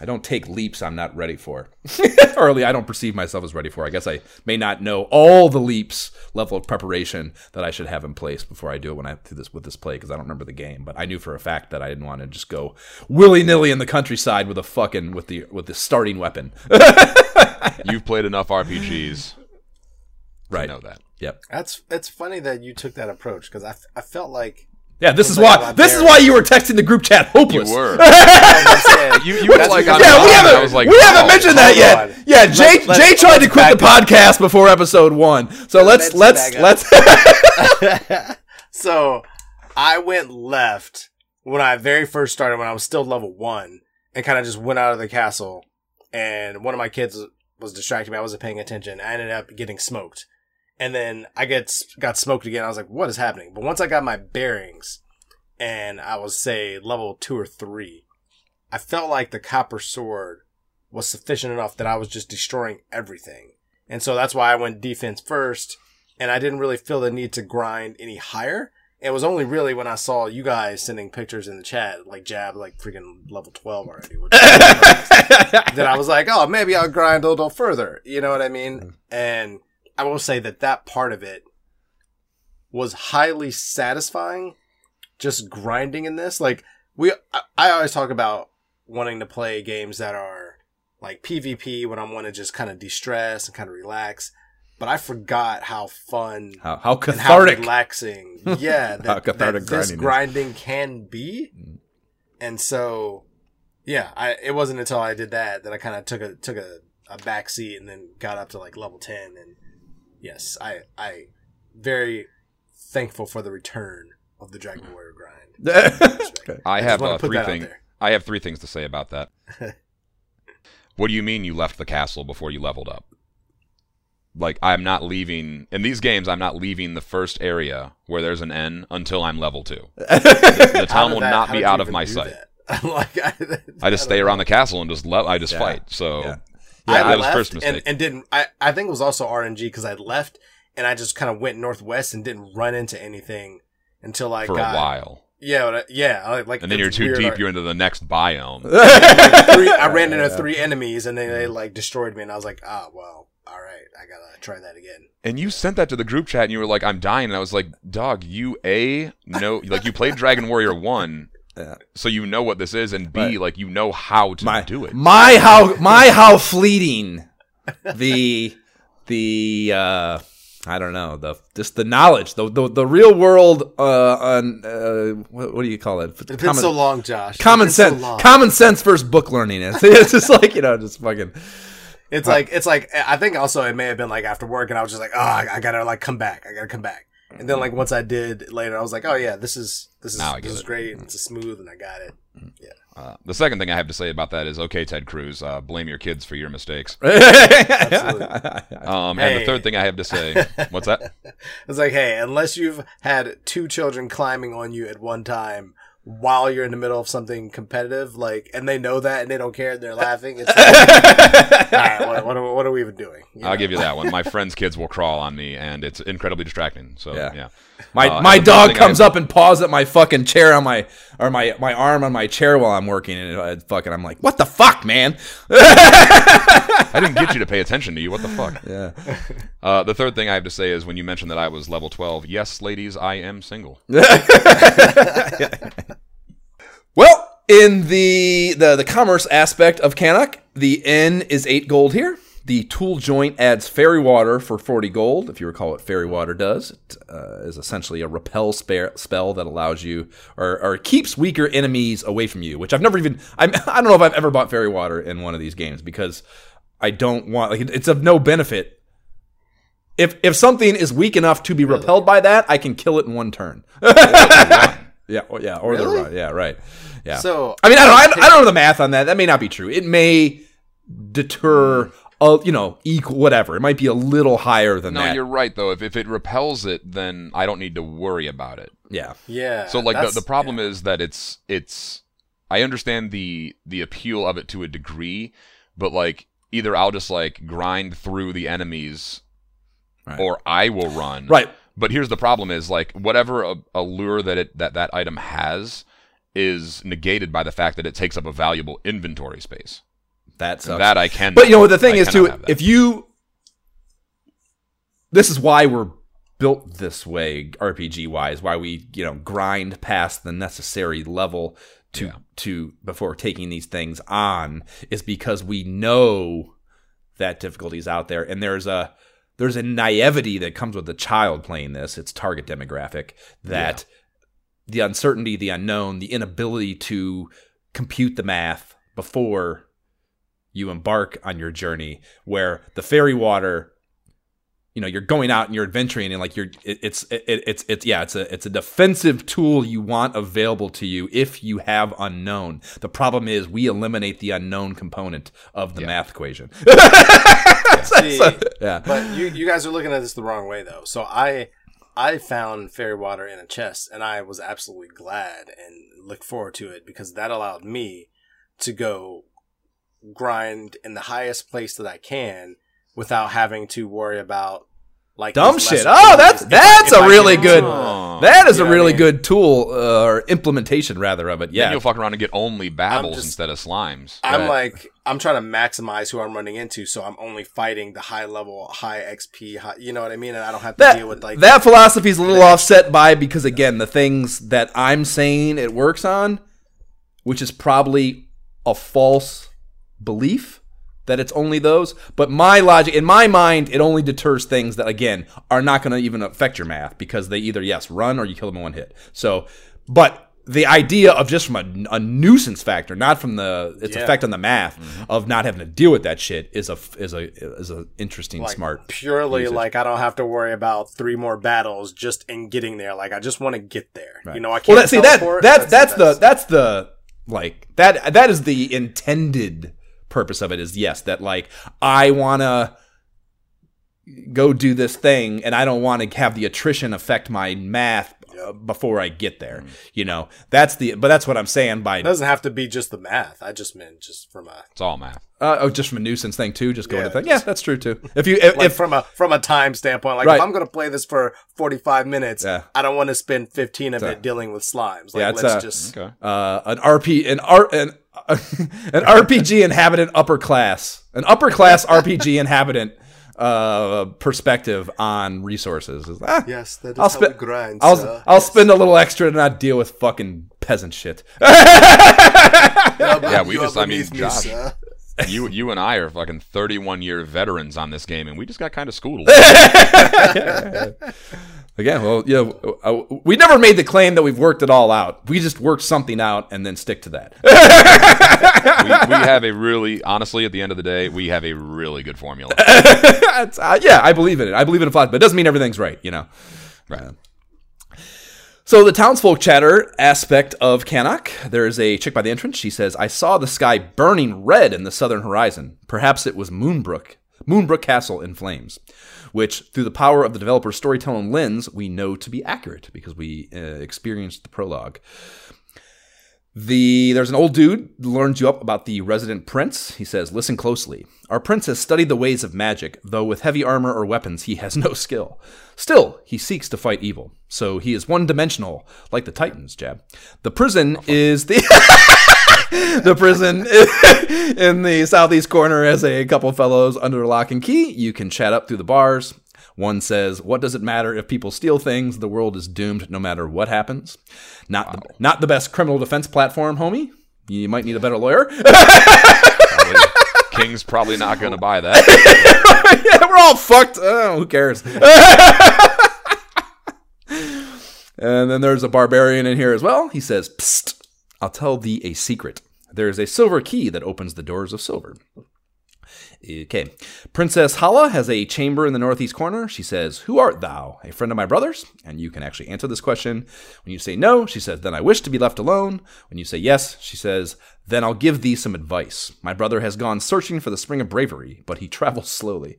Speaker 2: I don't take leaps I'm not ready for, [laughs] or at least I don't perceive myself as ready for. I guess I may not know all the leaps level of preparation that I should have in place before I do it when I do this with this play because I don't remember the game. But I knew for a fact that I didn't want to just go willy nilly in the countryside with a fucking with the with the starting weapon. [laughs]
Speaker 1: You've played enough RPGs to
Speaker 2: right.
Speaker 1: know that.
Speaker 2: Yep.
Speaker 3: That's it's funny that you took that approach because I, f- I felt like
Speaker 2: Yeah. This is why. This is why you were texting the group chat
Speaker 1: You
Speaker 2: hopeless.
Speaker 1: were. [laughs] You, you were like,
Speaker 3: because-
Speaker 1: on
Speaker 2: Yeah, we haven't.
Speaker 1: I was like,
Speaker 2: we haven't
Speaker 1: oh,
Speaker 2: mentioned that
Speaker 3: hold
Speaker 2: yet.
Speaker 3: on.
Speaker 2: Yeah, Jay.
Speaker 3: Let's- let's-
Speaker 2: Jay tried to quit the
Speaker 3: back
Speaker 2: podcast before episode one. So let's
Speaker 3: Let's
Speaker 2: let's
Speaker 3: back
Speaker 2: let's. [laughs] [laughs]
Speaker 3: so I went left when I very first started when I was still level one and kind of just went out of the castle and one of my kids was distracting me. I wasn't paying attention. I ended up getting smoked. And then I get got smoked again. I was like, what is happening? But once I got my bearings and I was say level two or three, I felt like the copper sword was sufficient enough that I was just destroying everything. And so that's why I went defense first and I didn't really feel the need to grind any higher. It was only really when I saw you guys sending pictures in the chat, like Jab, like freaking level 12 already, which [laughs] that I was like, oh, maybe I'll grind a little further. You know what I mean? Mm-hmm. And I will say that that part of it was highly satisfying. Just grinding in this, like we, I, I always talk about wanting to play games that are like PvP when I want to just kind of de-stress and kind of relax. But I forgot how fun
Speaker 2: How, how
Speaker 3: and how
Speaker 2: cathartic.
Speaker 3: relaxing, [laughs] yeah, that,
Speaker 2: How cathartic
Speaker 3: that this
Speaker 2: grinding
Speaker 3: can be. Mm. And so, yeah, I it wasn't until I did that that I kind of took a took a, a back seat and then got up to like level ten. And yes, I I very thankful for the return of the Dragon Warrior grind. [laughs]
Speaker 2: Okay.
Speaker 1: I
Speaker 3: just
Speaker 1: have uh, three things. I have three things to say about that. [laughs] what do you mean you left the castle before you leveled up? like I'm not leaving in these games. I'm not leaving the first area where there's an N until I'm level two. [laughs] The
Speaker 3: How
Speaker 1: town will
Speaker 3: that-
Speaker 1: not be out of my sight.
Speaker 3: that? like, I,
Speaker 1: I just stay around the castle and just le- I just
Speaker 2: Yeah.
Speaker 1: fight. So
Speaker 2: Yeah.
Speaker 3: I
Speaker 1: that was
Speaker 3: left
Speaker 1: first
Speaker 3: and,
Speaker 1: mistake.
Speaker 3: and didn't. I, I think it was also RNG because I left and I just kind of went northwest and didn't run into anything until I
Speaker 1: for
Speaker 3: got
Speaker 1: a while,
Speaker 3: Yeah, but I- yeah. I, like
Speaker 1: and then you're too
Speaker 3: weird,
Speaker 1: deep.
Speaker 3: I-
Speaker 1: You're into the next biome. [laughs]
Speaker 3: three, I ran into [laughs] three enemies and then they like destroyed me and I was like, ah, well, all right, I gotta try that again.
Speaker 1: And you sent that to the group chat, and you were like, "I'm dying." And I was like, "Dog, you a no, like you played Dragon Warrior one,
Speaker 2: Yeah.
Speaker 1: so you know what this is, and b
Speaker 2: Right.
Speaker 1: like you know how to
Speaker 2: my
Speaker 1: do it."
Speaker 2: My how my how fleeting the the uh I don't know the just the knowledge the the, the real world uh on uh what, what do you call it
Speaker 3: It's been so long, Josh.
Speaker 2: common
Speaker 3: It's so
Speaker 2: sense common sense versus book learning it's, it's just like you know just fucking
Speaker 3: It's like it's like I think also it may have been like after work and I was just like, oh, I, I gotta like come back. I gotta come back. And then like once I did later, I was like, oh yeah, this is this is
Speaker 1: Now I get
Speaker 3: this is
Speaker 1: it.
Speaker 3: great. It's smooth and I got it.
Speaker 1: Uh, the second thing I have to say about that is, okay, Ted Cruz, uh, blame your kids for your mistakes. [laughs]
Speaker 3: Absolutely. [laughs]
Speaker 1: Um, And the
Speaker 3: Hey.
Speaker 1: third thing I have to say, what's that? [laughs]
Speaker 3: It's like, hey, unless you've had two children climbing on you at one time while you're in the middle of something competitive, like, and they know that and they don't care and they're laughing, it's like, [laughs] all right, what, what, are, what are we even doing? You
Speaker 1: I'll
Speaker 3: know?
Speaker 1: give you that one. My [laughs] friends' kids will crawl on me, and it's incredibly distracting. So
Speaker 2: Yeah.
Speaker 1: yeah,
Speaker 2: My
Speaker 1: Uh,
Speaker 2: my
Speaker 1: and the third
Speaker 2: dog comes
Speaker 1: I-
Speaker 2: up and paws at my fucking chair on my or my my arm on my chair while I'm working and it, fucking I'm like what the fuck man
Speaker 1: I didn't get you to pay attention to you. What the fuck? [laughs]
Speaker 2: yeah
Speaker 1: Uh, the third thing I have to say is when you mentioned that I was level 12, yes, ladies, I am single. [laughs]
Speaker 2: Well, in the, the the commerce aspect of Cannock, the N is eight gold here. The tool joint adds fairy water for 40 gold. If you recall what fairy water does, it uh, is essentially a repel spare, spell that allows you or, or keeps weaker enemies away from you. Which I've never even I'm, [laughs] I don't know if I've ever bought fairy water in one of these games because I don't want like it's of no benefit. If if something is weak enough to be repelled by that, I can kill it in one turn. [laughs] yeah, or, yeah, or the run. Yeah, right. Yeah.
Speaker 3: So,
Speaker 2: I mean, I don't, I I don't know the math on that. That may not be true. It may deter, uh, you know, equal whatever. It might be a little higher than
Speaker 1: No,
Speaker 2: that.
Speaker 1: No, you're right though. If if it repels it, then I don't need to worry about it.
Speaker 2: yeah,
Speaker 3: yeah.
Speaker 1: So like the, the problem is that it's it's I understand the the appeal of it to a degree, but like either I'll just like grind through the enemies
Speaker 2: Right.
Speaker 1: or I will run.
Speaker 2: right.
Speaker 1: But here's the problem is like whatever a, allure that it that that item has is negated by the fact that it takes up a valuable inventory space.
Speaker 2: That sucks.
Speaker 1: That I can
Speaker 2: but you know what the thing
Speaker 1: I
Speaker 2: is too. If you, this is why we're built this way, RPG wise. Why we you know grind past the necessary level to
Speaker 1: Yeah.
Speaker 2: to before taking these things on is because we know that difficulty is out there, and there's a there's a naivety that comes with the child playing this. Its target demographic that the uncertainty, the unknown, the inability to compute the math before you embark on your journey where the fairy water you know you're going out and you're adventuring and like you're it, it's it, it's it's yeah it's a it's a defensive tool you want available to you if you have unknown the problem is we eliminate the unknown component of the
Speaker 1: Yeah.
Speaker 2: math equation [laughs]
Speaker 3: See,
Speaker 2: yeah
Speaker 3: but you you guys are looking at this the wrong way though. So I I found fairy water in a chest and I was absolutely glad and looked forward to it because that allowed me to go grind in the highest place that I can without having to worry about like
Speaker 2: dumb shit oh
Speaker 3: enemies
Speaker 2: that's
Speaker 3: if I-
Speaker 2: that's
Speaker 3: if
Speaker 2: a
Speaker 3: I
Speaker 2: really
Speaker 3: get
Speaker 2: good
Speaker 3: to it.
Speaker 1: Oh.
Speaker 2: that is
Speaker 3: You
Speaker 2: a
Speaker 3: know what I
Speaker 2: really
Speaker 3: mean?
Speaker 2: good tool uh, or implementation rather of it
Speaker 1: Then
Speaker 2: yeah
Speaker 1: you'll fuck around and get only babbles
Speaker 3: just-
Speaker 1: instead of slimes.
Speaker 3: I'm
Speaker 2: Right.
Speaker 3: like I'm trying to maximize who I'm running into, so I'm only fighting the high level, high XP, high, you know what I mean, and I don't have to
Speaker 2: that,
Speaker 3: deal with like
Speaker 2: that philosophy is a little offset by because again the things that i'm saying it works on which is probably a false belief that it's only those but my logic in my mind it only deters things that again are not going to even affect your math because they either yes run or you kill them in one hit so but the idea of just from a, a nuisance factor not from the its
Speaker 3: Yeah.
Speaker 2: effect on the math mm-hmm. of not having to deal with that shit is a is a is a interesting
Speaker 3: like
Speaker 2: smart
Speaker 3: purely
Speaker 2: usage.
Speaker 3: like I don't have to worry about three more battles just in getting there. Like I just want to get there.
Speaker 2: Right.
Speaker 3: You know, I can't
Speaker 2: well, that, see that
Speaker 3: teleport,
Speaker 2: that's that's the that's the like that that is the intended purpose of it is yes that like I wanna go do this thing and I don't want to have the attrition affect my math uh, before I get there. You know, that's the but that's what I'm saying by
Speaker 3: It doesn't have to be just the math. I just meant just from a
Speaker 1: It's all math.
Speaker 2: uh, oh just from a nuisance thing too, just going
Speaker 3: Yeah,
Speaker 2: to thing. Yeah, that's true too. If you if,
Speaker 3: like
Speaker 2: if
Speaker 3: from a from a time standpoint. Like
Speaker 2: Right.
Speaker 3: if I'm gonna play this for 45 minutes,
Speaker 2: Yeah.
Speaker 3: I don't want to spend 15 of
Speaker 2: a-
Speaker 3: it dealing with slimes. Like
Speaker 2: Yeah, it's
Speaker 3: let's
Speaker 2: a-
Speaker 3: just
Speaker 1: Okay.
Speaker 2: uh, an RP an R an [laughs] an RPG inhabitant upper class, an upper class RPG inhabitant uh perspective on resources. Is- ah,
Speaker 4: Yes, that is
Speaker 2: I'll
Speaker 4: how
Speaker 2: spend
Speaker 4: we grind,
Speaker 2: I'll
Speaker 4: sir.
Speaker 2: I'll spend a little extra to not deal with fucking peasant shit. [laughs]
Speaker 1: Yeah, we just, I mean,
Speaker 4: me,
Speaker 1: Josh,
Speaker 4: sir.
Speaker 1: you you and I are fucking 31 year veterans on this game, and we just got kind of schooled. [laughs] a.
Speaker 2: Again, well, yeah, uh, we never made the claim that we've worked it all out. We just worked something out and then stick to that. [laughs]
Speaker 1: we, we have a really, honestly, at the end of the day, we have a really good formula. [laughs]
Speaker 2: Uh, yeah, I believe in it. I believe in it flat, but it doesn't mean everything's right, you know.
Speaker 1: Right.
Speaker 2: So the townsfolk chatter aspect of Cannock, there is a chick by the entrance. She says, "I saw the sky burning red in the southern horizon. Perhaps it was Moonbrooke, Moonbrooke Castle in flames." Which, through the power of the developer's storytelling lens, we know to be accurate because we uh, experienced the prologue. The there's an old dude learns you up about the resident prince. He says, "Listen closely. Our prince has studied the ways of magic, though with heavy armor or weapons he has no skill. Still, he seeks to fight evil. So he is one-dimensional, like the Titans. Jab. The prison is the [laughs] [laughs] [laughs] the prison [laughs] in the southeast corner has a couple fellows under lock and key. You can chat up through the bars. One says, "What does it matter if people steal things? The world is doomed no matter what happens." Not the, not the best criminal defense platform, homie. You might need a better lawyer. [laughs]
Speaker 1: Probably, King's probably not going to buy that.
Speaker 2: yeah, we're all fucked. Oh, who cares? and then there's a barbarian in here as well. He says, Psst, I'll tell thee a secret. There is a silver key that opens the doors of silver. Okay. Princess Hala has a chamber in the northeast corner. She says, Who art thou? A friend of my brother's? And you can actually answer this question. When you say no, she says, Then I wish to be left alone. When you say yes, she says, Then I'll give thee some advice. My brother has gone searching for the spring of bravery, but he [laughs] travels slowly.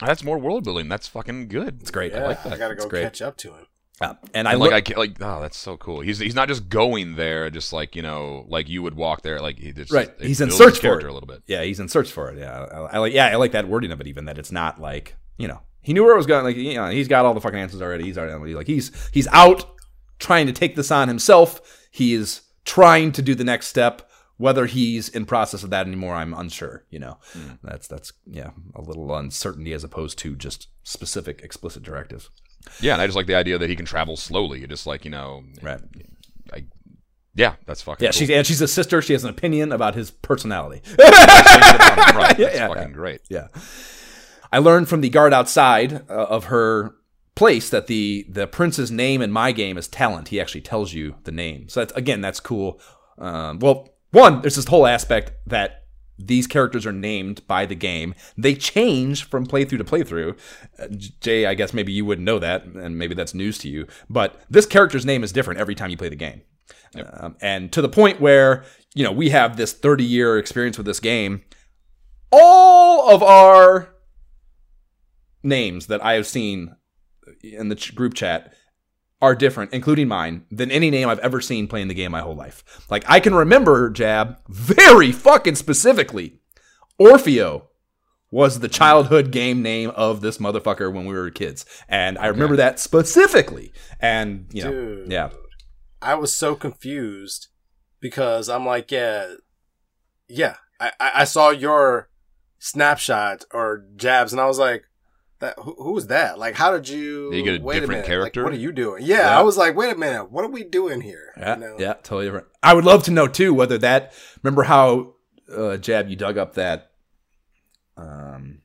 Speaker 1: That's more world building. That's fucking good.
Speaker 2: It's great.
Speaker 3: yeah,
Speaker 2: I like that.
Speaker 3: I gotta
Speaker 2: It's
Speaker 3: go
Speaker 2: great.
Speaker 3: catch up to him.
Speaker 2: Yeah. And I
Speaker 1: And like
Speaker 2: look,
Speaker 1: I can't, like oh that's so cool. He's he's not just going there just like you know like you would walk there like he just
Speaker 2: Right. He's in search for it.
Speaker 1: a little bit.
Speaker 2: Yeah, he's in search for it. Yeah, I, I like. Yeah, I like that wording of it. Even that it's not like you know he knew where it was going. Like you know he's got all the fucking answers already. He's already like he's he's out trying to take this on himself. He is trying to do the next step. Whether he's in process of that anymore, I'm unsure. You know, hmm. that's that's yeah a little uncertainty as opposed to just specific explicit directives.
Speaker 1: Yeah, and I just like the idea that he can travel slowly. Just like you know,
Speaker 2: Right.
Speaker 1: I, yeah, that's fucking.
Speaker 2: Yeah,
Speaker 1: cool.
Speaker 2: she's and she's a sister. She has an opinion about his personality. [laughs]
Speaker 1: right. [laughs]
Speaker 2: Yeah,
Speaker 1: That's
Speaker 2: yeah,
Speaker 1: fucking great.
Speaker 2: Yeah. I learned from the guard outside uh, of her place that the the prince's name in my game is Talint. He actually tells you the name. So that's again, that's cool. Um, well, one, there's this whole aspect that these characters are named by the game. They change from playthrough to playthrough. Uh, Jay, I guess maybe you wouldn't know that, and maybe that's news to you. But this character's name is different every time you play the game. Um, and to the point where you know we have this 30 year experience with this game all of our names that I have seen in the ch- group chat are different, including mine, than any name I've ever seen playing the game my whole life. Like I can remember Jab very fucking specifically. Orfeo was the childhood game name of this motherfucker when we were kids, and I remember that specifically. And you know,
Speaker 3: Dude.
Speaker 2: yeah,
Speaker 3: I was so confused because I'm like, yeah, yeah. I, I I saw your snapshot or jabs, and I was like, that who, who was that? Like, how did you?
Speaker 1: Did you get a
Speaker 3: wait
Speaker 1: different
Speaker 3: minute, like,
Speaker 1: character?
Speaker 3: what are you doing? Yeah,
Speaker 2: Yeah.
Speaker 3: I was like, wait a minute, what are we doing here?
Speaker 2: Yeah,
Speaker 3: You know?
Speaker 2: yeah, totally different. I would love to know too whether that. Remember how uh, Jab you dug up that um,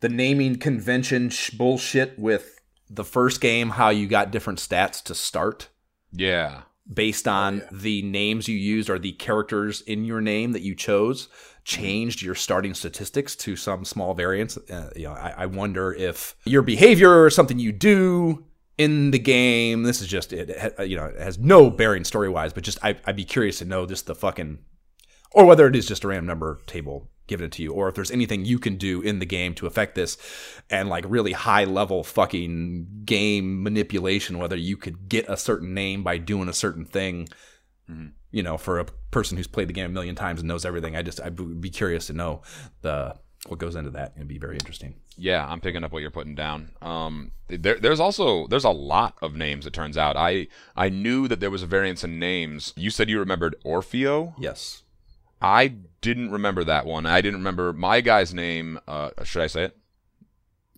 Speaker 2: the naming convention sh- bullshit with the first game, how you got different stats to start
Speaker 1: Yeah.
Speaker 2: based on the names you used or the characters in your name that you chose changed your starting statistics to some small variance. Uh, you know, I, I wonder if your behavior or something you do in the game. This is just it. you know, it has no bearing story wise, but just I, I'd be curious to know just the fucking, or whether it is just a random number table given it to you, or if there's anything you can do in the game to affect this, and like really high level fucking game manipulation, whether you could get a certain name by doing a certain thing. You know, for a person who's played the game a million times and knows everything, I just I would be curious to know the what goes into that. It'd be very interesting.
Speaker 1: Yeah, I'm picking up what you're putting down. Um, there, there's also there's a lot of names. It turns out I I knew that there was a variance in names. You said you remembered Orfeo.
Speaker 2: Yes.
Speaker 1: I didn't remember that one. I didn't remember my guy's name. Uh, should I say it?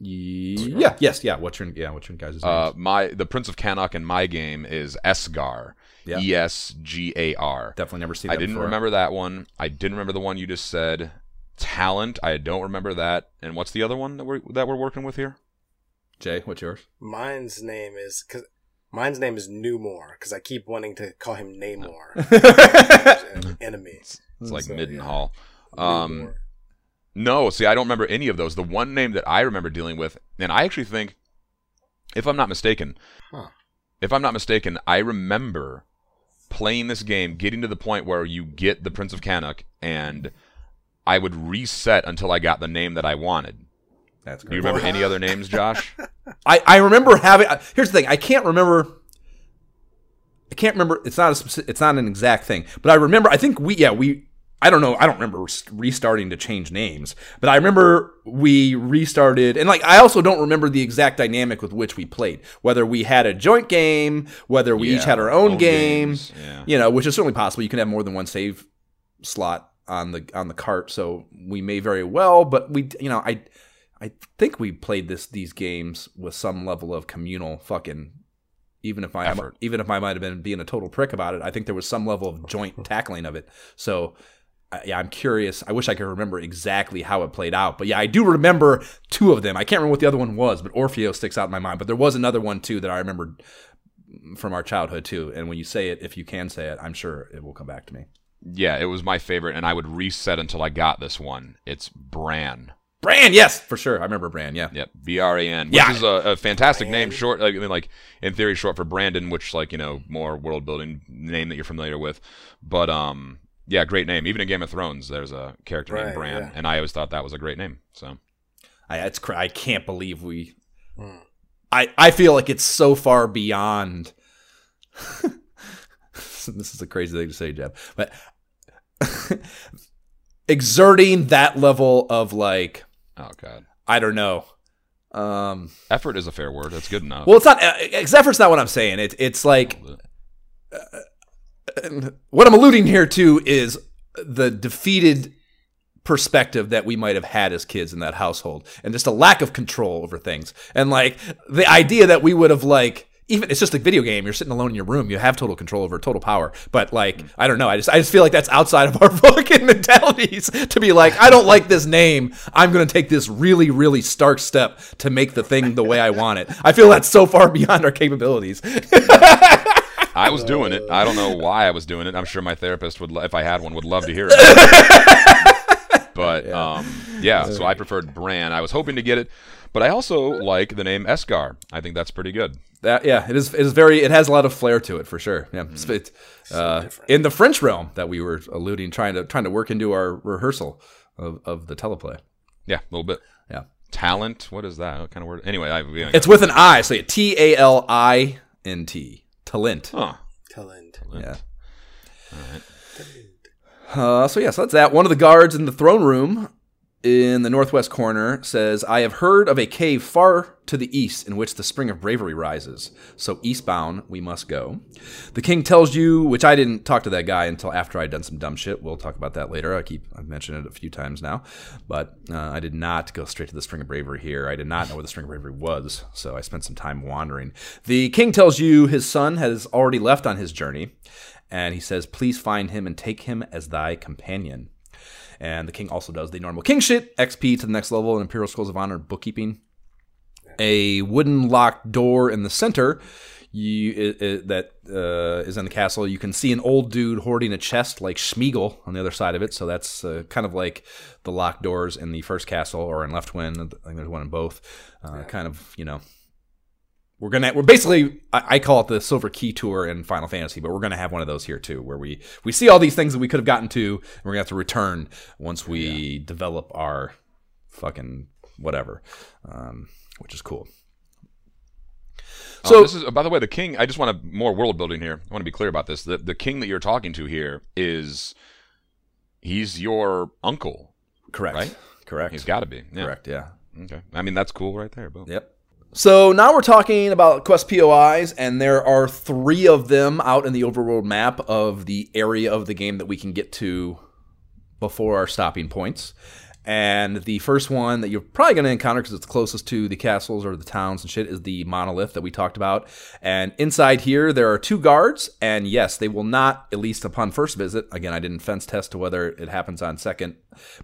Speaker 2: Yeah. Yes. Yeah. What's your yeah? What's your guys'
Speaker 1: Uh, my the Prince of Cannock in my game is Esgar.
Speaker 2: Yeah.
Speaker 1: E S G A R.
Speaker 2: Definitely never seen. That one.
Speaker 1: I didn't
Speaker 2: before.
Speaker 1: remember that one. I didn't remember the one you just said. Talint. I don't remember that. And what's the other one that we're that we're working with here?
Speaker 2: Jay, what's yours?
Speaker 3: Mine's name is because mine's name is Numor because I keep wanting to call him Namor, [laughs] an enemy.
Speaker 1: It's like
Speaker 3: So,
Speaker 1: Midenhall.
Speaker 3: yeah.
Speaker 1: Um, No, see, I don't remember any of those. The one name that I remember dealing with, and I actually think, if I'm not mistaken,
Speaker 3: Huh.
Speaker 1: if I'm not mistaken, I remember playing this game, getting to the point where you get the Prince of Cannock, and I would reset until I got the name that I wanted.
Speaker 2: That's
Speaker 1: Do you remember any other names, Josh? [laughs]
Speaker 2: I, I remember having. Here's the thing. I can't remember. I can't remember. It's not a specific, It's not an exact thing. But I remember. I think we. Yeah. We. I don't know. I don't remember restarting to change names. But I remember we restarted, and like I also don't remember the exact dynamic with which we played. Whether we had a joint game, whether we each had our own,
Speaker 1: own
Speaker 2: game.
Speaker 1: yeah.
Speaker 2: You know, which is certainly possible. You can have more than one save slot on the on the cart, so we may very well. But we, you know, I I think we played this these games with some level of communal fucking. Even if I
Speaker 1: Effort.
Speaker 2: even if I might have been being a total prick about it, I think there was some level of joint tackling of it. So, yeah, I'm curious. I wish I could remember exactly how it played out, but yeah, I do remember two of them. I can't remember what the other one was, but Orfeo sticks out in my mind. But there was another one too that I remembered from our childhood too. And when you say it, if you can say it, I'm sure it will come back to me.
Speaker 1: yeah, it was my favorite, and I would reset until I got this one. It's Bran.
Speaker 2: Bran, yes, for sure. I remember Bran. Yeah,
Speaker 1: Yep, B R A N, which
Speaker 2: Yeah.
Speaker 1: is a, a fantastic name. Short, I mean, like in theory, short for Brandon, which like you know more world building name that you're familiar with. But um, yeah, great name. Even in Game of Thrones, there's a character named Bran,
Speaker 3: yeah.
Speaker 1: and I always thought that was a great name. So
Speaker 2: I it's cra- I can't believe we.
Speaker 3: Hmm.
Speaker 2: I I feel like it's so far beyond. [laughs] this is a crazy thing to say, Jeff, but [laughs] exerting that level of like
Speaker 1: oh god,
Speaker 2: I don't know. Um,
Speaker 1: effort is a fair word. That's good enough.
Speaker 2: well, it's not. Uh, effort's not what I'm saying. It, it's like what I'm alluding here to is the defeated perspective that we might have had as kids in that household and just a lack of control over things. And like the idea that we would have like even it's just a video game. You're sitting alone in your room. You have total control over total power. But like i don't know. I just i just feel like that's outside of our [laughs] fucking mentalities to be like i don't like this name. I'm to take this really really stark step to make the thing the way i want it. I feel that's so far [laughs] beyond our capabilities [laughs]
Speaker 1: I was doing it. I don't know why I was doing it. I'm sure my therapist would, lo- if I had one, would love to hear it. [laughs] but um, yeah, so I preferred Bran. I was hoping to get it, but I also like the name Esgar. I think that's pretty good.
Speaker 2: That yeah, it is. It is very. It has a lot of flair to it for sure. Yeah, It's- it's, uh,
Speaker 3: different.
Speaker 2: in the French realm that we were alluding, trying to trying to work into our rehearsal of, of the teleplay.
Speaker 1: Yeah, a little bit.
Speaker 2: Yeah,
Speaker 1: Talint. What is that? What kind of word? Anyway, I, we,
Speaker 2: it's with an I. So T A L I N T. Talint.
Speaker 1: huh.
Speaker 3: Talint.
Speaker 2: Yeah. Uh, so yeah, so that's that. One of the guards in the throne room in the northwest corner says, "I have heard of a cave far to the east in which the spring of bravery rises. So eastbound we must go." The king tells you, which I didn't talk to that guy until after I'd done some dumb shit. We'll talk about that later. I keep I've mentioned it a few times now, but uh, I did not go straight to the spring of bravery here. I did not know where the spring of bravery was, so I spent some time wandering. The king tells you his son has already left on his journey and he says, Please find him and take him as thy companion. And the king also does the normal king shit XP to the next level in Imperial Scrolls of Honor bookkeeping. A wooden locked door in the center you, it, it- that uh, is in the castle. You can see an old dude hoarding a chest like Schmiegel on the other side of it. So that's uh, kind of like the locked doors in the first castle or in Left Leftwyne. I think there's one in both. Uh, Kind of, you know, we're gonna we're basically I, I call it the Silver Key Tour in Final Fantasy, but we're gonna have one of those here too, where we we see all these things that we could have gotten to, and we're gonna have to return once we develop our fucking whatever, um, which is cool.
Speaker 1: So
Speaker 2: So-
Speaker 1: this is, by the way, the king. I just want to more world building here. I want to be clear about this. The the king that you're talking to here is, he's your uncle.
Speaker 2: Correct.
Speaker 1: Right?
Speaker 2: Correct.
Speaker 1: He's got to be. Yeah.
Speaker 2: Correct. Yeah.
Speaker 1: Okay. I mean, that's cool right there. Boom.
Speaker 2: Yep. So now we're talking about quest POIs, and there are three of them out in the overworld map of the area of the game that we can get to before our stopping points. And the first one that you're probably going to encounter because it's closest to the castles or the towns and shit is the monolith that we talked about. And inside here, there are two guards. And yes, they will not, at least upon first visit, again, I didn't fence test to whether it happens on second,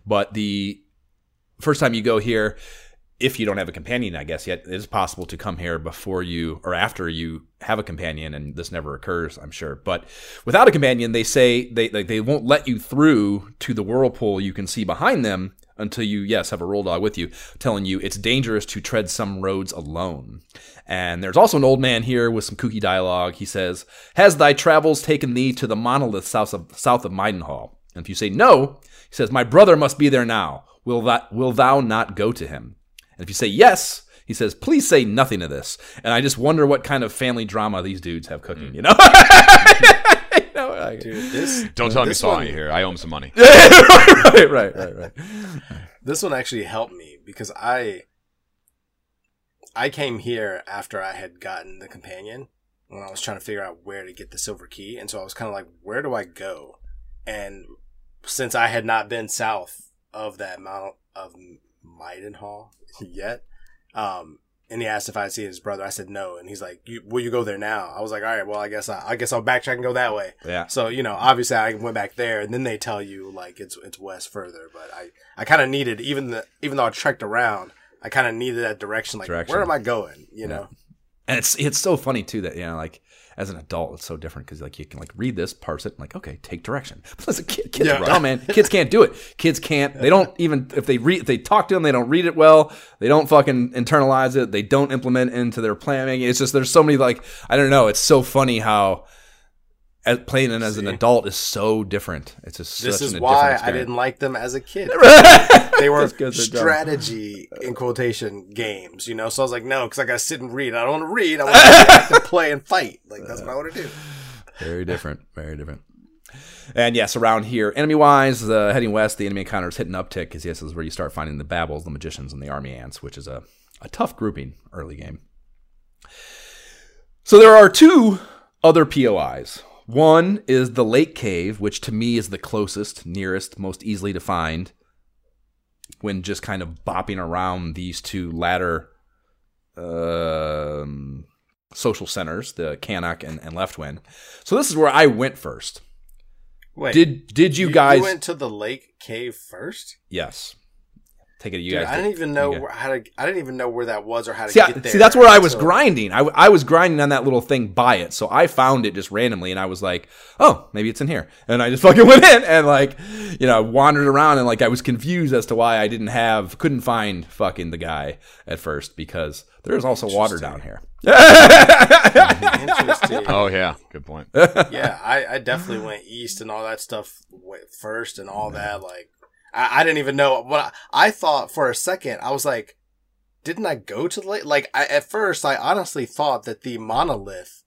Speaker 2: but the first time you go here, if you don't have a companion, I guess yet, it is possible to come here before you or after you have a companion, and this never occurs, I'm sure. But without a companion, they say they like they won't let you through to the whirlpool you can see behind them until you, yes, have a roll dog with you, telling you it's dangerous to tread some roads alone. And there's also an old man here with some kooky dialogue. He says, "Has thy travels taken thee to the monolith south of south of Midenhall?" And if you say no, he says, "My brother must be there now. Will that will thou not go to him?" And if you say yes, he says, please say nothing of this. And I just wonder what kind of family drama these dudes have cooking, mm. you know? [laughs] You know, like-
Speaker 3: Dude, this
Speaker 1: Don't uh, tell me
Speaker 3: this
Speaker 1: saw
Speaker 3: one-
Speaker 1: you here. I owe him some money. [laughs]
Speaker 2: right, right, right, right.
Speaker 3: This one actually helped me because I I came here after I had gotten the companion when I was trying to figure out where to get the silver key, and so I was kind of like, where do I go? And since I had not been south of that mount of Midenhall yet, um, and he asked if I'd seen his brother, I said no, and he's like, you, "Will you go there now?" I was like, "All right, well, I guess I, I guess I'll backtrack and go that way."
Speaker 2: Yeah.
Speaker 3: So you know, obviously, I went back there, and then they tell you like it's it's west further. But I I kind of needed even the even though I trekked around, I kind of needed that direction. Like,
Speaker 2: Direction.
Speaker 3: where am I going? You know,
Speaker 2: And it's it's so funny too that you know like as an adult it's so different because like you can like read this parse it and like okay take direction. [laughs] But as a kid kids
Speaker 3: Yeah.
Speaker 2: are dumb man. [laughs] Kids can't do it. Kids can't they don't even if they read if they talk to them they don't read it well. They don't fucking internalize it. They don't implement it into their planning. It's just there's so many like I don't know it's so funny how playing it as an adult is so different it's just
Speaker 3: this is
Speaker 2: an
Speaker 3: why I didn't like them as a kid. [laughs] [laughs] they were strategy in quotation games, you know. So I was like, no, because I got to sit and read. I don't want to read. I want to [laughs] play and fight. Like that's what I want to do.
Speaker 2: Very different. Very different. And yes, around here, enemy wise, uh, heading west, the enemy encounter is hitting uptick because yes, this is where you start finding the Babbles, the magicians, and the army ants, which is a, a tough grouping early game. So there are two other POIs. One is the Lake Cave, which to me is the closest, nearest, most easily to find when just kind of bopping around these two latter um, social centers, the Cannock and, and Leftwyne. So this is where I went first.
Speaker 3: Wait,
Speaker 2: Did did you guys?
Speaker 3: went to the lake cave first?
Speaker 2: yes. Take it. to You
Speaker 3: Dude,
Speaker 2: guys.
Speaker 3: I
Speaker 2: did.
Speaker 3: didn't even know
Speaker 2: You
Speaker 3: where, how to. I didn't even know where that was or how to
Speaker 2: See, I-
Speaker 3: get there.
Speaker 2: see, that's where I was
Speaker 3: until-
Speaker 2: grinding. I, I was grinding on that little thing by it. So I found it just randomly and I was like, oh, maybe it's in here. And I just [laughs] fucking went in and like, you know, wandered around and like I was confused as to why I didn't have, couldn't find fucking the guy at first because there's also water down here.
Speaker 3: Mm-hmm. [laughs]
Speaker 1: Oh yeah, good point. [laughs]
Speaker 3: yeah, I, I definitely went east and all that stuff first and all that. Like, I, I didn't even know what I, I thought for a second. I was like, didn't I go to the lake? Like, I, at first, I honestly thought that the monolith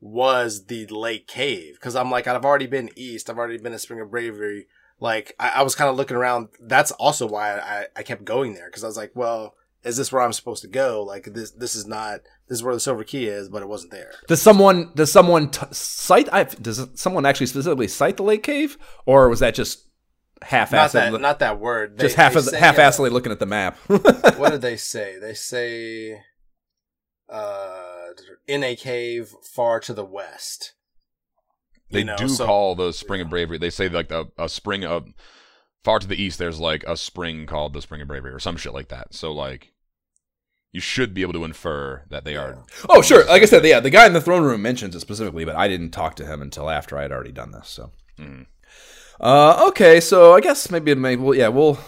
Speaker 3: was the lake cave because I'm like, I've already been east. I've already been at Spring of Bravery. Like, I, was kind of looking around. That's also why I, I kept going there because I was like, well, is this where I'm supposed to go? Like, this this is not this is where the silver key is, but it wasn't there.
Speaker 2: Does someone, does someone t- cite, I, does someone actually specifically cite the lake cave or was that just half
Speaker 3: Not that,
Speaker 2: assed?
Speaker 3: not that word. They-
Speaker 2: Just half
Speaker 3: they
Speaker 2: as
Speaker 3: say,
Speaker 2: half
Speaker 3: uh,
Speaker 2: assedly looking at the map. [laughs]
Speaker 3: what did they say? They say, uh, in a cave far to the west.
Speaker 1: They
Speaker 3: You know,
Speaker 1: do
Speaker 3: so-
Speaker 1: call the Spring of Bravery. They say like the a spring of far to the east. There's like a spring called the Spring of Bravery or some shit like that. So like, you should be able to infer that they are.
Speaker 2: Oh, sure. Like I said, yeah, the guy in the throne room mentions it specifically, but I didn't talk to him until after I had already done this. So,
Speaker 1: Mhm.
Speaker 2: Uh, okay, so I guess maybe it may. Well, yeah, we'll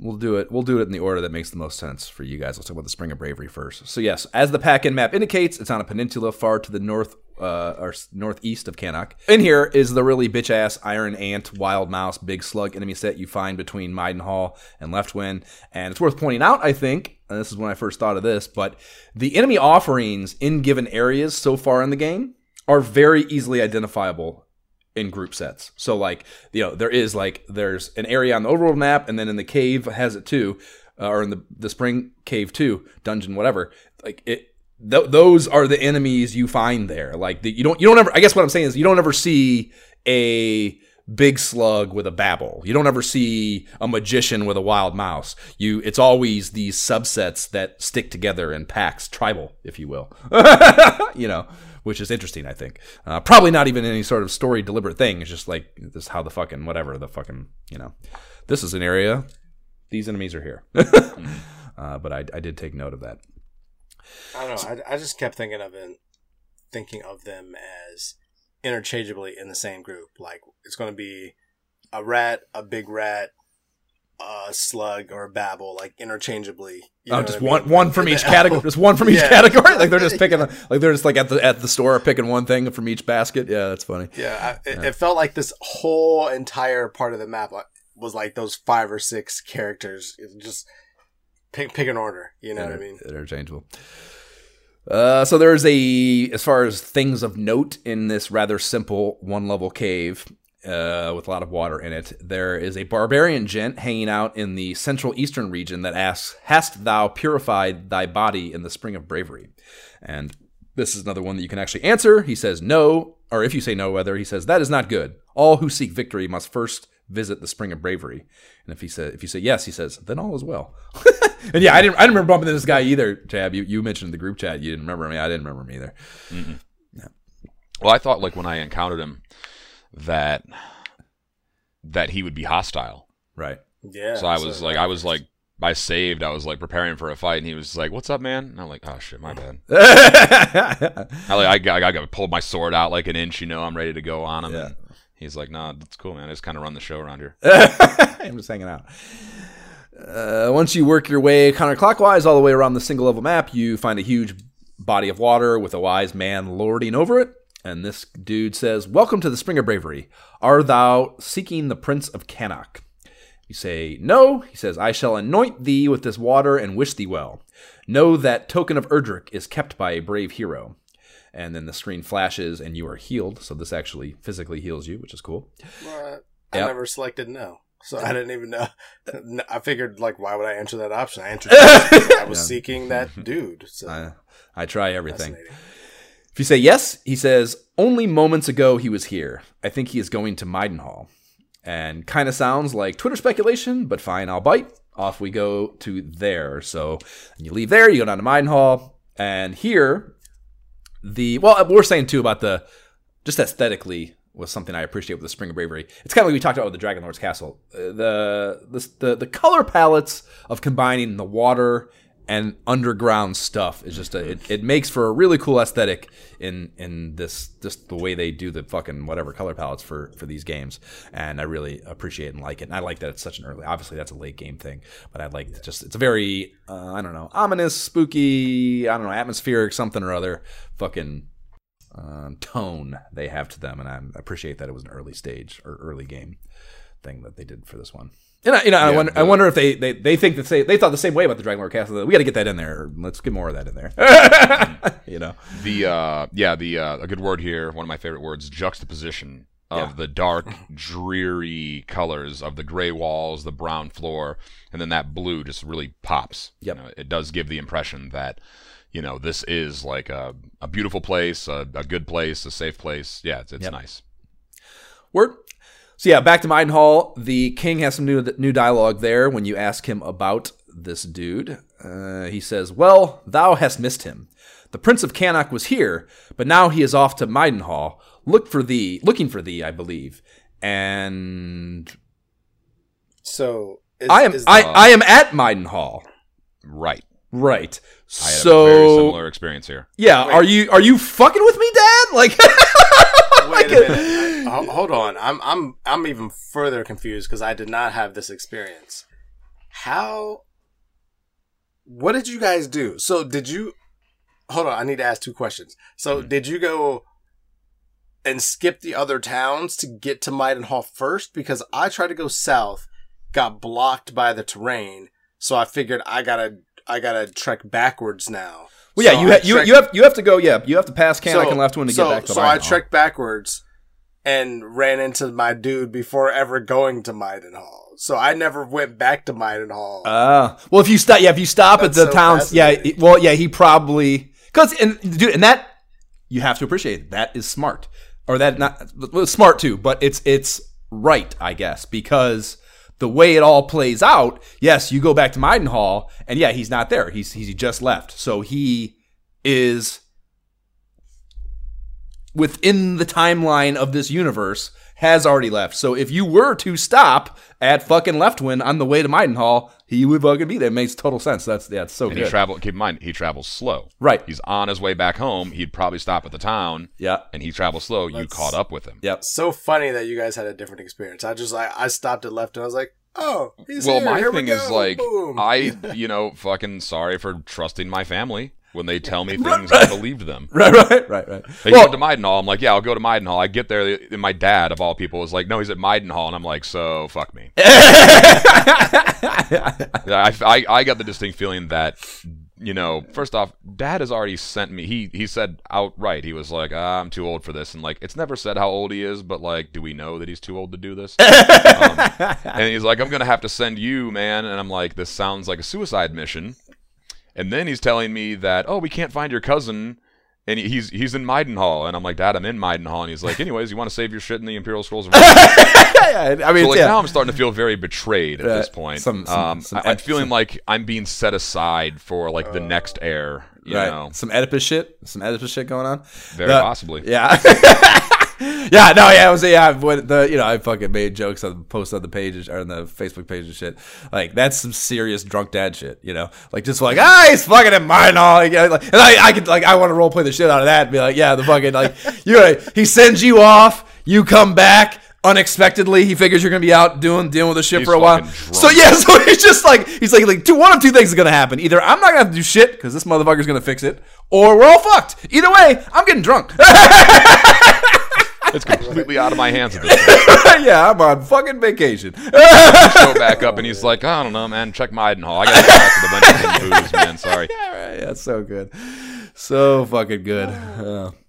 Speaker 2: we'll do it. We'll do it in the order that makes the most sense for you guys. Let's talk about the Spring of Bravery first. So yes, as the pack-in map indicates, it's on a peninsula far to the north uh, or northeast of Cannock. In here is the really bitch ass Iron Ant, Wild Mouse, Big Slug enemy set you find between Midenhall and Leftwyne. And it's worth pointing out, I think, and this is when I first thought of this, but the enemy offerings in given areas so far in the game are very easily identifiable in group sets. So like, you know, there is like there's an area on the overworld map, and then in the cave has it too, uh, or in the the spring cave too, dungeon, whatever. Like it. Th- those are the enemies you find there. Like the, you don't you don't ever. I guess what I'm saying is you don't ever see a big slug with a babble. You don't ever see a magician with a wild mouse. You it's always these subsets that stick together in packs, tribal, if you will. [laughs] you know, which is interesting, I think. Uh, probably not even any sort of story deliberate thing. It's just like this is how the fucking whatever the fucking you know. This is an area. These enemies are here. [laughs] uh, but I, I did take note of that.
Speaker 3: I don't know. I, I just kept thinking of it, thinking of them as interchangeably in the same group. Like it's going to be a rat, a big rat, a slug, or a babble, like interchangeably. You oh, know
Speaker 2: Oh, just
Speaker 3: I mean?
Speaker 2: one one from each [laughs] category. Just one from each
Speaker 3: Yeah.
Speaker 2: category. Like they're just [laughs] picking. a- Like they're just like at the at the store picking one thing from each basket. Yeah, that's funny.
Speaker 3: Yeah, I, it, it felt like this whole entire part of the map was like those five or six characters. It just pick pick an order. You know what I mean?
Speaker 2: Interchangeable. Uh, so there's a as far as things of note in this rather simple one level cave uh, with a lot of water in it. There is a barbarian gent hanging out in the central eastern region that asks, "Hast thou purified thy body in the spring of bravery?" And this is another one that you can actually answer. He says no, or if you say no, whether he says that is not good. All who seek victory must first visit the spring of bravery. And if he said if you say yes, he says then all is well. [laughs] and yeah, I didn't I didn't remember bumping into this guy either. Tab, you, you mentioned in the group chat you didn't remember me. I didn't remember me either. Mm-hmm.
Speaker 1: Well, I thought like when I encountered him that that he would be hostile.
Speaker 2: Right.
Speaker 3: Yeah.
Speaker 1: so I was like, I was like, I saved. I was like preparing for a fight, and he was like, "What's up, man?" And I'm like, "Oh shit, my [laughs] bad." I like, I got, I got pulled my sword out like an inch. You know, I'm ready to go on him.
Speaker 2: Yeah.
Speaker 1: And he's like, "Nah, that's cool, man. I just kind of run the show around here." [laughs]
Speaker 2: I'm just hanging out. Uh, once you work your way counterclockwise all the way around the single level map, you find a huge body of water with a wise man lording over it. And this dude says, Welcome to the Spring of Bravery. Are thou seeking the Prince of Cannock? You say, No. He says, I shall anoint thee with this water and wish thee well. Know that token of Erdrick is kept by a brave hero. And then the screen flashes and you are healed. So this actually physically heals you, which is cool.
Speaker 3: Well, I
Speaker 2: Yep.
Speaker 3: never selected no. So I didn't even know. [laughs] I figured, like, why would I answer that option? I answered. [laughs] I was seeking that [laughs] dude. So
Speaker 2: I, I try everything. If you say yes, he says, only moments ago he was here. I think he is going to Midenhall. And kind of sounds like Twitter speculation, but fine, I'll bite. Off we go to there. So you leave there, you go down to Midenhall, and here, the well, we're saying too about the just aesthetically was something I appreciate with the Spring of Bravery. It's kind of like we talked about with the Dragon Lord's Castle. Uh, the, the the the color palettes of combining the water and underground stuff is just a it, it makes for a really cool aesthetic in in this just the way they do the fucking whatever color palettes for for these games. And I really appreciate and like it. And I like that it's such an early obviously that's a late game thing but I like just it's a very uh, I don't know ominous spooky I don't know atmospheric something or other fucking um, tone they have to them, and I appreciate that it was an early stage or early game thing that they did for this one. And I, you know, I
Speaker 1: Yeah,
Speaker 2: wonder, I wonder if they, they, they think that they, they thought the same way about the Dragon Lord Castle. We got to get that in there. Let's get more of that in there. [laughs] you know,
Speaker 1: The uh, yeah, the uh, a good word here. One of my favorite words: juxtaposition of
Speaker 2: Yeah.
Speaker 1: the dark, dreary colors of the gray walls, the brown floor, and then that blue just really pops.
Speaker 2: Yep.
Speaker 1: You know, it does give the impression that you know this is like a, a beautiful place, a, a good place, a safe place. Yeah, it's, it's
Speaker 2: Yep.
Speaker 1: nice.
Speaker 2: word. So yeah, back to Midenhall. The king has some new new dialogue there when you ask him about this dude. Uh, he says, "Well, thou hast missed him. The Prince of Cannock was here, but now he is off to Midenhall. Look for thee, looking for thee, I believe." And
Speaker 3: So is,
Speaker 2: I am
Speaker 3: is
Speaker 2: I,
Speaker 3: the-
Speaker 2: I am at Midenhall.
Speaker 1: Right.
Speaker 2: Right.
Speaker 1: I had
Speaker 2: so
Speaker 1: a very similar experience here.
Speaker 2: yeah, are you are you fucking with me, Dad? Like, [laughs] [laughs]
Speaker 3: Wait a minute. Ho- Hold on. I'm I'm I'm even further confused because I did not have this experience. how what did you guys do so did you hold on i need to ask two questions so
Speaker 1: Hmm.
Speaker 3: did you go and skip the other towns to get to Midenhall first because i tried to go south got blocked by the terrain so i figured i gotta i gotta trek backwards now
Speaker 2: Well, yeah,
Speaker 3: So
Speaker 2: you, ha- you you have you have to go. Yeah, you have to pass Cannock and left one to
Speaker 3: so,
Speaker 2: get back to
Speaker 3: So I trekked backwards and ran into my dude before ever going to Midenhall. So I never went back to Midenhall.
Speaker 2: Ah, well, if you stop, yeah, if you stop
Speaker 3: That's
Speaker 2: at the
Speaker 3: so
Speaker 2: towns, yeah, well, yeah, he probably because and dude, and that you have to appreciate that is smart, or that not well, smart too, but it's it's right, I guess, because the way it all plays out, yes, you go back to Midenhall, and yeah, he's not there. He's he's just left, so he is within the timeline of this universe has already left. So if you were to stop at fucking Leftwyne on the way to Midenhall, he would fucking be there. It makes total sense. That's yeah, it's so
Speaker 1: And he
Speaker 2: good.
Speaker 1: travel. Keep in mind, he travels slow.
Speaker 2: Right.
Speaker 1: He's on his way back home. He'd probably stop at the town,
Speaker 2: yeah.
Speaker 1: and he travels slow. You caught up with him.
Speaker 2: Yep.
Speaker 3: so funny that you guys had a different experience. I just like I stopped at left and I was like, oh, he's
Speaker 1: well,
Speaker 3: here.
Speaker 1: my
Speaker 3: Here we
Speaker 1: thing is like,
Speaker 3: Boom.
Speaker 1: I, [laughs] you know, fucking sorry for trusting my family when they tell me [laughs] things. I believed them.
Speaker 2: Right, right, right, right.
Speaker 1: They
Speaker 2: Well,
Speaker 1: go to Midenhall. I'm like, yeah, I'll go to Midenhall. I get there, and my dad, of all people, was like, no, he's at Midenhall, and I'm like, so fuck me. [laughs] I, I, I got the distinct feeling that, you know, first off, Dad has already sent me. He he said outright, he was like, ah, I'm too old for this, and like, it's never said how old he is, but like, do we know that he's too old to do this? [laughs] um, and he's like, I'm gonna have to send you, man, and I'm like, this sounds like a suicide mission. And then he's telling me that, oh, we can't find your cousin. And he's he's in Midenhall, and I'm like, Dad, I'm in Midenhall, and he's like, anyways, you want to save your shit in the Imperial Scrolls of [laughs]
Speaker 2: yeah, I mean,
Speaker 1: so like
Speaker 2: yeah.
Speaker 1: now I'm starting to feel very betrayed at
Speaker 2: Uh,
Speaker 1: this point.
Speaker 2: some- some-
Speaker 1: um,
Speaker 2: some
Speaker 1: I, am feeling
Speaker 2: some-
Speaker 1: like I'm being set aside for like the next heir. You
Speaker 2: right.
Speaker 1: know,
Speaker 2: Some Oedipus shit. Some Oedipus shit going on.
Speaker 1: very
Speaker 2: The-
Speaker 1: possibly.
Speaker 2: Yeah. [laughs] [laughs] yeah, no, yeah, it was yeah, what the you know, I fucking made jokes on the post on the pages or on the Facebook page and shit. Like that's some serious drunk dad shit, you know? Like just like, ah, he's fucking in mine all like, and I, I could like I want to role play the shit out of that and be like, yeah, the fucking like [laughs] you know, he sends you off, you come back unexpectedly he figures you're gonna be out doing dealing with the shit
Speaker 1: He's
Speaker 2: for a while
Speaker 1: drunk.
Speaker 2: so yeah [laughs] so he's just like he's like like two one of two things is gonna happen either i'm not gonna have to do shit because this motherfucker's gonna fix it or we're all fucked either way i'm getting drunk
Speaker 1: It's completely out of my hands at this point. [laughs]
Speaker 2: yeah, I'm on fucking vacation. [laughs]
Speaker 1: Show back up, and he's like, I don't know, man. Check Midenhall. I gotta get back to the vendors and booze, man. Sorry.
Speaker 2: yeah, right. That's so good. So fucking good. [sighs]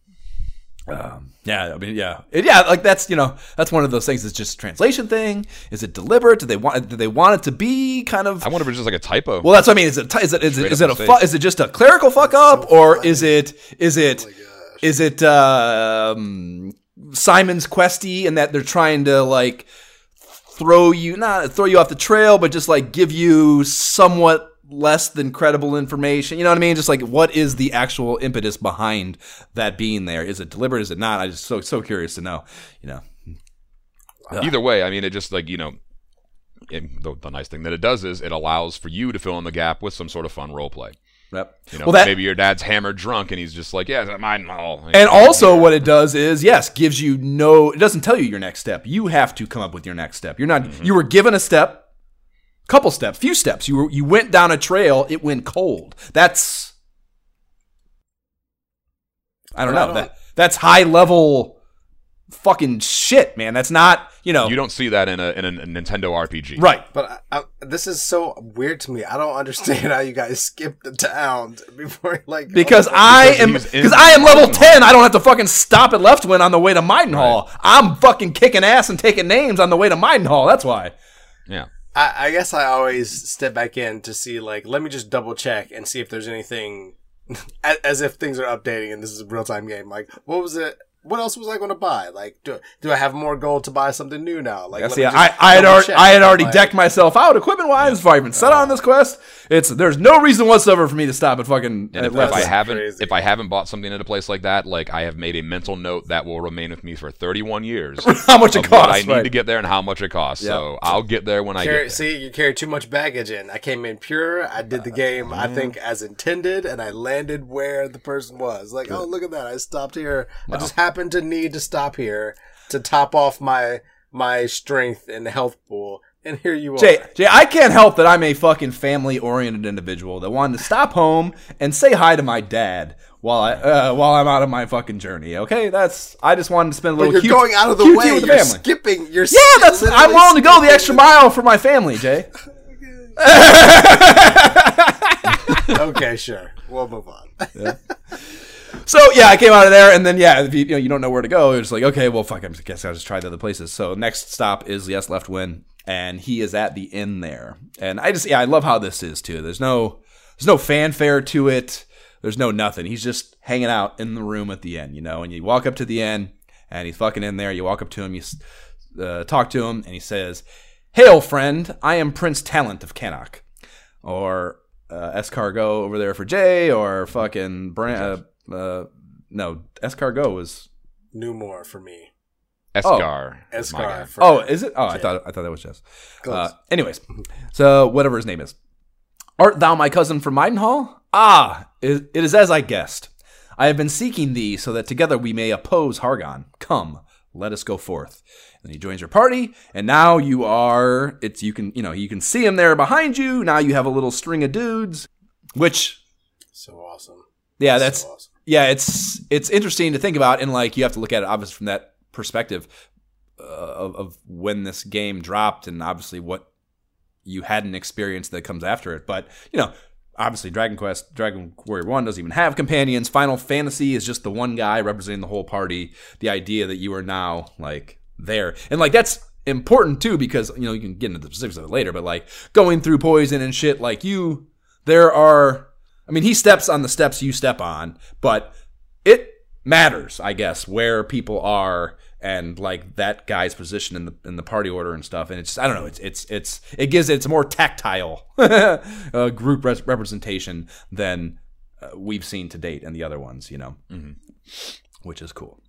Speaker 2: Uh, um, yeah, I mean, yeah, It- yeah. Like that's you know that's one of those things. It's just a translation thing. Is it deliberate? Do they want? Do they want it to be kind of?
Speaker 1: I wonder if it's just like a typo.
Speaker 2: Well, that's what I mean. Is it is it is it,
Speaker 1: Straight
Speaker 2: is it a fu- is it just a clerical fuck up or is it is it is it um, Simon's questy and that they're trying to like throw you not throw you off the trail, but just like give you somewhat less than credible information. You know what I mean? Just like what is the actual impetus behind that being there? Is it deliberate? Is it not? I just so so curious to know. You know.
Speaker 1: Either way, I mean, it just like you know, it, the, the nice thing that it does is it allows for you to fill in the gap with some sort of fun role play.
Speaker 2: Yep.
Speaker 1: You know,
Speaker 2: well, that
Speaker 1: maybe your dad's hammered drunk, and he's just like, "Yeah, at Midenhall."
Speaker 2: And also, what it does is, yes, gives you no. It doesn't tell you your next step. You have to come up with your next step. You're not.
Speaker 1: Mm-hmm.
Speaker 2: You were given a step, couple steps, few steps. You were. You went down a trail. It went cold. That's. I don't
Speaker 3: I
Speaker 2: know.
Speaker 3: don't-
Speaker 2: that that's high level, fucking shit, man. That's not. You know.
Speaker 1: you don't see that in a in a Nintendo RPG,
Speaker 2: right.
Speaker 3: But I, I, this is so weird to me. I don't understand how you guys skip the towns before like
Speaker 2: Because
Speaker 3: oh,
Speaker 2: I
Speaker 1: Because
Speaker 2: am
Speaker 1: he was in
Speaker 2: because I am level ten. I don't have to fucking stop at Leftwyne on the way to Midenhall. I'm fucking kicking ass and taking names on the way to Midenhall. That's why.
Speaker 1: Yeah.
Speaker 3: I, I guess I always step back in to see like let me just double check and see if there's anything [laughs] as, as if things are updating and this is a real time game. Like what was it? What else was I going to buy? Like do do I have more gold to buy something new now? Like
Speaker 2: Yeah, see, I, I had
Speaker 3: double
Speaker 2: already. I had already
Speaker 3: Like,
Speaker 2: decked myself out equipment wise before I even set out on this quest. It's there's no reason whatsoever for me to stop at fucking
Speaker 1: And if, if I haven't
Speaker 3: crazy.
Speaker 1: if I haven't bought something at a place like that, like I have made a mental note that will remain with me for 31 years. [laughs]
Speaker 2: how much it
Speaker 1: costs? what I need
Speaker 2: right.
Speaker 1: to get there and how much it costs. So I'll get there when I get there.
Speaker 3: see, you carry too much baggage in. I came in pure. I did the game, I mm-hmm. think, as intended, and I landed where the person was. Like, oh, look at that! I stopped here. I just happened to need to stop here to top off my my strength and health pool. and here you are.
Speaker 2: Jay, Jay, I can't help that I'm a fucking family oriented individual that wanted to stop home and say hi to my dad while I uh, while I'm out of my fucking journey. Okay, that's I just wanted to spend a little.
Speaker 3: But
Speaker 2: you're
Speaker 3: going out of the way.
Speaker 2: with the
Speaker 3: You're
Speaker 2: family.
Speaker 3: skipping. You're
Speaker 2: Yeah, that's I'm willing to go the extra mile for my family, Jay. [laughs] [laughs]
Speaker 3: okay, sure. We'll move on.
Speaker 2: So yeah, I came out of there, and then yeah, if you, you know you don't know where to go, it's like okay, well fuck, I guess I'll just try the other places. So next stop is yes, Leftwyne, and he is at the inn there, and I just yeah, I love how this is too. There's no there's no fanfare to it. There's no nothing. He's just hanging out in the room at the end, you know. And you walk up to the end, and he's fucking in there. You walk up to him, you uh, talk to him, and he says, "Hail, friend! I am Prince Talint of Cannock." or uh, escargot over there for Jay, or fucking Brand. Uh, uh, no, escargot was.
Speaker 3: Numor for me.
Speaker 1: Escar. is my
Speaker 3: Escar
Speaker 2: Oh, is it? Oh, I
Speaker 3: Jay.
Speaker 2: thought I thought that was Jess.
Speaker 3: Close.
Speaker 2: Uh, anyways, so whatever his name is, art thou my cousin from Midenhall? Ah, it, it is as I guessed. I have been seeking thee so that together we may oppose Hargon. Come, let us go forth. And he joins your party, and now you are. It's you can you know you can see him there behind you. Now you have a little string of dudes, which
Speaker 3: so awesome.
Speaker 2: yeah, that's
Speaker 3: so awesome.
Speaker 2: Yeah, it's it's interesting to think about, and like you have to look at it obviously from that perspective uh, of, of when this game dropped, and obviously what you hadn't experienced that comes after it. But you know, obviously, Dragon Quest, Dragon Warrior One doesn't even have companions. Final Fantasy is just the one guy representing the whole party. The idea that you are now like there, and like that's important too because you know you can get into the specifics of it later. But like going through poison and shit, like you, there are. I mean, he steps on the steps you step on, but it matters, I guess, where people are and like that guy's position in the in the party order and stuff. And it's I don't know, it's it's it's it gives it's a more tactile [laughs] uh, group res- representation than uh, we've seen to date and the other ones, you know, which is cool.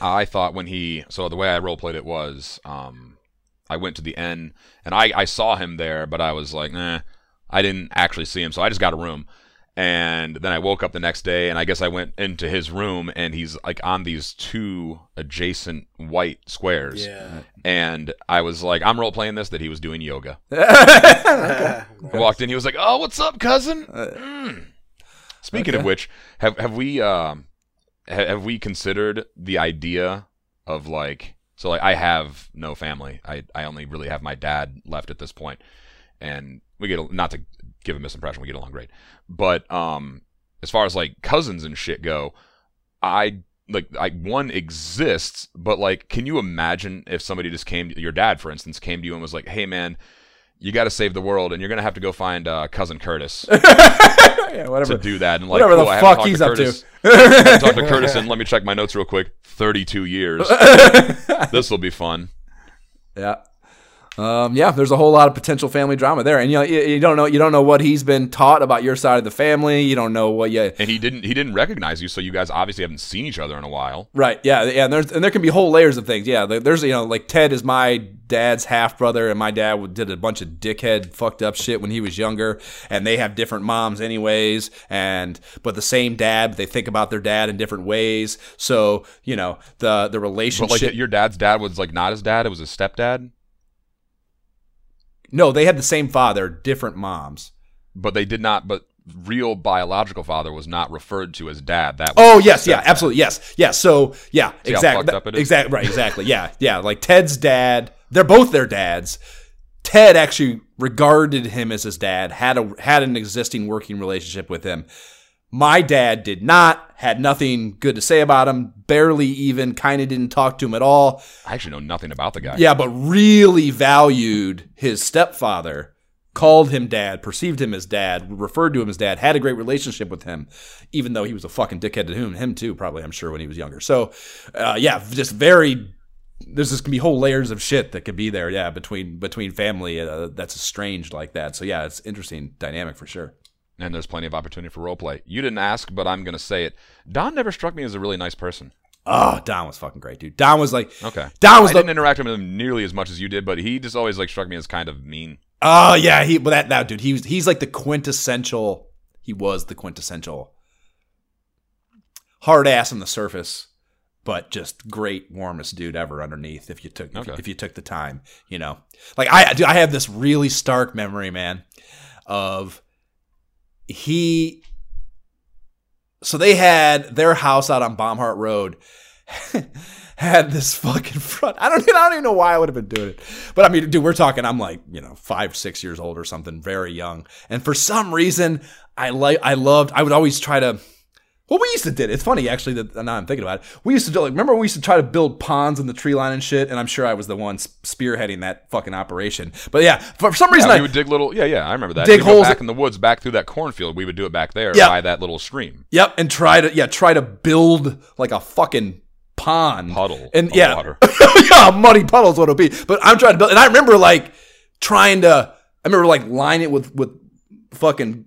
Speaker 1: I thought when he so the way I role played it was um I went to the end and I I saw him there but I was like nah I didn't actually see him so I just got a room and then I woke up the next day and I guess I went into his room and he's like on these two adjacent white squares
Speaker 3: Yeah.
Speaker 1: and I was like I'm role playing this that he was doing yoga [laughs] I walked in he was like oh what's up cousin Mm. speaking of which have have we um ha- have we considered the idea of like so like I have no family. I I only really have my dad left at this point, and we get a- not to give a misimpression. We get along great, but um as far as like cousins and shit go, I like I one exists, but like can you imagine if somebody just came your dad for instance came to you and was like, hey man. You got to save the world, and you're gonna have to go find uh, cousin Curtis [laughs]
Speaker 2: yeah, whatever.
Speaker 1: to do that. And like,
Speaker 2: Whatever the
Speaker 1: cool,
Speaker 2: fuck he's
Speaker 1: to
Speaker 2: up to. [laughs]
Speaker 1: I haven't to Curtis, and let me check my notes real quick. Thirty-two years. [laughs] this will be fun.
Speaker 2: Yeah. Um, yeah, there's a whole lot of potential family drama there, and you know you, you don't know you don't know what he's been taught about your side of the family. You don't know what you
Speaker 1: And he didn't. He didn't recognize you, so you guys obviously haven't seen each other in a while.
Speaker 2: Right. Yeah. Yeah. And there's and there can be whole layers of things. Yeah. There's you know like Ted is my dad's half brother, and my dad did a bunch of dickhead fucked up shit when he was younger, and they have different moms anyways, and but the same dad, but they think about their dad in different ways. So you know the the
Speaker 1: But
Speaker 2: relationship.
Speaker 1: like your dad's dad was like not his dad; it was his stepdad.
Speaker 2: No, they had the same father, different moms.
Speaker 1: But they did not. But real biological father was not referred to as dad. That was
Speaker 2: Oh yes, yeah,
Speaker 1: stepdad.
Speaker 2: absolutely, yes, yeah. So yeah,
Speaker 1: See
Speaker 2: exactly,
Speaker 1: fucked up it is?
Speaker 2: exactly, right, exactly, yeah, yeah. Like Ted's dad, they're both their dads. Ted actually regarded him as his dad, had a had an existing working relationship with him. My dad did not, had nothing good to say about him, barely even, kind of didn't talk to him at all.
Speaker 1: I actually know nothing about the guy.
Speaker 2: Yeah, but really valued his stepfather, called him dad, perceived him as dad, referred to him as dad, had a great relationship with him, even though he was a fucking dickhead to him, him too, probably, I'm sure, when he was younger. So, uh, yeah, just very. There's just gonna be whole layers of shit that could be there, yeah, between between family uh, that's estranged like that. So yeah, it's interesting dynamic for sure.
Speaker 1: And there's plenty of opportunity for role play. You didn't ask, but I'm gonna say it. Don never struck me as a really nice person.
Speaker 2: Oh, Don was fucking great, dude. Don was like,
Speaker 1: Okay.
Speaker 2: Don was
Speaker 1: I
Speaker 2: the
Speaker 1: didn't interact with him nearly as much as you did, but he just always like struck me as kind of mean.
Speaker 2: Oh yeah, he but that that dude, he was he's like the quintessential. He was the quintessential hard ass on the surface, but just great, warmest dude ever underneath. If you took if, you,
Speaker 1: Okay.
Speaker 2: if you took the time, you know, like I dude, I have this really stark memory, man, of he. So they had their house out on Baumhart Road. [laughs] had this fucking front. I don't, I don't even know why I would have been doing it. But I mean, dude, we're talking, I'm like, you know, five, six years old or something, very young. And for some reason, I like, I loved, I would always try to, well, we used to did. It's funny actually that now I'm thinking about it. We used to do like remember we used to try to build ponds in the tree line and shit, and I'm sure I was the one spearheading that fucking operation. But yeah, for some reason
Speaker 1: Yeah,
Speaker 2: I
Speaker 1: would dig little. Yeah, yeah, I remember that.
Speaker 2: Dig
Speaker 1: We'd
Speaker 2: holes-
Speaker 1: back in the woods, back through that cornfield. We would do it back there
Speaker 2: Yeah.
Speaker 1: by that little stream.
Speaker 2: Yep, and try to yeah try to build like a fucking pond
Speaker 1: Puddle
Speaker 2: and yeah
Speaker 1: water. [laughs]
Speaker 2: yeah muddy puddle's what it'll be. But I'm trying to build, and I remember like trying to I remember like line it with with fucking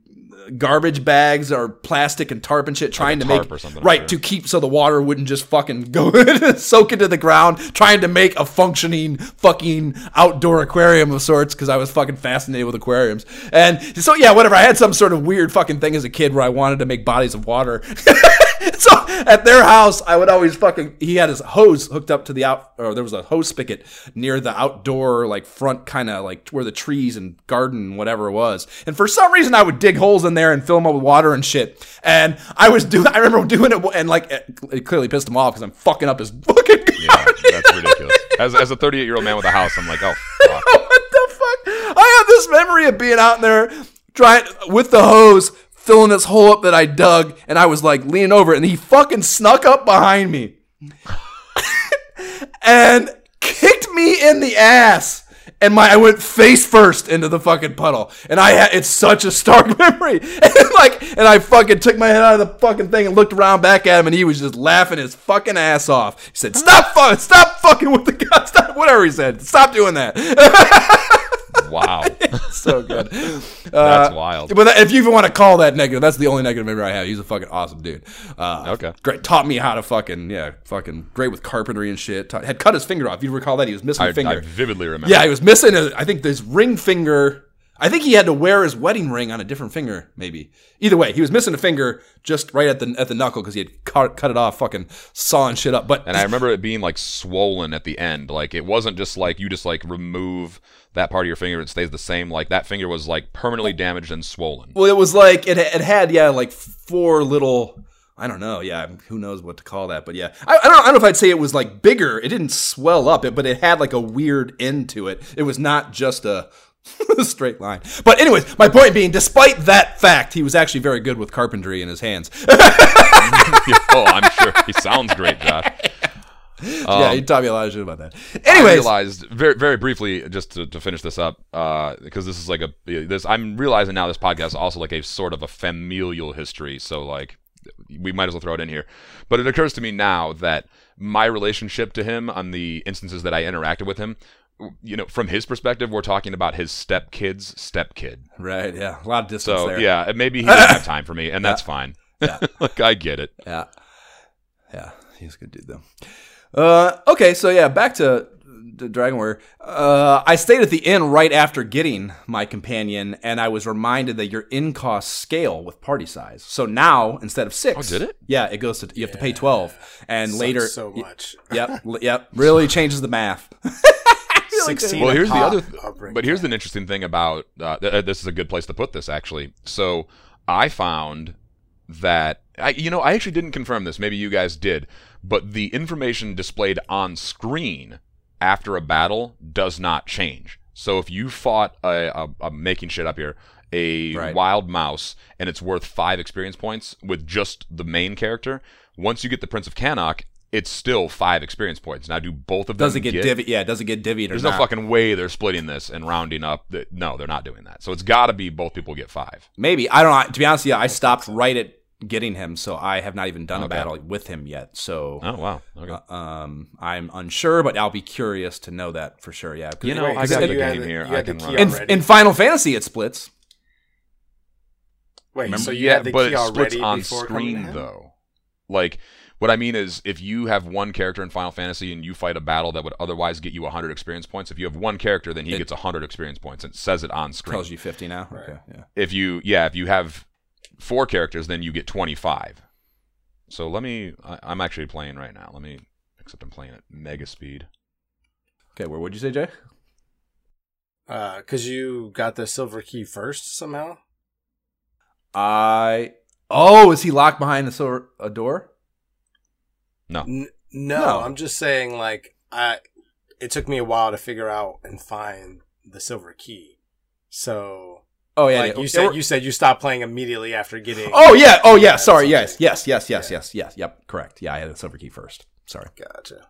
Speaker 2: garbage bags or plastic and tarp and shit trying
Speaker 1: a
Speaker 2: to make right to keep so the water wouldn't just fucking go [laughs] soak into the ground trying to make a functioning fucking outdoor aquarium of sorts because I was fucking fascinated with aquariums. And so yeah whatever. I had some sort of weird fucking thing as a kid where I wanted to make bodies of water [laughs] [laughs] so at their house I would always fucking he had his hose hooked up to the out or there was a hose spigot near the outdoor like front kind of like where the trees and garden whatever it was and for some reason I would dig holes in there and fill them up with water and shit and I was doing [laughs] I remember doing it and like it, it clearly pissed him off because I'm fucking up his [laughs] fucking
Speaker 1: Yeah,
Speaker 2: garden.
Speaker 1: that's ridiculous. As, as a 38 year old man with a house, I'm like, oh, fuck.
Speaker 2: what the fuck? I have this memory of being out there trying with the hose, filling this hole up that I dug, and I was like leaning over and he fucking snuck up behind me [laughs] and kicked me in the ass. And my I went face first into the fucking puddle, and I had it's such a stark [laughs] memory. And like, and I fucking took my head out of the fucking thing and looked around back at him, and he was just laughing his fucking ass off. He said, "Stop, fu- stop fucking with the gun, [laughs] stop whatever he said, stop doing that."
Speaker 1: Wow. [laughs]
Speaker 2: so good. [laughs]
Speaker 1: That's
Speaker 2: Uh,
Speaker 1: wild.
Speaker 2: But that, if you even want to call that negative, that's the only negative memory I have. He's a fucking awesome dude. Uh,
Speaker 1: Okay.
Speaker 2: Great. Taught me how to fucking, yeah, fucking great with carpentry and shit. Taught, had cut his finger off. You recall that? He was missing
Speaker 1: I,
Speaker 2: a finger.
Speaker 1: I vividly remember.
Speaker 2: yeah, he was missing, a, I think, this ring finger. I think he had to wear his wedding ring on a different finger, maybe. Either way, he was missing a finger just right at the at the knuckle because he had cut, cut it off, fucking sawing shit up. But
Speaker 1: And I remember it being like swollen at the end. Like it wasn't just like you just like remove that part of your finger, it stays the same. Like that finger was like permanently damaged and swollen.
Speaker 2: Well, it was like it, it had yeah like four little. I don't know. Yeah, who knows what to call that? But yeah, I, I don't. I don't know if I'd say it was like bigger. It didn't swell up, it, but it had like a weird end to it. It was not just a [laughs] straight line. But anyways, my point being, despite that fact, he was actually very good with carpentry in his hands. [laughs] [laughs]
Speaker 1: oh, I'm sure he sounds great, Josh.
Speaker 2: yeah, he um, taught me a lot of shit about that.
Speaker 1: I
Speaker 2: Anyways,
Speaker 1: realized very very briefly just to, to finish this up uh, because this is like a this I'm realizing now this podcast is also like a sort of a familial history. So like we might as well throw it in here. But it occurs to me now that my relationship to him on the instances that I interacted with him. You know, from his perspective, we're talking about his stepkid's stepkid.
Speaker 2: right? Yeah, a lot of distance
Speaker 1: So
Speaker 2: there.
Speaker 1: yeah, maybe he didn't have time for me, and [laughs] that's fine.
Speaker 2: Yeah. [laughs]
Speaker 1: like I get it.
Speaker 2: Yeah. Yeah. He's a good dude, though. Uh, okay, so yeah, back to the Dragon Warrior. Uh, I stayed at the inn right after getting my companion, and I was reminded that your in cost scale with party size. So now, instead of six.
Speaker 1: Oh, did it?
Speaker 2: Yeah, it goes to, you have to pay 12. And
Speaker 3: Sucks
Speaker 2: later.
Speaker 3: so much.
Speaker 2: Yep, [laughs] yep. Really changes the math.
Speaker 3: Sixteen.
Speaker 1: Well, here's the other. Th- but here's an interesting thing about uh, th- uh, this is a good place to put this actually. So I found that I, you know, I actually didn't confirm this. Maybe you guys did, but the information displayed on screen after a battle does not change. So if you fought a, making shit up here, a
Speaker 2: Right.
Speaker 1: wild mouse, and it's worth five experience points with just the main character, once you get the Prince of Cannock, it's still five experience points. Now, do both of them
Speaker 2: Does it get divvied? Yeah, doesn't get divvied or
Speaker 1: there's
Speaker 2: not?
Speaker 1: no fucking way they're splitting this and rounding up. That no, they're not doing that. So it's got to be both people get five.
Speaker 2: Maybe. I don't know. To be honest yeah, I stopped right at getting him, so I have not even done a battle with him yet. So.
Speaker 1: Oh wow. Okay.
Speaker 2: Um, I'm unsure, but I'll be curious to know that for sure. Yeah, 'Cause
Speaker 1: You know,
Speaker 3: Wait,
Speaker 1: I got the game
Speaker 3: the-
Speaker 1: here.
Speaker 3: you
Speaker 1: I
Speaker 3: had the
Speaker 1: can
Speaker 3: key
Speaker 1: run.
Speaker 2: in,
Speaker 3: already?
Speaker 2: in Final Fantasy it splits.
Speaker 3: Wait,
Speaker 1: Remember,
Speaker 3: so you
Speaker 1: yeah,
Speaker 3: had the
Speaker 1: but
Speaker 3: key
Speaker 1: it splits
Speaker 3: already
Speaker 1: on
Speaker 3: before coming to
Speaker 1: screen though. Like what I mean is, if you have one character in Final Fantasy and you fight a battle that would otherwise get you 100 experience points, if you have one character, then he
Speaker 2: It-
Speaker 1: gets 100 experience points. and says it on screen.
Speaker 2: Tells you 50 now. Okay, yeah.
Speaker 1: If you, yeah, if you have four characters, then you get 25. So let me. I, I'm actually playing right now. Let me. Except I'm playing at mega speed.
Speaker 2: Okay, where would you say, Jay?
Speaker 3: Uh, cause you got the silver key first somehow.
Speaker 2: I. Oh, is he locked behind a, sor- a door?
Speaker 1: No.
Speaker 3: N- no,
Speaker 2: No.
Speaker 3: I'm just saying like I. It took me a while to figure out and find the silver key. So,
Speaker 2: Oh yeah,
Speaker 3: like
Speaker 2: yeah.
Speaker 3: you said, you said you stopped playing immediately after getting.
Speaker 2: Oh yeah. Oh yeah. Sorry. Yes. Yes. Yes. Yes.
Speaker 3: Yeah.
Speaker 2: Yes. Yes. Yep. Correct. Yeah, I had the silver key first. Sorry.
Speaker 3: Gotcha.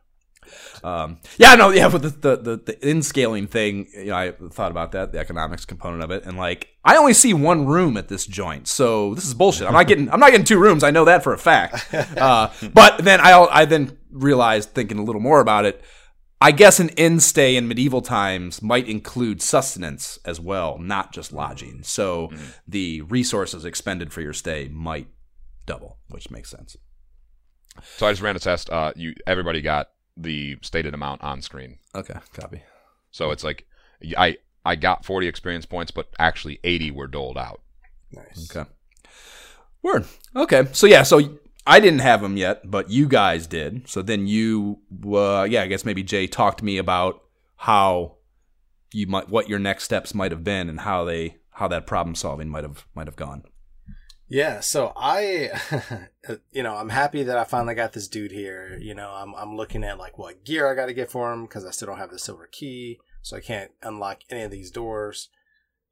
Speaker 2: Um, yeah, no, yeah, with the, the the the inn scaling thing, you know, I thought about that, the economics component of it, and like, I only see one room at this joint, so this is bullshit. I'm not getting, I'm not getting two rooms. I know that for a fact. [laughs] Uh, but then I, I then realized, thinking a little more about it, I guess an inn stay in medieval times might include sustenance as well, not just lodging. So the resources expended for your stay might double, which makes sense.
Speaker 1: So I just ran a test. Uh, you everybody got the stated amount on screen.
Speaker 2: Okay, copy.
Speaker 1: So it's like I I got 40 experience points, but actually 80 were doled out.
Speaker 3: Nice.
Speaker 2: Okay. Word. Okay. So yeah. So I didn't have them yet, but you guys did. So then you, uh, yeah, I guess maybe Jay talked to me about how you might, what your next steps might have been, and how they, how that problem solving might have might have gone.
Speaker 3: Yeah, so I, [laughs] you know, I'm happy that I finally got this dude here. You know, I'm I'm looking at like what gear I got to get for him because I still don't have the silver key, so I can't unlock any of these doors.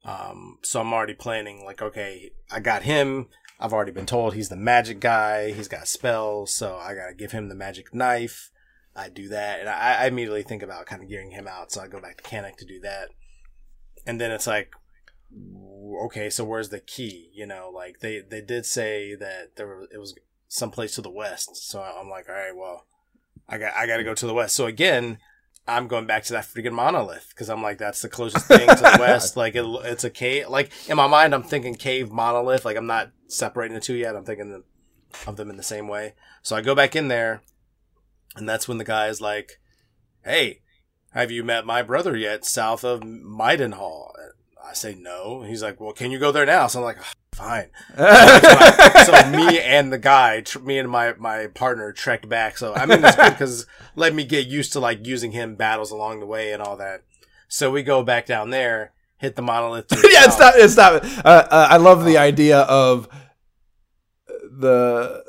Speaker 3: Um, so I'm already planning like, okay, I got him. I've already been told he's the magic guy. He's got spells, so I gotta give him the magic knife. I do that, and I, I immediately think about kind of gearing him out. So I go back to Cannock to do that, and then it's like, okay, so where's the key? You know, like they they did say that there was, it was someplace to the west. So I'm like, all right, well, I got I got to go to the west. So again, I'm going back to that freaking monolith because I'm like, that's the closest thing to the [laughs] west. Like it, it's a cave. Like in my mind, I'm thinking cave monolith. Like I'm not separating the two yet. I'm thinking of them in the same way. So I go back in there, and that's when the guy is like, "Hey, have you met my brother yet? South of Midenhall?" I say no. He's like, "Well, can you go there now?" So I'm like, "Fine." [laughs] so me and the guy, tr- me and my my partner, trekked back. So I mean, it's good because let me get used to like using him battles along the way and all that. So we go back down there, hit the monolith. [laughs]
Speaker 2: yeah, it's not. It's not. Uh, uh, I love the idea of the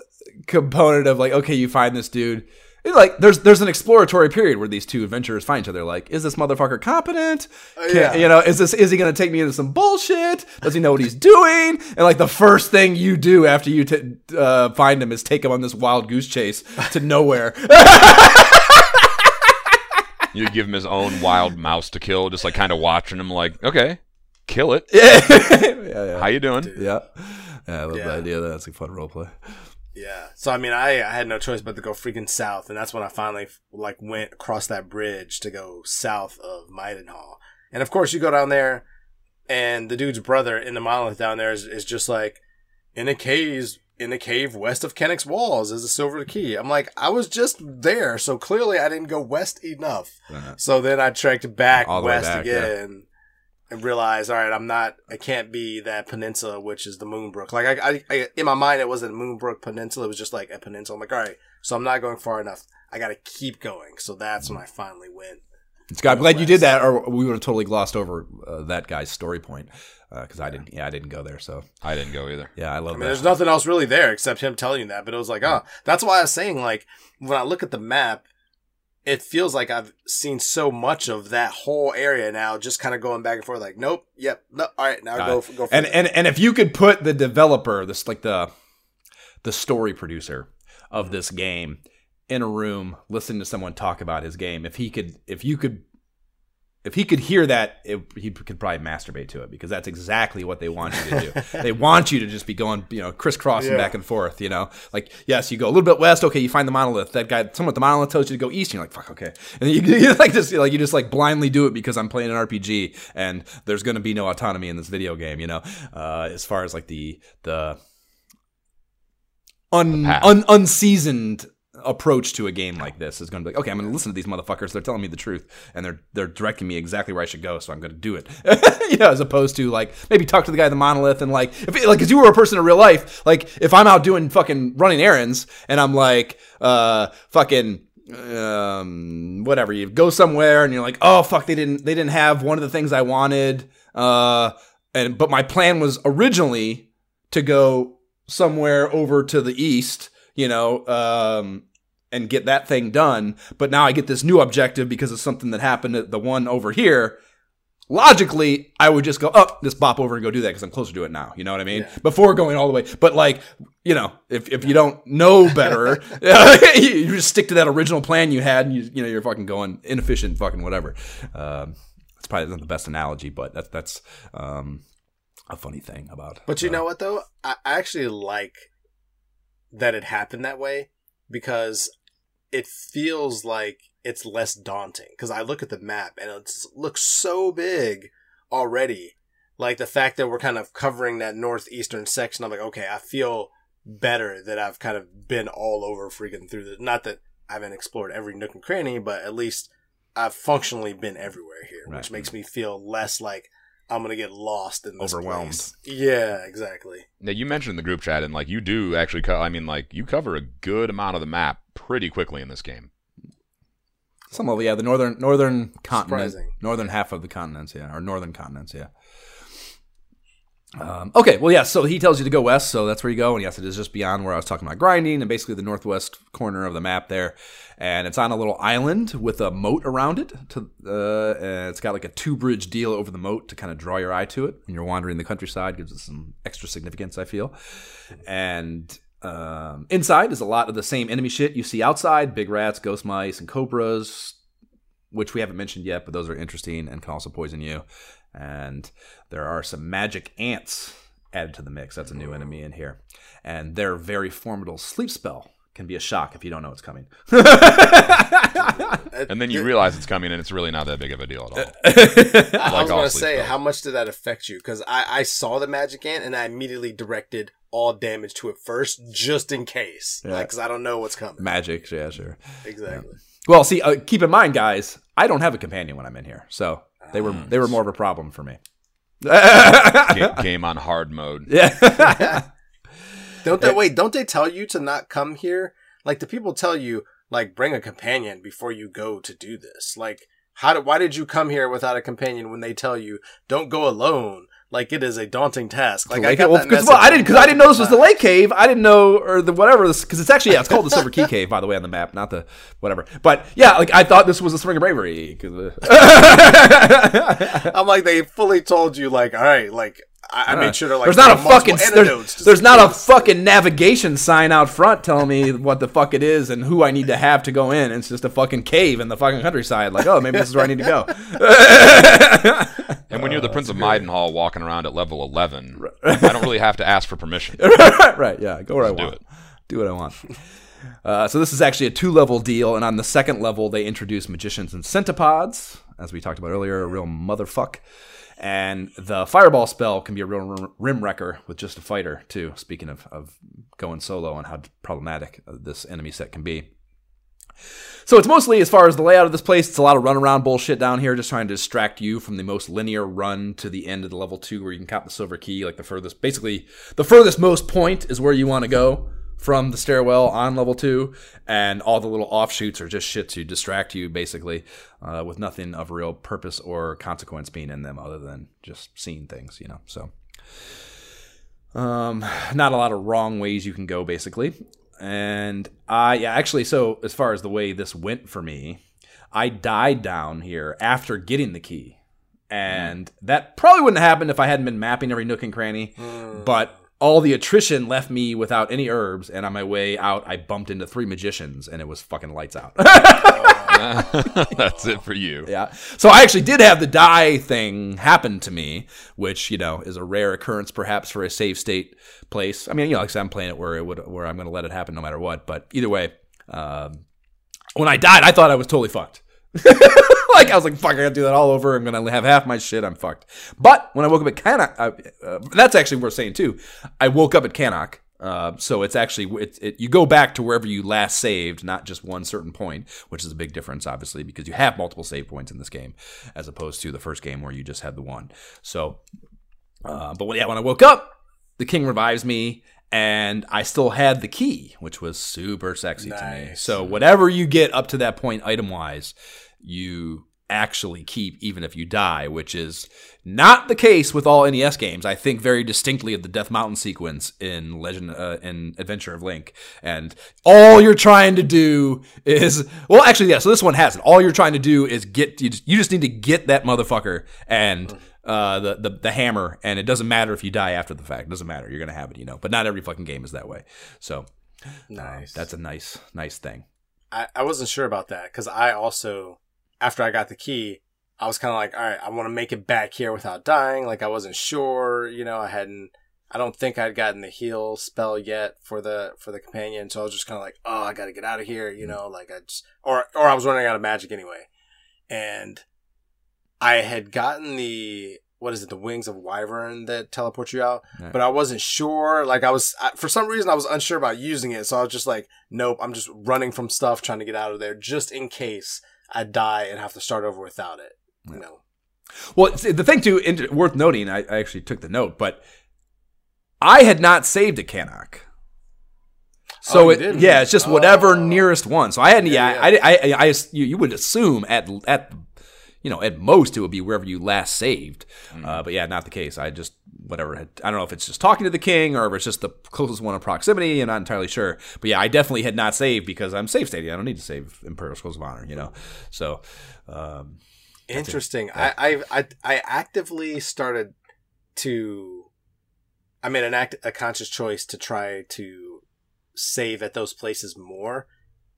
Speaker 2: component of like, okay, you find this dude. Like there's there's an exploratory period where these two adventurers find each other. Like, is this motherfucker competent? Can,
Speaker 3: yeah.
Speaker 2: You know, is this is he going to take me into some bullshit? Does he know what he's doing? And like the first thing you do after you t- uh, find him is take him on this wild goose chase to nowhere. [laughs]
Speaker 1: You give him his own wild mouse to kill, just like kind of watching him, like, okay, kill it. [laughs]
Speaker 2: yeah, yeah,
Speaker 1: How you doing?
Speaker 2: yeah. Yeah, I love the
Speaker 3: Yeah.
Speaker 2: idea. That's a fun role play.
Speaker 3: Yeah. So I mean, I, I had no choice but to go freaking south, and that's when I finally like went across that bridge to go south of Midenhall. And of course, you go down there, and the dude's brother in the monolith down there is, is just like in a cave. In a cave west of Cannock's walls is a silver key. I'm like, I was just there, so clearly I didn't go west enough.
Speaker 2: Uh-huh.
Speaker 3: So then I trekked back west
Speaker 2: back, yeah.
Speaker 3: Again and realize, all right, I'm not, I can't be that peninsula, which is the Moonbrooke. Like, I, I, I in my mind, it wasn't Moonbrooke Peninsula. It was just like a peninsula. I'm like, all right, so I'm not going far enough. I got to keep going. So that's when I finally went.
Speaker 2: Scott, I'm glad you did that, or we would have totally glossed over uh, that guy's story point because I didn't. Yeah, I didn't go there. So
Speaker 1: I didn't go either.
Speaker 2: yeah, I love
Speaker 3: I mean,
Speaker 2: that.
Speaker 3: there's nothing else really there except him telling you that. But it was like, oh, that's why I was saying, like, when I look at the map, it feels like I've seen so much of that whole area now, just kind of going back and forth. Like, nope, yep, no, all right, now
Speaker 2: Got
Speaker 3: go,
Speaker 2: it.
Speaker 3: go. For
Speaker 2: and
Speaker 3: it.
Speaker 2: and and if you could put the developer, this like the the story producer of mm-hmm. this game in a room listening to someone talk about his game, if he could, if you could. If he could hear that, it, he could probably masturbate to it because that's exactly what they want you to do. [laughs] they want you to just be going, you know, crisscrossing
Speaker 3: Yeah.
Speaker 2: back and forth. You know, like yes, you go a little bit west. Okay, you find the monolith. That guy, someone at the monolith tells you to go east. And you're like, fuck, okay. And you, [laughs] you like just like you just like blindly do it because I'm playing an RPG and there's going to be no autonomy in this video game. You know, uh, as far as like the the un,
Speaker 1: path.
Speaker 2: un unseasoned approach to a game like this is going to be like, okay, I'm going to listen to these motherfuckers. They're telling me the truth, and they're they're directing me exactly where I should go, so I'm going to do it. [laughs] you know, as opposed to like maybe talk to the guy at the monolith and like if like because you were a person in real life, like if I'm out doing fucking running errands and I'm like uh fucking um whatever you go somewhere and you're like oh fuck they didn't they didn't have one of the things I wanted uh and but my plan was originally to go somewhere over to the east you know um and get that thing done but now I get this new objective because of something that happened at the one over here. Logically I would just go oh just bop over and go do that because I'm closer to it now. You know what I mean? Before going all the way. But like you know if, if you don't know better [laughs] [laughs] you just stick to that original plan you had and you you know you're fucking going inefficient fucking whatever. Um, it's probably not the best analogy but that's that's um, a funny thing about
Speaker 3: But you
Speaker 2: uh,
Speaker 3: know what though? I actually like that it happened that way because it feels like it's less daunting. Because I look at the map and it looks so big already. Like the fact that we're kind of covering that northeastern section, I'm like, okay, I feel better that I've kind of been all over freaking through the. Not that I haven't explored every nook and cranny, but at least I've functionally been everywhere here,
Speaker 2: Right.
Speaker 3: which makes me feel less like I'm gonna get lost in this
Speaker 2: Overwhelmed.
Speaker 3: place. Yeah, exactly.
Speaker 1: Now you mentioned the group chat, and like you do actually. Co- I mean, like you cover a good amount of the map pretty quickly in this game.
Speaker 2: some of yeah the northern northern continent
Speaker 3: Surprising.
Speaker 2: northern half of the continents yeah or northern continents yeah um, okay, well, yeah. So he tells you to go west, so that's where you go. And yes, it is just beyond where I was talking about grinding, and basically the northwest corner of the map there. And it's on a little island with a moat around it. To uh, it's got like a two bridge deal over the moat to kind of draw your eye to it when you're wandering the countryside. Gives it some extra significance, I feel. And um, inside is a lot of the same enemy shit you see outside: big rats, ghost mice, and cobras, which we haven't mentioned yet, but those are interesting and can also poison you. And there are some magic ants added to the mix. That's a new enemy in here. And their very formidable sleep spell can be a shock if you don't know it's coming. [laughs]
Speaker 1: And then you realize it's coming, and it's really not that big of a deal at all. [laughs]
Speaker 3: I was gonna say,
Speaker 1: spells.
Speaker 3: how much did that affect you? Because I, I saw the magic ant and I immediately directed all damage to it first, just in case,
Speaker 2: Yeah.
Speaker 3: because I don't know what's coming.
Speaker 2: Magic, yeah, sure.
Speaker 3: exactly.
Speaker 2: Well, see, uh, keep in mind, guys, I don't have a companion when I'm in here, so they were they were more of a problem for me.
Speaker 1: Ga- game on hard mode. [laughs]
Speaker 2: yeah,
Speaker 3: Don't they wait? Don't they tell you to not come here? Like, the people tell you like bring a companion before you go to do this? Like, how did why did you come here without a companion when they tell you don't go alone? Like it is a daunting task. Like I got
Speaker 2: well, because well, I didn't because I didn't know this was the lake cave. I didn't know or the whatever because it's actually yeah, it's called the Silver Key [laughs] Cave by the way on the map, not the whatever. But yeah, like I thought this was a Spring of Bravery. 'cause, uh, [laughs]
Speaker 3: I'm like they fully told you like all right like I, I made sure to like
Speaker 2: there's not a fucking there's, there's not a fucking navigation sign out front telling me what the fuck it is and who I need to have to go in. It's just a fucking cave in the fucking countryside. Like oh maybe this is where I need to go. [laughs]
Speaker 1: And when you're the Prince of Midenhall walking around at level 11, [laughs] I don't really have to ask for permission. [laughs]
Speaker 2: right, yeah, go where I
Speaker 1: do
Speaker 2: want.
Speaker 1: it.
Speaker 2: Do what I want. Uh, so this is actually a two-level deal, and on the second level, they introduce magicians and centipods, as we talked about earlier, a real motherfuck. And the fireball spell can be a real rim- wrecker with just a fighter too. Speaking of, of going solo and how problematic uh, this enemy set can be. So it's mostly as far as the layout of this place, it's a lot of runaround bullshit down here, just trying to distract you from the most linear run to the end of the level two where you can cop the silver key, like the furthest basically the furthest most point is where you want to go from the stairwell on level two, and all the little offshoots are just shit to distract you, basically, uh, with nothing of real purpose or consequence being in them other than just seeing things, you know. So um, not a lot of wrong ways you can go, basically. And I yeah, actually, so as far as the way this went for me, I died down here after getting the key. And that probably wouldn't have happened if I hadn't been mapping every nook and cranny. But all the attrition left me without any herbs, and on my way out, I bumped into three magicians, and it was fucking lights out. [laughs] [laughs]
Speaker 1: That's it for you.
Speaker 2: Yeah. So I actually did have the die thing happen to me, which you know is a rare occurrence, perhaps for a safe state place. I mean, you know, like I said, I'm playing it where it would where I'm going to let it happen no matter what. But either way, um, when I died, I thought I was totally fucked. [laughs] like I was like, "Fuck, I gotta do that all over. I'm gonna have half my shit. I'm fucked." But when I woke up at Cannock, uh, uh, that's actually worth saying too. I woke up at Cannock Uh, so it's actually it, it, you go back to wherever you last saved, not just one certain point, which is a big difference, obviously, because you have multiple save points in this game, as opposed to the first game where you just had the one. So, uh, but when, yeah, when I woke up, the king revives me, and I still had the key, which was super sexy to me. So whatever you get up to that point, item wise, you actually keep even if you die, which is not the case with all NES games. I think very distinctly of the Death Mountain sequence in Legend uh, in Adventure of Link, and all you're trying to do is well, actually, yeah. So this one has it. All you're trying to do is get you just, you just need to get that motherfucker and. Uh, the, the the hammer, and it doesn't matter if you die after the fact. It doesn't matter. You're gonna have it, you know. But not every fucking game is that way. So
Speaker 3: Nice.
Speaker 2: that's a nice nice thing.
Speaker 3: I, I wasn't sure about that because I also, after I got the key, I was kind of like, all right, I want to make it back here without dying. Like I wasn't sure, you know, I hadn't, I don't think I'd gotten the heal spell yet for the for the companion, so I was just kind of like, oh, I got to get out of here, you mm. know, like I just, or or I was running out of magic anyway, and I had gotten the what is it, the wings of wyvern that teleport you out,
Speaker 2: Right.
Speaker 3: but I wasn't sure. Like I was, I, for some reason, I was unsure about using it, so I was just like, nope, I'm just running from stuff, trying to get out of there, just in case I die and have to start over without it. You know,
Speaker 2: Well, the thing too, worth noting, I, I actually took the note, but I had not saved a Cannock. Oh, so
Speaker 3: Oh,
Speaker 2: it,
Speaker 3: didn't?
Speaker 2: yeah, it's just whatever
Speaker 3: Oh.
Speaker 2: nearest one. So I hadn't, yeah,
Speaker 3: Yeah,
Speaker 2: I, I, I, I, you, you would assume at at you know at most it would be wherever you last saved,
Speaker 3: Mm-hmm.
Speaker 2: uh, but yeah, not the case. I just whatever. Had, I don't know if it's just talking to the king or if it's just the closest one in proximity. I'm not entirely sure, but yeah, I definitely had not saved because I'm safe stating. I don't need to save Imperial Scrolls of Honor, you know. So. Um,
Speaker 3: interesting. I, I I I actively started to. I made an act a conscious choice to try to save at those places more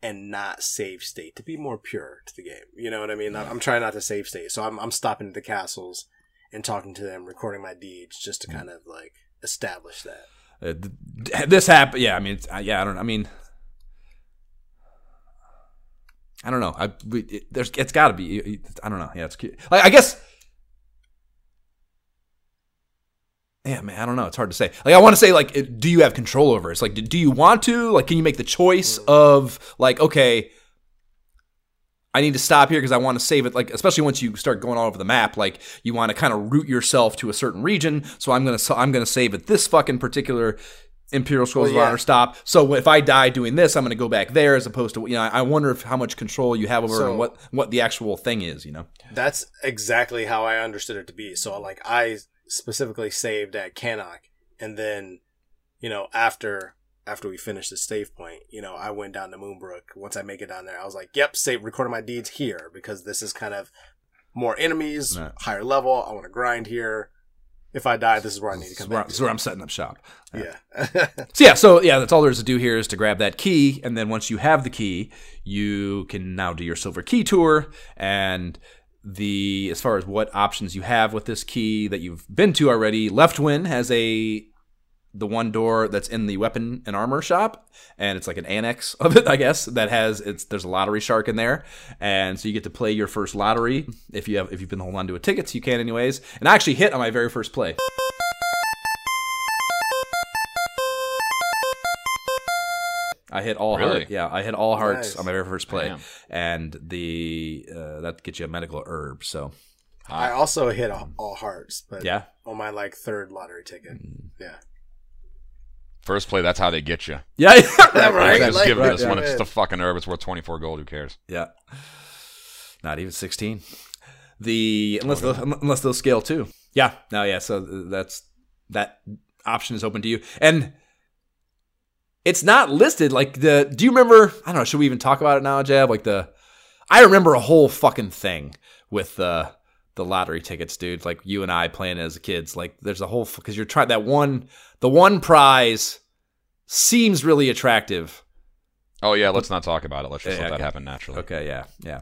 Speaker 3: and not save state to be more pure to the game. You know what I mean? I'm I'm trying not to save state, so I'm I'm stopping at the castles and talking to them, recording my deeds, just to kind of like establish that.
Speaker 2: Uh, th- this happened. Yeah, I mean, it's, uh, yeah, I don't. I mean, I don't know. I we, it, there's it's got to be. I don't know. Yeah, it's cute. Like, I guess. Yeah, man, I don't know. It's hard to say. Like, I want to say, like, it- do you have control over it? It's like, do you want to? Like, can you make the choice of, like, okay, I need to stop here because I want to save it. Like, especially once you start going all over the map, like, you want to kind of root yourself to a certain region. So I'm gonna, I'm gonna save at this fucking particular Imperial Scrolls
Speaker 3: Well,
Speaker 2: of. Honor stop. So if I die doing this, I'm gonna go back there as opposed to, you know, I wonder if how much control you have over it
Speaker 3: So-
Speaker 2: and what what the actual thing is. You know.
Speaker 3: That's exactly how I understood it to be. So like I specifically saved at Cannock and then, you know, after after we finished the save point, you know, I went down to Moonbrooke. Once I make it down there, I was like, Yep, save recording my deeds here because this is kind of more enemies, higher level. I want to grind here. If I die, this is where I need to
Speaker 2: This
Speaker 3: come
Speaker 2: is where,
Speaker 3: back.
Speaker 2: this is where I'm setting up shop.
Speaker 3: Yeah. [laughs]
Speaker 2: So yeah, so yeah, that's all there is to do here is to grab that key, and then once you have the key, you can now do your silver key tour. And the as far as what options you have with this key that you've been to already, Leftwyne has a the one door that's in the weapon and armor shop, and it's like an annex [laughs] of it, I guess. That has it's there's a lottery shark in there, and so you get to play your first lottery if you have if you've been holding on to a ticket, so you can anyways. And I actually hit on my very first play. I hit all
Speaker 1: Really?
Speaker 2: heart. Yeah, I hit all hearts
Speaker 3: Nice.
Speaker 2: on my very first play,
Speaker 1: Damn.
Speaker 2: and the uh, that gets you a medical herb. So
Speaker 3: I also hit all, all hearts, but
Speaker 2: yeah,
Speaker 3: on my like third lottery ticket. Yeah.
Speaker 1: First play, that's how they get you.
Speaker 2: yeah, [laughs] [laughs]
Speaker 3: Right, right.
Speaker 1: just
Speaker 3: like-
Speaker 1: give
Speaker 3: right,
Speaker 1: this one.
Speaker 3: yeah.
Speaker 1: It's just a fucking herb. It's worth 24 gold. Who cares?
Speaker 2: Yeah. Not even 16. The unless those, unless those scale too. Yeah. No, yeah, so that's that option is open to you. And it's not listed like the do you remember I don't know, should we even talk about it now, Jab? Like the I remember a whole fucking thing with the the lottery tickets, dude. Like you and I playing as kids. Like there's a whole because you're trying that one the one prize seems really attractive.
Speaker 1: Oh yeah, let's not talk about it. Let's just
Speaker 2: Yeah,
Speaker 1: let that happen naturally.
Speaker 2: Okay, yeah, yeah.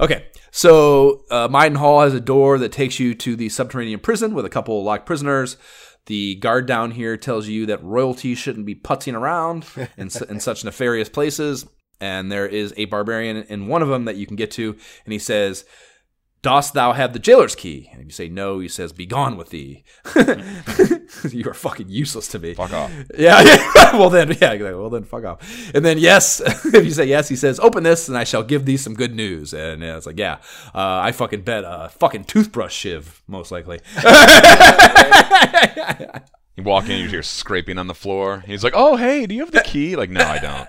Speaker 2: Okay, so uh, Midenhall has a door that takes you to the subterranean prison with a couple locked prisoners. The guard down here tells you that royalty shouldn't be putzing around in, in such nefarious places. And there is a barbarian in one of them that you can get to, and he says, Dost thou have the jailer's key? And if you say no, he says, Be gone with thee. [laughs] you are fucking useless to me.
Speaker 1: Fuck off. [laughs]
Speaker 2: Yeah, yeah. [laughs] well then, yeah. Well then, fuck off. And then yes, if you say yes, he says, "Open this, and I shall give thee some good news." And yeah, it's like, yeah, uh, I fucking bet a fucking toothbrush shiv, most likely.
Speaker 1: You walk in, you hear scraping on the floor. He's like, "Oh, hey, do you have the key?" Like, no, I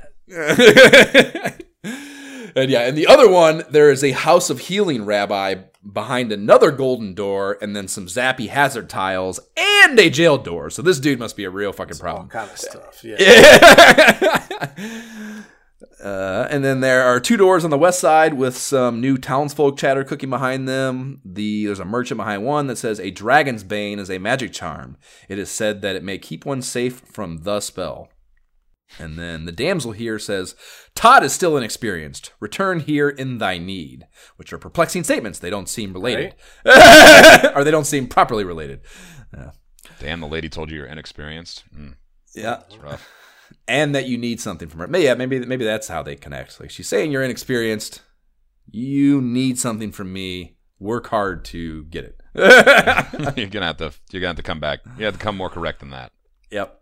Speaker 1: don't.
Speaker 2: And yeah, and the other one, there is a house of healing rabbi behind another golden door, and then some zappy hazard tiles and a jail door. So this dude must be a real fucking
Speaker 3: All
Speaker 2: problem.
Speaker 3: kind of stuff. [laughs] Yeah.
Speaker 2: uh, and then there are two doors on the west side with some new townsfolk chatter cooking behind them. The there's a merchant behind one that says a dragon's bane is a magic charm. It is said that it may keep one safe from the spell. And then the damsel here says, Todd is still inexperienced. Return here in thy need. Which are perplexing statements. They don't seem related. [laughs] or they don't seem properly related.
Speaker 1: Damn, the lady told you you're inexperienced. Mm,
Speaker 2: Yeah.
Speaker 1: it's rough. [laughs]
Speaker 2: and that you need something from her. Maybe, yeah, maybe maybe that's how they connect. Like she's saying you're inexperienced. You need something from me. Work hard to get it. [laughs]
Speaker 1: you're gonna have to. You're gonna have to come back. You have to come more correct than that.
Speaker 2: yep.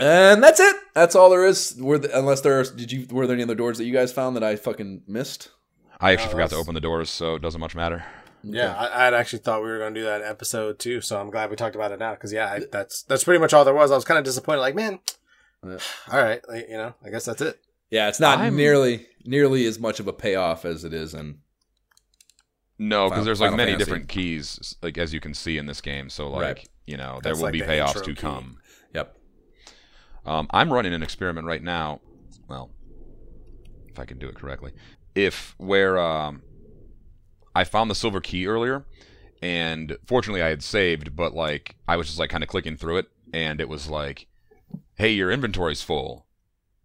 Speaker 2: And that's it. That's all there is. Were the, unless there are, did you were there any other doors that you guys found that I fucking missed?
Speaker 1: I actually
Speaker 3: Oh,
Speaker 1: forgot to open the doors, so it doesn't much matter.
Speaker 3: Yeah, I, I'd actually thought we were going to do that in episode two, so I'm glad we talked about it now. Because yeah, I, that's that's pretty much all there was. I was kind of disappointed. Like, man,
Speaker 2: Yeah. [sighs]
Speaker 3: all right, like, you know, I guess that's it.
Speaker 2: Yeah, it's not
Speaker 1: I'm-
Speaker 2: nearly nearly as much of a payoff as it is in.
Speaker 1: No, because there's like
Speaker 2: Final
Speaker 1: many
Speaker 2: Fantasy.
Speaker 1: different keys, like as you can see in this game. So like
Speaker 2: Right.
Speaker 1: you know there
Speaker 3: That's
Speaker 1: will
Speaker 3: like
Speaker 1: be
Speaker 3: the
Speaker 1: payoffs to
Speaker 3: key.
Speaker 1: come. Um, I'm running an experiment right now. Well, if I can do it correctly, if where um, I found the silver key earlier, and fortunately I had saved, but like I was just like kind of clicking through it, and it was like, "Hey, your inventory's full.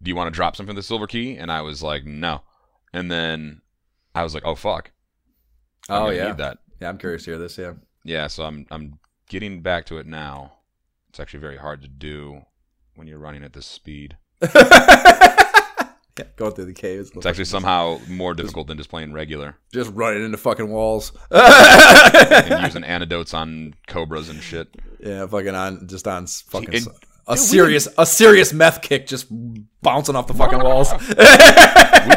Speaker 1: Do you want to drop something for the silver key?" And I was like, "No," and then I was like, "Oh fuck." I'm
Speaker 2: Oh yeah.
Speaker 1: need that.
Speaker 2: Yeah, I'm curious to hear this. Yeah.
Speaker 1: Yeah, so I'm I'm getting back to it now. It's actually very hard to do when you're running at this speed. [laughs]
Speaker 2: yeah, going through the caves.
Speaker 1: It's actually somehow more difficult than just playing regular
Speaker 2: just running into fucking walls.
Speaker 1: and [laughs] using antidotes on cobras and shit.
Speaker 2: Yeah, fucking on just on fucking
Speaker 1: And-
Speaker 2: a serious a serious meth kick just bouncing off the fucking walls.
Speaker 1: We [laughs]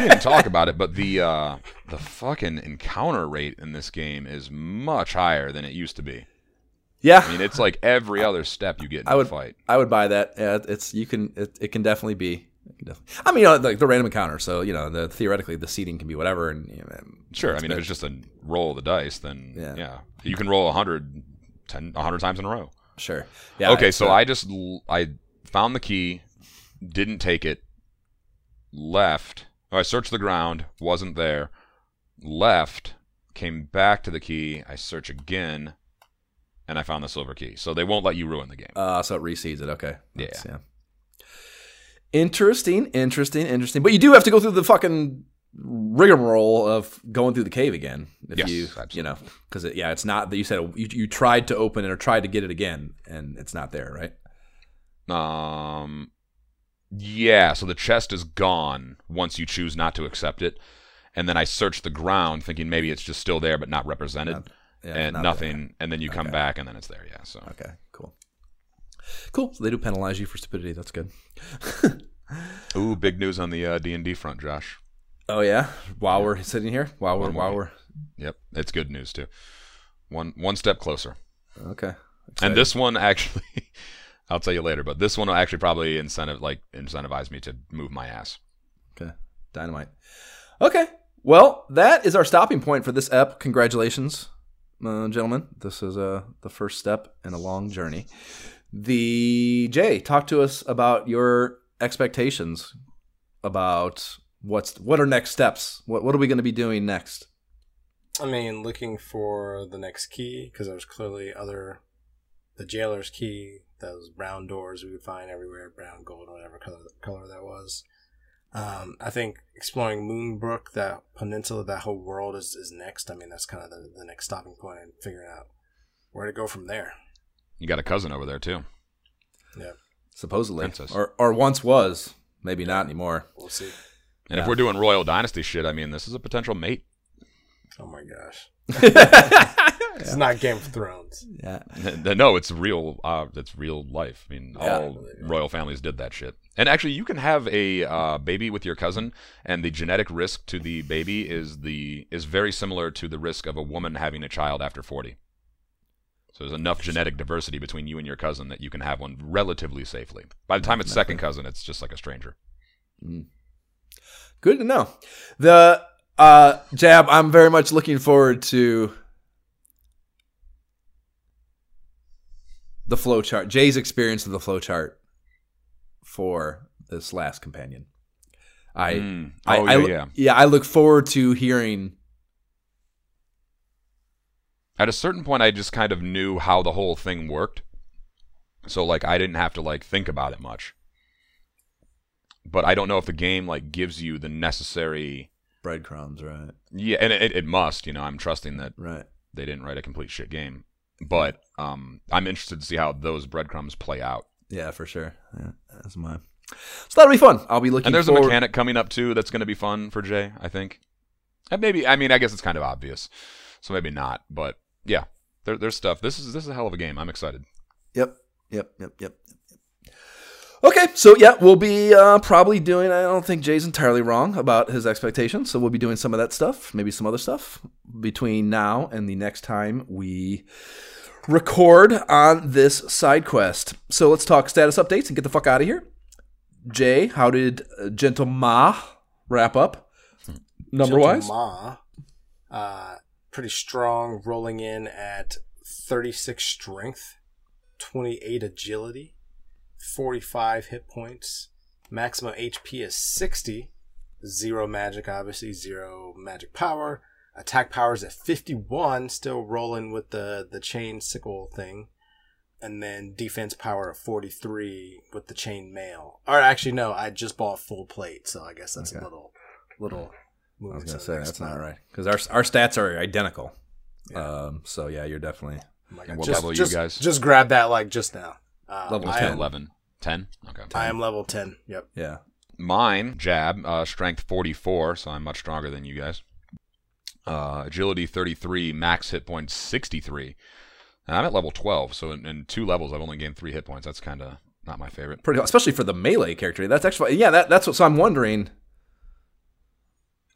Speaker 1: didn't talk about it, but the uh, the fucking encounter rate in this game is much higher than it used to be.
Speaker 2: Yeah,
Speaker 1: I mean, it's like every other step you get in
Speaker 2: I
Speaker 1: a
Speaker 2: would
Speaker 1: fight.
Speaker 2: I would buy that. Yeah, it's you can it, it can definitely be. can definitely- I mean, you know, like the random encounter. So you know, the theoretically the seating can be whatever, and you know,
Speaker 1: Sure, I mean, if it's just a roll of the dice, then
Speaker 2: Yeah.
Speaker 1: yeah, you can roll 100, 10, 100 times in a row.
Speaker 2: sure. Yeah.
Speaker 1: okay,
Speaker 2: it's,
Speaker 1: so
Speaker 2: uh,
Speaker 1: I just I found the key, didn't take it, left. Oh, I searched the ground, wasn't there. Left, came back to the key. I search again, and I found the silver key. So they won't let you ruin the game.
Speaker 2: Uh, so it reseeds it. Okay.
Speaker 1: Yeah.
Speaker 2: That's- yeah. Interesting, interesting, interesting. But you do have to go through the fucking rigmarole of going through the cave again. If
Speaker 1: Yes,
Speaker 2: you,
Speaker 1: absolutely.
Speaker 2: you know, because it, yeah, it's not that you said you, you tried to open it or tried to get it again, and it's not there, right?
Speaker 1: Um, yeah. So the chest is gone once you choose not to accept it, and then I searched the ground, thinking maybe it's just still there but not represented,
Speaker 2: Not- yeah,
Speaker 1: and
Speaker 2: not
Speaker 1: nothing. And then you come
Speaker 2: Okay.
Speaker 1: back, and then it's there. Yeah. So.
Speaker 2: Okay, cool. Cool. So they do penalize you for stupidity. That's good. [laughs]
Speaker 1: ooh, big news on the uh, D and D front, Josh.
Speaker 2: Oh yeah. While we're sitting here, while we're while we're
Speaker 1: Yep, it's good news too. One one step closer.
Speaker 2: okay.
Speaker 1: And this one actually, [laughs] I'll tell you later, but this one will actually probably incentive like incentivize me to move my ass.
Speaker 2: Okay. Dynamite. Okay. Well, that is our stopping point for this ep. Congratulations, uh, gentlemen. This is uh, the first step in a long journey. The Jay, talk to us about your expectations about what's what are next steps. What what are we going to be doing next?
Speaker 3: I mean, looking for the next key because there's clearly other, the jailer's key, those brown doors we would find everywhere, brown, gold, whatever color color that was. Um, I think exploring Moonbrooke, that peninsula, that whole world is, is next. I mean, that's kind of the, the next stopping point and figuring out where to go from there.
Speaker 1: You got a cousin over there too.
Speaker 3: Yeah,
Speaker 2: Supposedly,
Speaker 1: Princess.
Speaker 2: or or once was, maybe not anymore.
Speaker 3: we'll see.
Speaker 1: And
Speaker 2: Yeah.
Speaker 1: if we're doing royal dynasty shit, I mean, this is a potential mate.
Speaker 3: Oh my gosh. [laughs] [laughs] It's not Game of Thrones.
Speaker 2: yeah. [laughs]
Speaker 1: no, it's real. Uh, it's real life. I mean,
Speaker 2: Yeah.
Speaker 1: all royal families did that shit. And actually, you can have a uh, baby with your cousin, and the genetic risk to the baby is the is very similar to the risk of a woman having a child after forty. So there's enough genetic diversity between you and your cousin that you can have one relatively safely. By the time it's second cousin, it's just like a stranger.
Speaker 2: Good to know. The uh, jab. I'm very much looking forward to the flow chart. Jay's experience of the flow chart for this last companion. I,
Speaker 1: Mm.
Speaker 2: I,
Speaker 1: Oh,
Speaker 2: I
Speaker 1: yeah, yeah.
Speaker 2: I look forward to hearing.
Speaker 1: At a certain point, I just kind of knew how the whole thing worked, so like I didn't have to like think about it much. But I don't know if the game like gives you the necessary.
Speaker 2: Breadcrumbs, right?
Speaker 1: Yeah, and it, it must. You know, I'm trusting that
Speaker 2: Right.
Speaker 1: they didn't write a complete shit game. But um, I'm interested to see how those breadcrumbs play out.
Speaker 2: Yeah, for sure. Yeah, that's mine. So that'll be fun. I'll be looking.
Speaker 1: And there's
Speaker 2: forward-
Speaker 1: a mechanic coming up too that's going to be fun for Jay. I think. And maybe I mean I guess it's kind of obvious, so maybe not. But yeah, there, there's stuff. This is this is a hell of a game. I'm excited.
Speaker 2: Yep. Yep. Yep. yep. Okay, so yeah, we'll be uh, probably doing. I don't think Jay's entirely wrong about his expectations, so we'll be doing some of that stuff, maybe some other stuff between now and the next time we record on this side quest. So let's talk status updates and get the fuck out of here. Jay, how did uh, Gentle Ma wrap up? Number wise,
Speaker 3: Ma, uh, pretty strong, rolling in at 36 strength, 28 agility, 45 hit points. Maximum HP is 60. Zero magic, obviously, zero magic power. Attack power is at 51, still rolling with the, the chain sickle thing. And then defense power of 43 with the chain mail. Or actually, no, I just bought full plate, so I guess that's
Speaker 2: Okay.
Speaker 3: a little, little.
Speaker 2: I was gonna say that's not right because our our stats are identical.
Speaker 3: Yeah.
Speaker 2: Um, so yeah, you're definitely
Speaker 3: I'm like,
Speaker 1: And
Speaker 3: I just,
Speaker 1: level are you
Speaker 3: just,
Speaker 1: guys?
Speaker 3: Just grab that like just now. Uh,
Speaker 2: Level
Speaker 3: I
Speaker 2: 10.
Speaker 3: am,
Speaker 1: 11, 10. Okay.
Speaker 3: I am level ten. Yep.
Speaker 2: yeah.
Speaker 1: Mine, jab, uh, strength 44, so I'm much stronger than you guys. Uh, agility 33, max hit points 63. And I'm at level 12, so in, in two levels I've only gained three hit points. That's kind of not my favorite.
Speaker 2: pretty especially for the melee character. That's actually yeah. That that's what. So I'm wondering.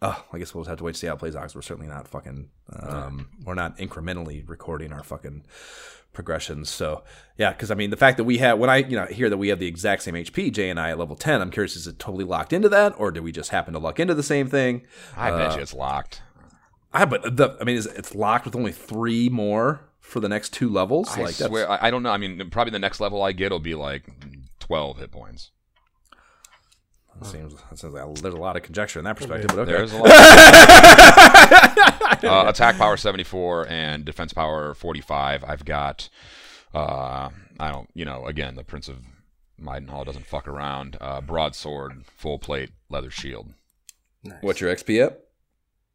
Speaker 2: Oh, I guess we'll just have to wait to see how it plays out. 'cause we're certainly not fucking. Um, we're not incrementally recording our fucking progressions. So yeah, because I mean the fact that we have when I you know hear that we have the exact same HP, Jay and I at level ten. I'm curious, is it totally locked into that, or do we just happen to luck into the same thing?
Speaker 1: I bet
Speaker 2: Uh,
Speaker 1: you it's locked.
Speaker 2: I but the I mean is it's locked with only three more for the next two levels.
Speaker 1: I
Speaker 2: like
Speaker 1: swear, I, I don't know. I mean, probably the next level I get will be like 12 hit points.
Speaker 2: That seems, that seems like there's a lot of conjecture in that perspective. But okay.
Speaker 1: There's a lot. [laughs] uh, attack power 74 and defense power 45. I've got, uh, I don't, you know, again, the Prince of Midenhall doesn't fuck around. Uh, broadsword, full plate, leather shield.
Speaker 3: Nice.
Speaker 2: What's your XP at?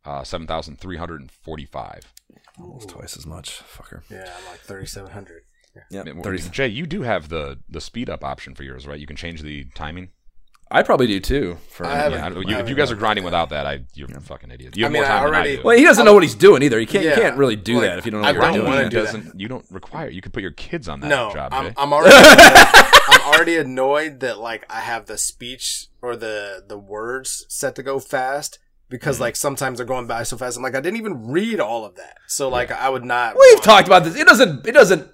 Speaker 1: Uh, 7,345.
Speaker 2: Almost twice as much, fucker.
Speaker 3: Yeah, I'm like thirty seven hundred.
Speaker 2: Yeah,
Speaker 1: I mean,
Speaker 2: 30.
Speaker 1: Jay, you do have the the speed up option for yours, right? You can change the timing.
Speaker 2: I probably do too. For
Speaker 3: I
Speaker 1: Yeah, I don't-
Speaker 3: I
Speaker 1: you, if you guys are grinding
Speaker 3: that.
Speaker 1: without that, I you're a fucking idiot. You
Speaker 3: I
Speaker 1: have
Speaker 3: mean,
Speaker 1: more
Speaker 3: I
Speaker 1: time
Speaker 3: already-
Speaker 1: than I do.
Speaker 2: well, he doesn't know what he's doing either. He can't.
Speaker 3: Yeah,
Speaker 2: you can't really do
Speaker 3: like,
Speaker 2: that if you don't know
Speaker 3: I
Speaker 2: what you're
Speaker 3: don't
Speaker 2: doing.
Speaker 3: wanna do
Speaker 1: doesn't. You don't require. You could put your kids on that
Speaker 3: No,
Speaker 1: job,
Speaker 3: I'm, I'm already [laughs] I'm already annoyed that like I have the speech or the the words set to go fast because
Speaker 2: Mm-hmm.
Speaker 3: like sometimes they're going by so fast. I'm like I didn't even read all of that, so like I would not.
Speaker 2: We've talked about this. It doesn't. It doesn't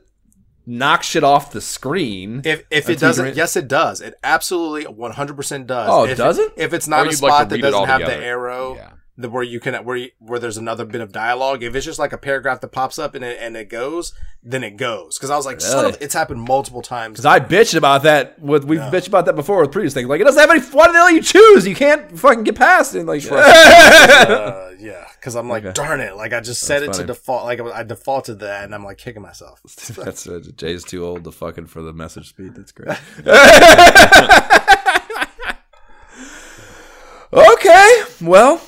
Speaker 2: knock shit off the screen.
Speaker 3: If if it doesn't,
Speaker 2: you
Speaker 3: yes, it does. It absolutely 100 percent does.
Speaker 2: Oh,
Speaker 3: if,
Speaker 2: does it?
Speaker 3: If it's
Speaker 1: Or
Speaker 3: not a
Speaker 1: you'd like
Speaker 3: spot that doesn't
Speaker 1: all
Speaker 3: have the arrow,
Speaker 1: Yeah.
Speaker 3: The where you can where you, where there's another bit of dialogue. If it's just like a paragraph that pops up and it and it goes, then it goes. Because I was like, son of, it's happened multiple times.
Speaker 2: Because I bitched about that. With we've bitched about that before with previous things. Like it doesn't have any. Why the hell you choose? You can't fucking get past it. Like [laughs]
Speaker 3: uh, yeah, because I'm like,
Speaker 2: Okay.
Speaker 3: darn it! Like I just set
Speaker 2: That's
Speaker 3: it
Speaker 2: funny.
Speaker 3: to default. Like I defaulted that, and I'm like kicking myself. [laughs]
Speaker 2: that's uh, Jay's too old to fucking for the message speed. That's great. [laughs] okay, well.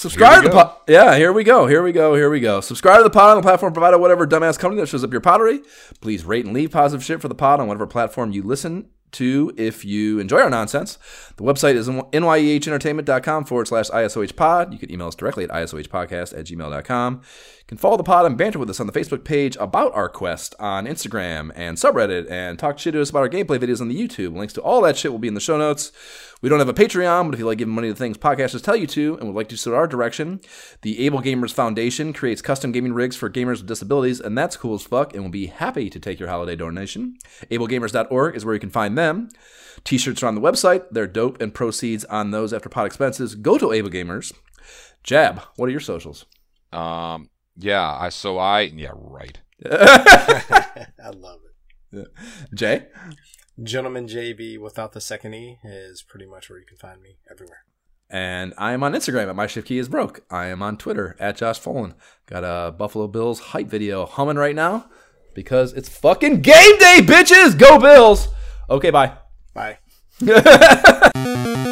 Speaker 2: Subscribe to the pod. Yeah, here we go. Here we go. Here we go. Subscribe to the pod on the platform provided whatever dumbass company that shows up your pottery. Please rate and leave positive shit for the pod on whatever platform you listen to if you enjoy our nonsense, the website is nyehentertainment.com forward slash ISOH pod. You can email us directly at isohpodcast at gmail.com. You can follow the pod and banter with us on the Facebook page about our quest on Instagram and subreddit and talk shit to us about our gameplay videos on the YouTube. Links to all that shit will be in the show notes. We don't have a Patreon, but if you like giving money to things podcasters tell you to and would like to support our direction, the Able Gamers Foundation creates custom gaming rigs for gamers with disabilities, and that's cool as fuck, and we'll be happy to take your holiday donation. AbleGamers.org is where you can find them. T-shirts are on the website. They're dope, and proceeds on those after pod expenses go to Able Gamers. Jab, what are your socials?
Speaker 1: Um, yeah, I so I yeah right. [laughs] [laughs]
Speaker 3: I love it.
Speaker 2: Jay?
Speaker 3: Gentleman JB without the second E is pretty much where you can find me everywhere.
Speaker 2: And I am on Instagram at my shift key is broke. I am on Twitter at Josh Folan. Got a Buffalo Bills hype video humming right now because it's fucking game day, bitches. Go Bills. Okay, bye.
Speaker 3: Bye. [laughs]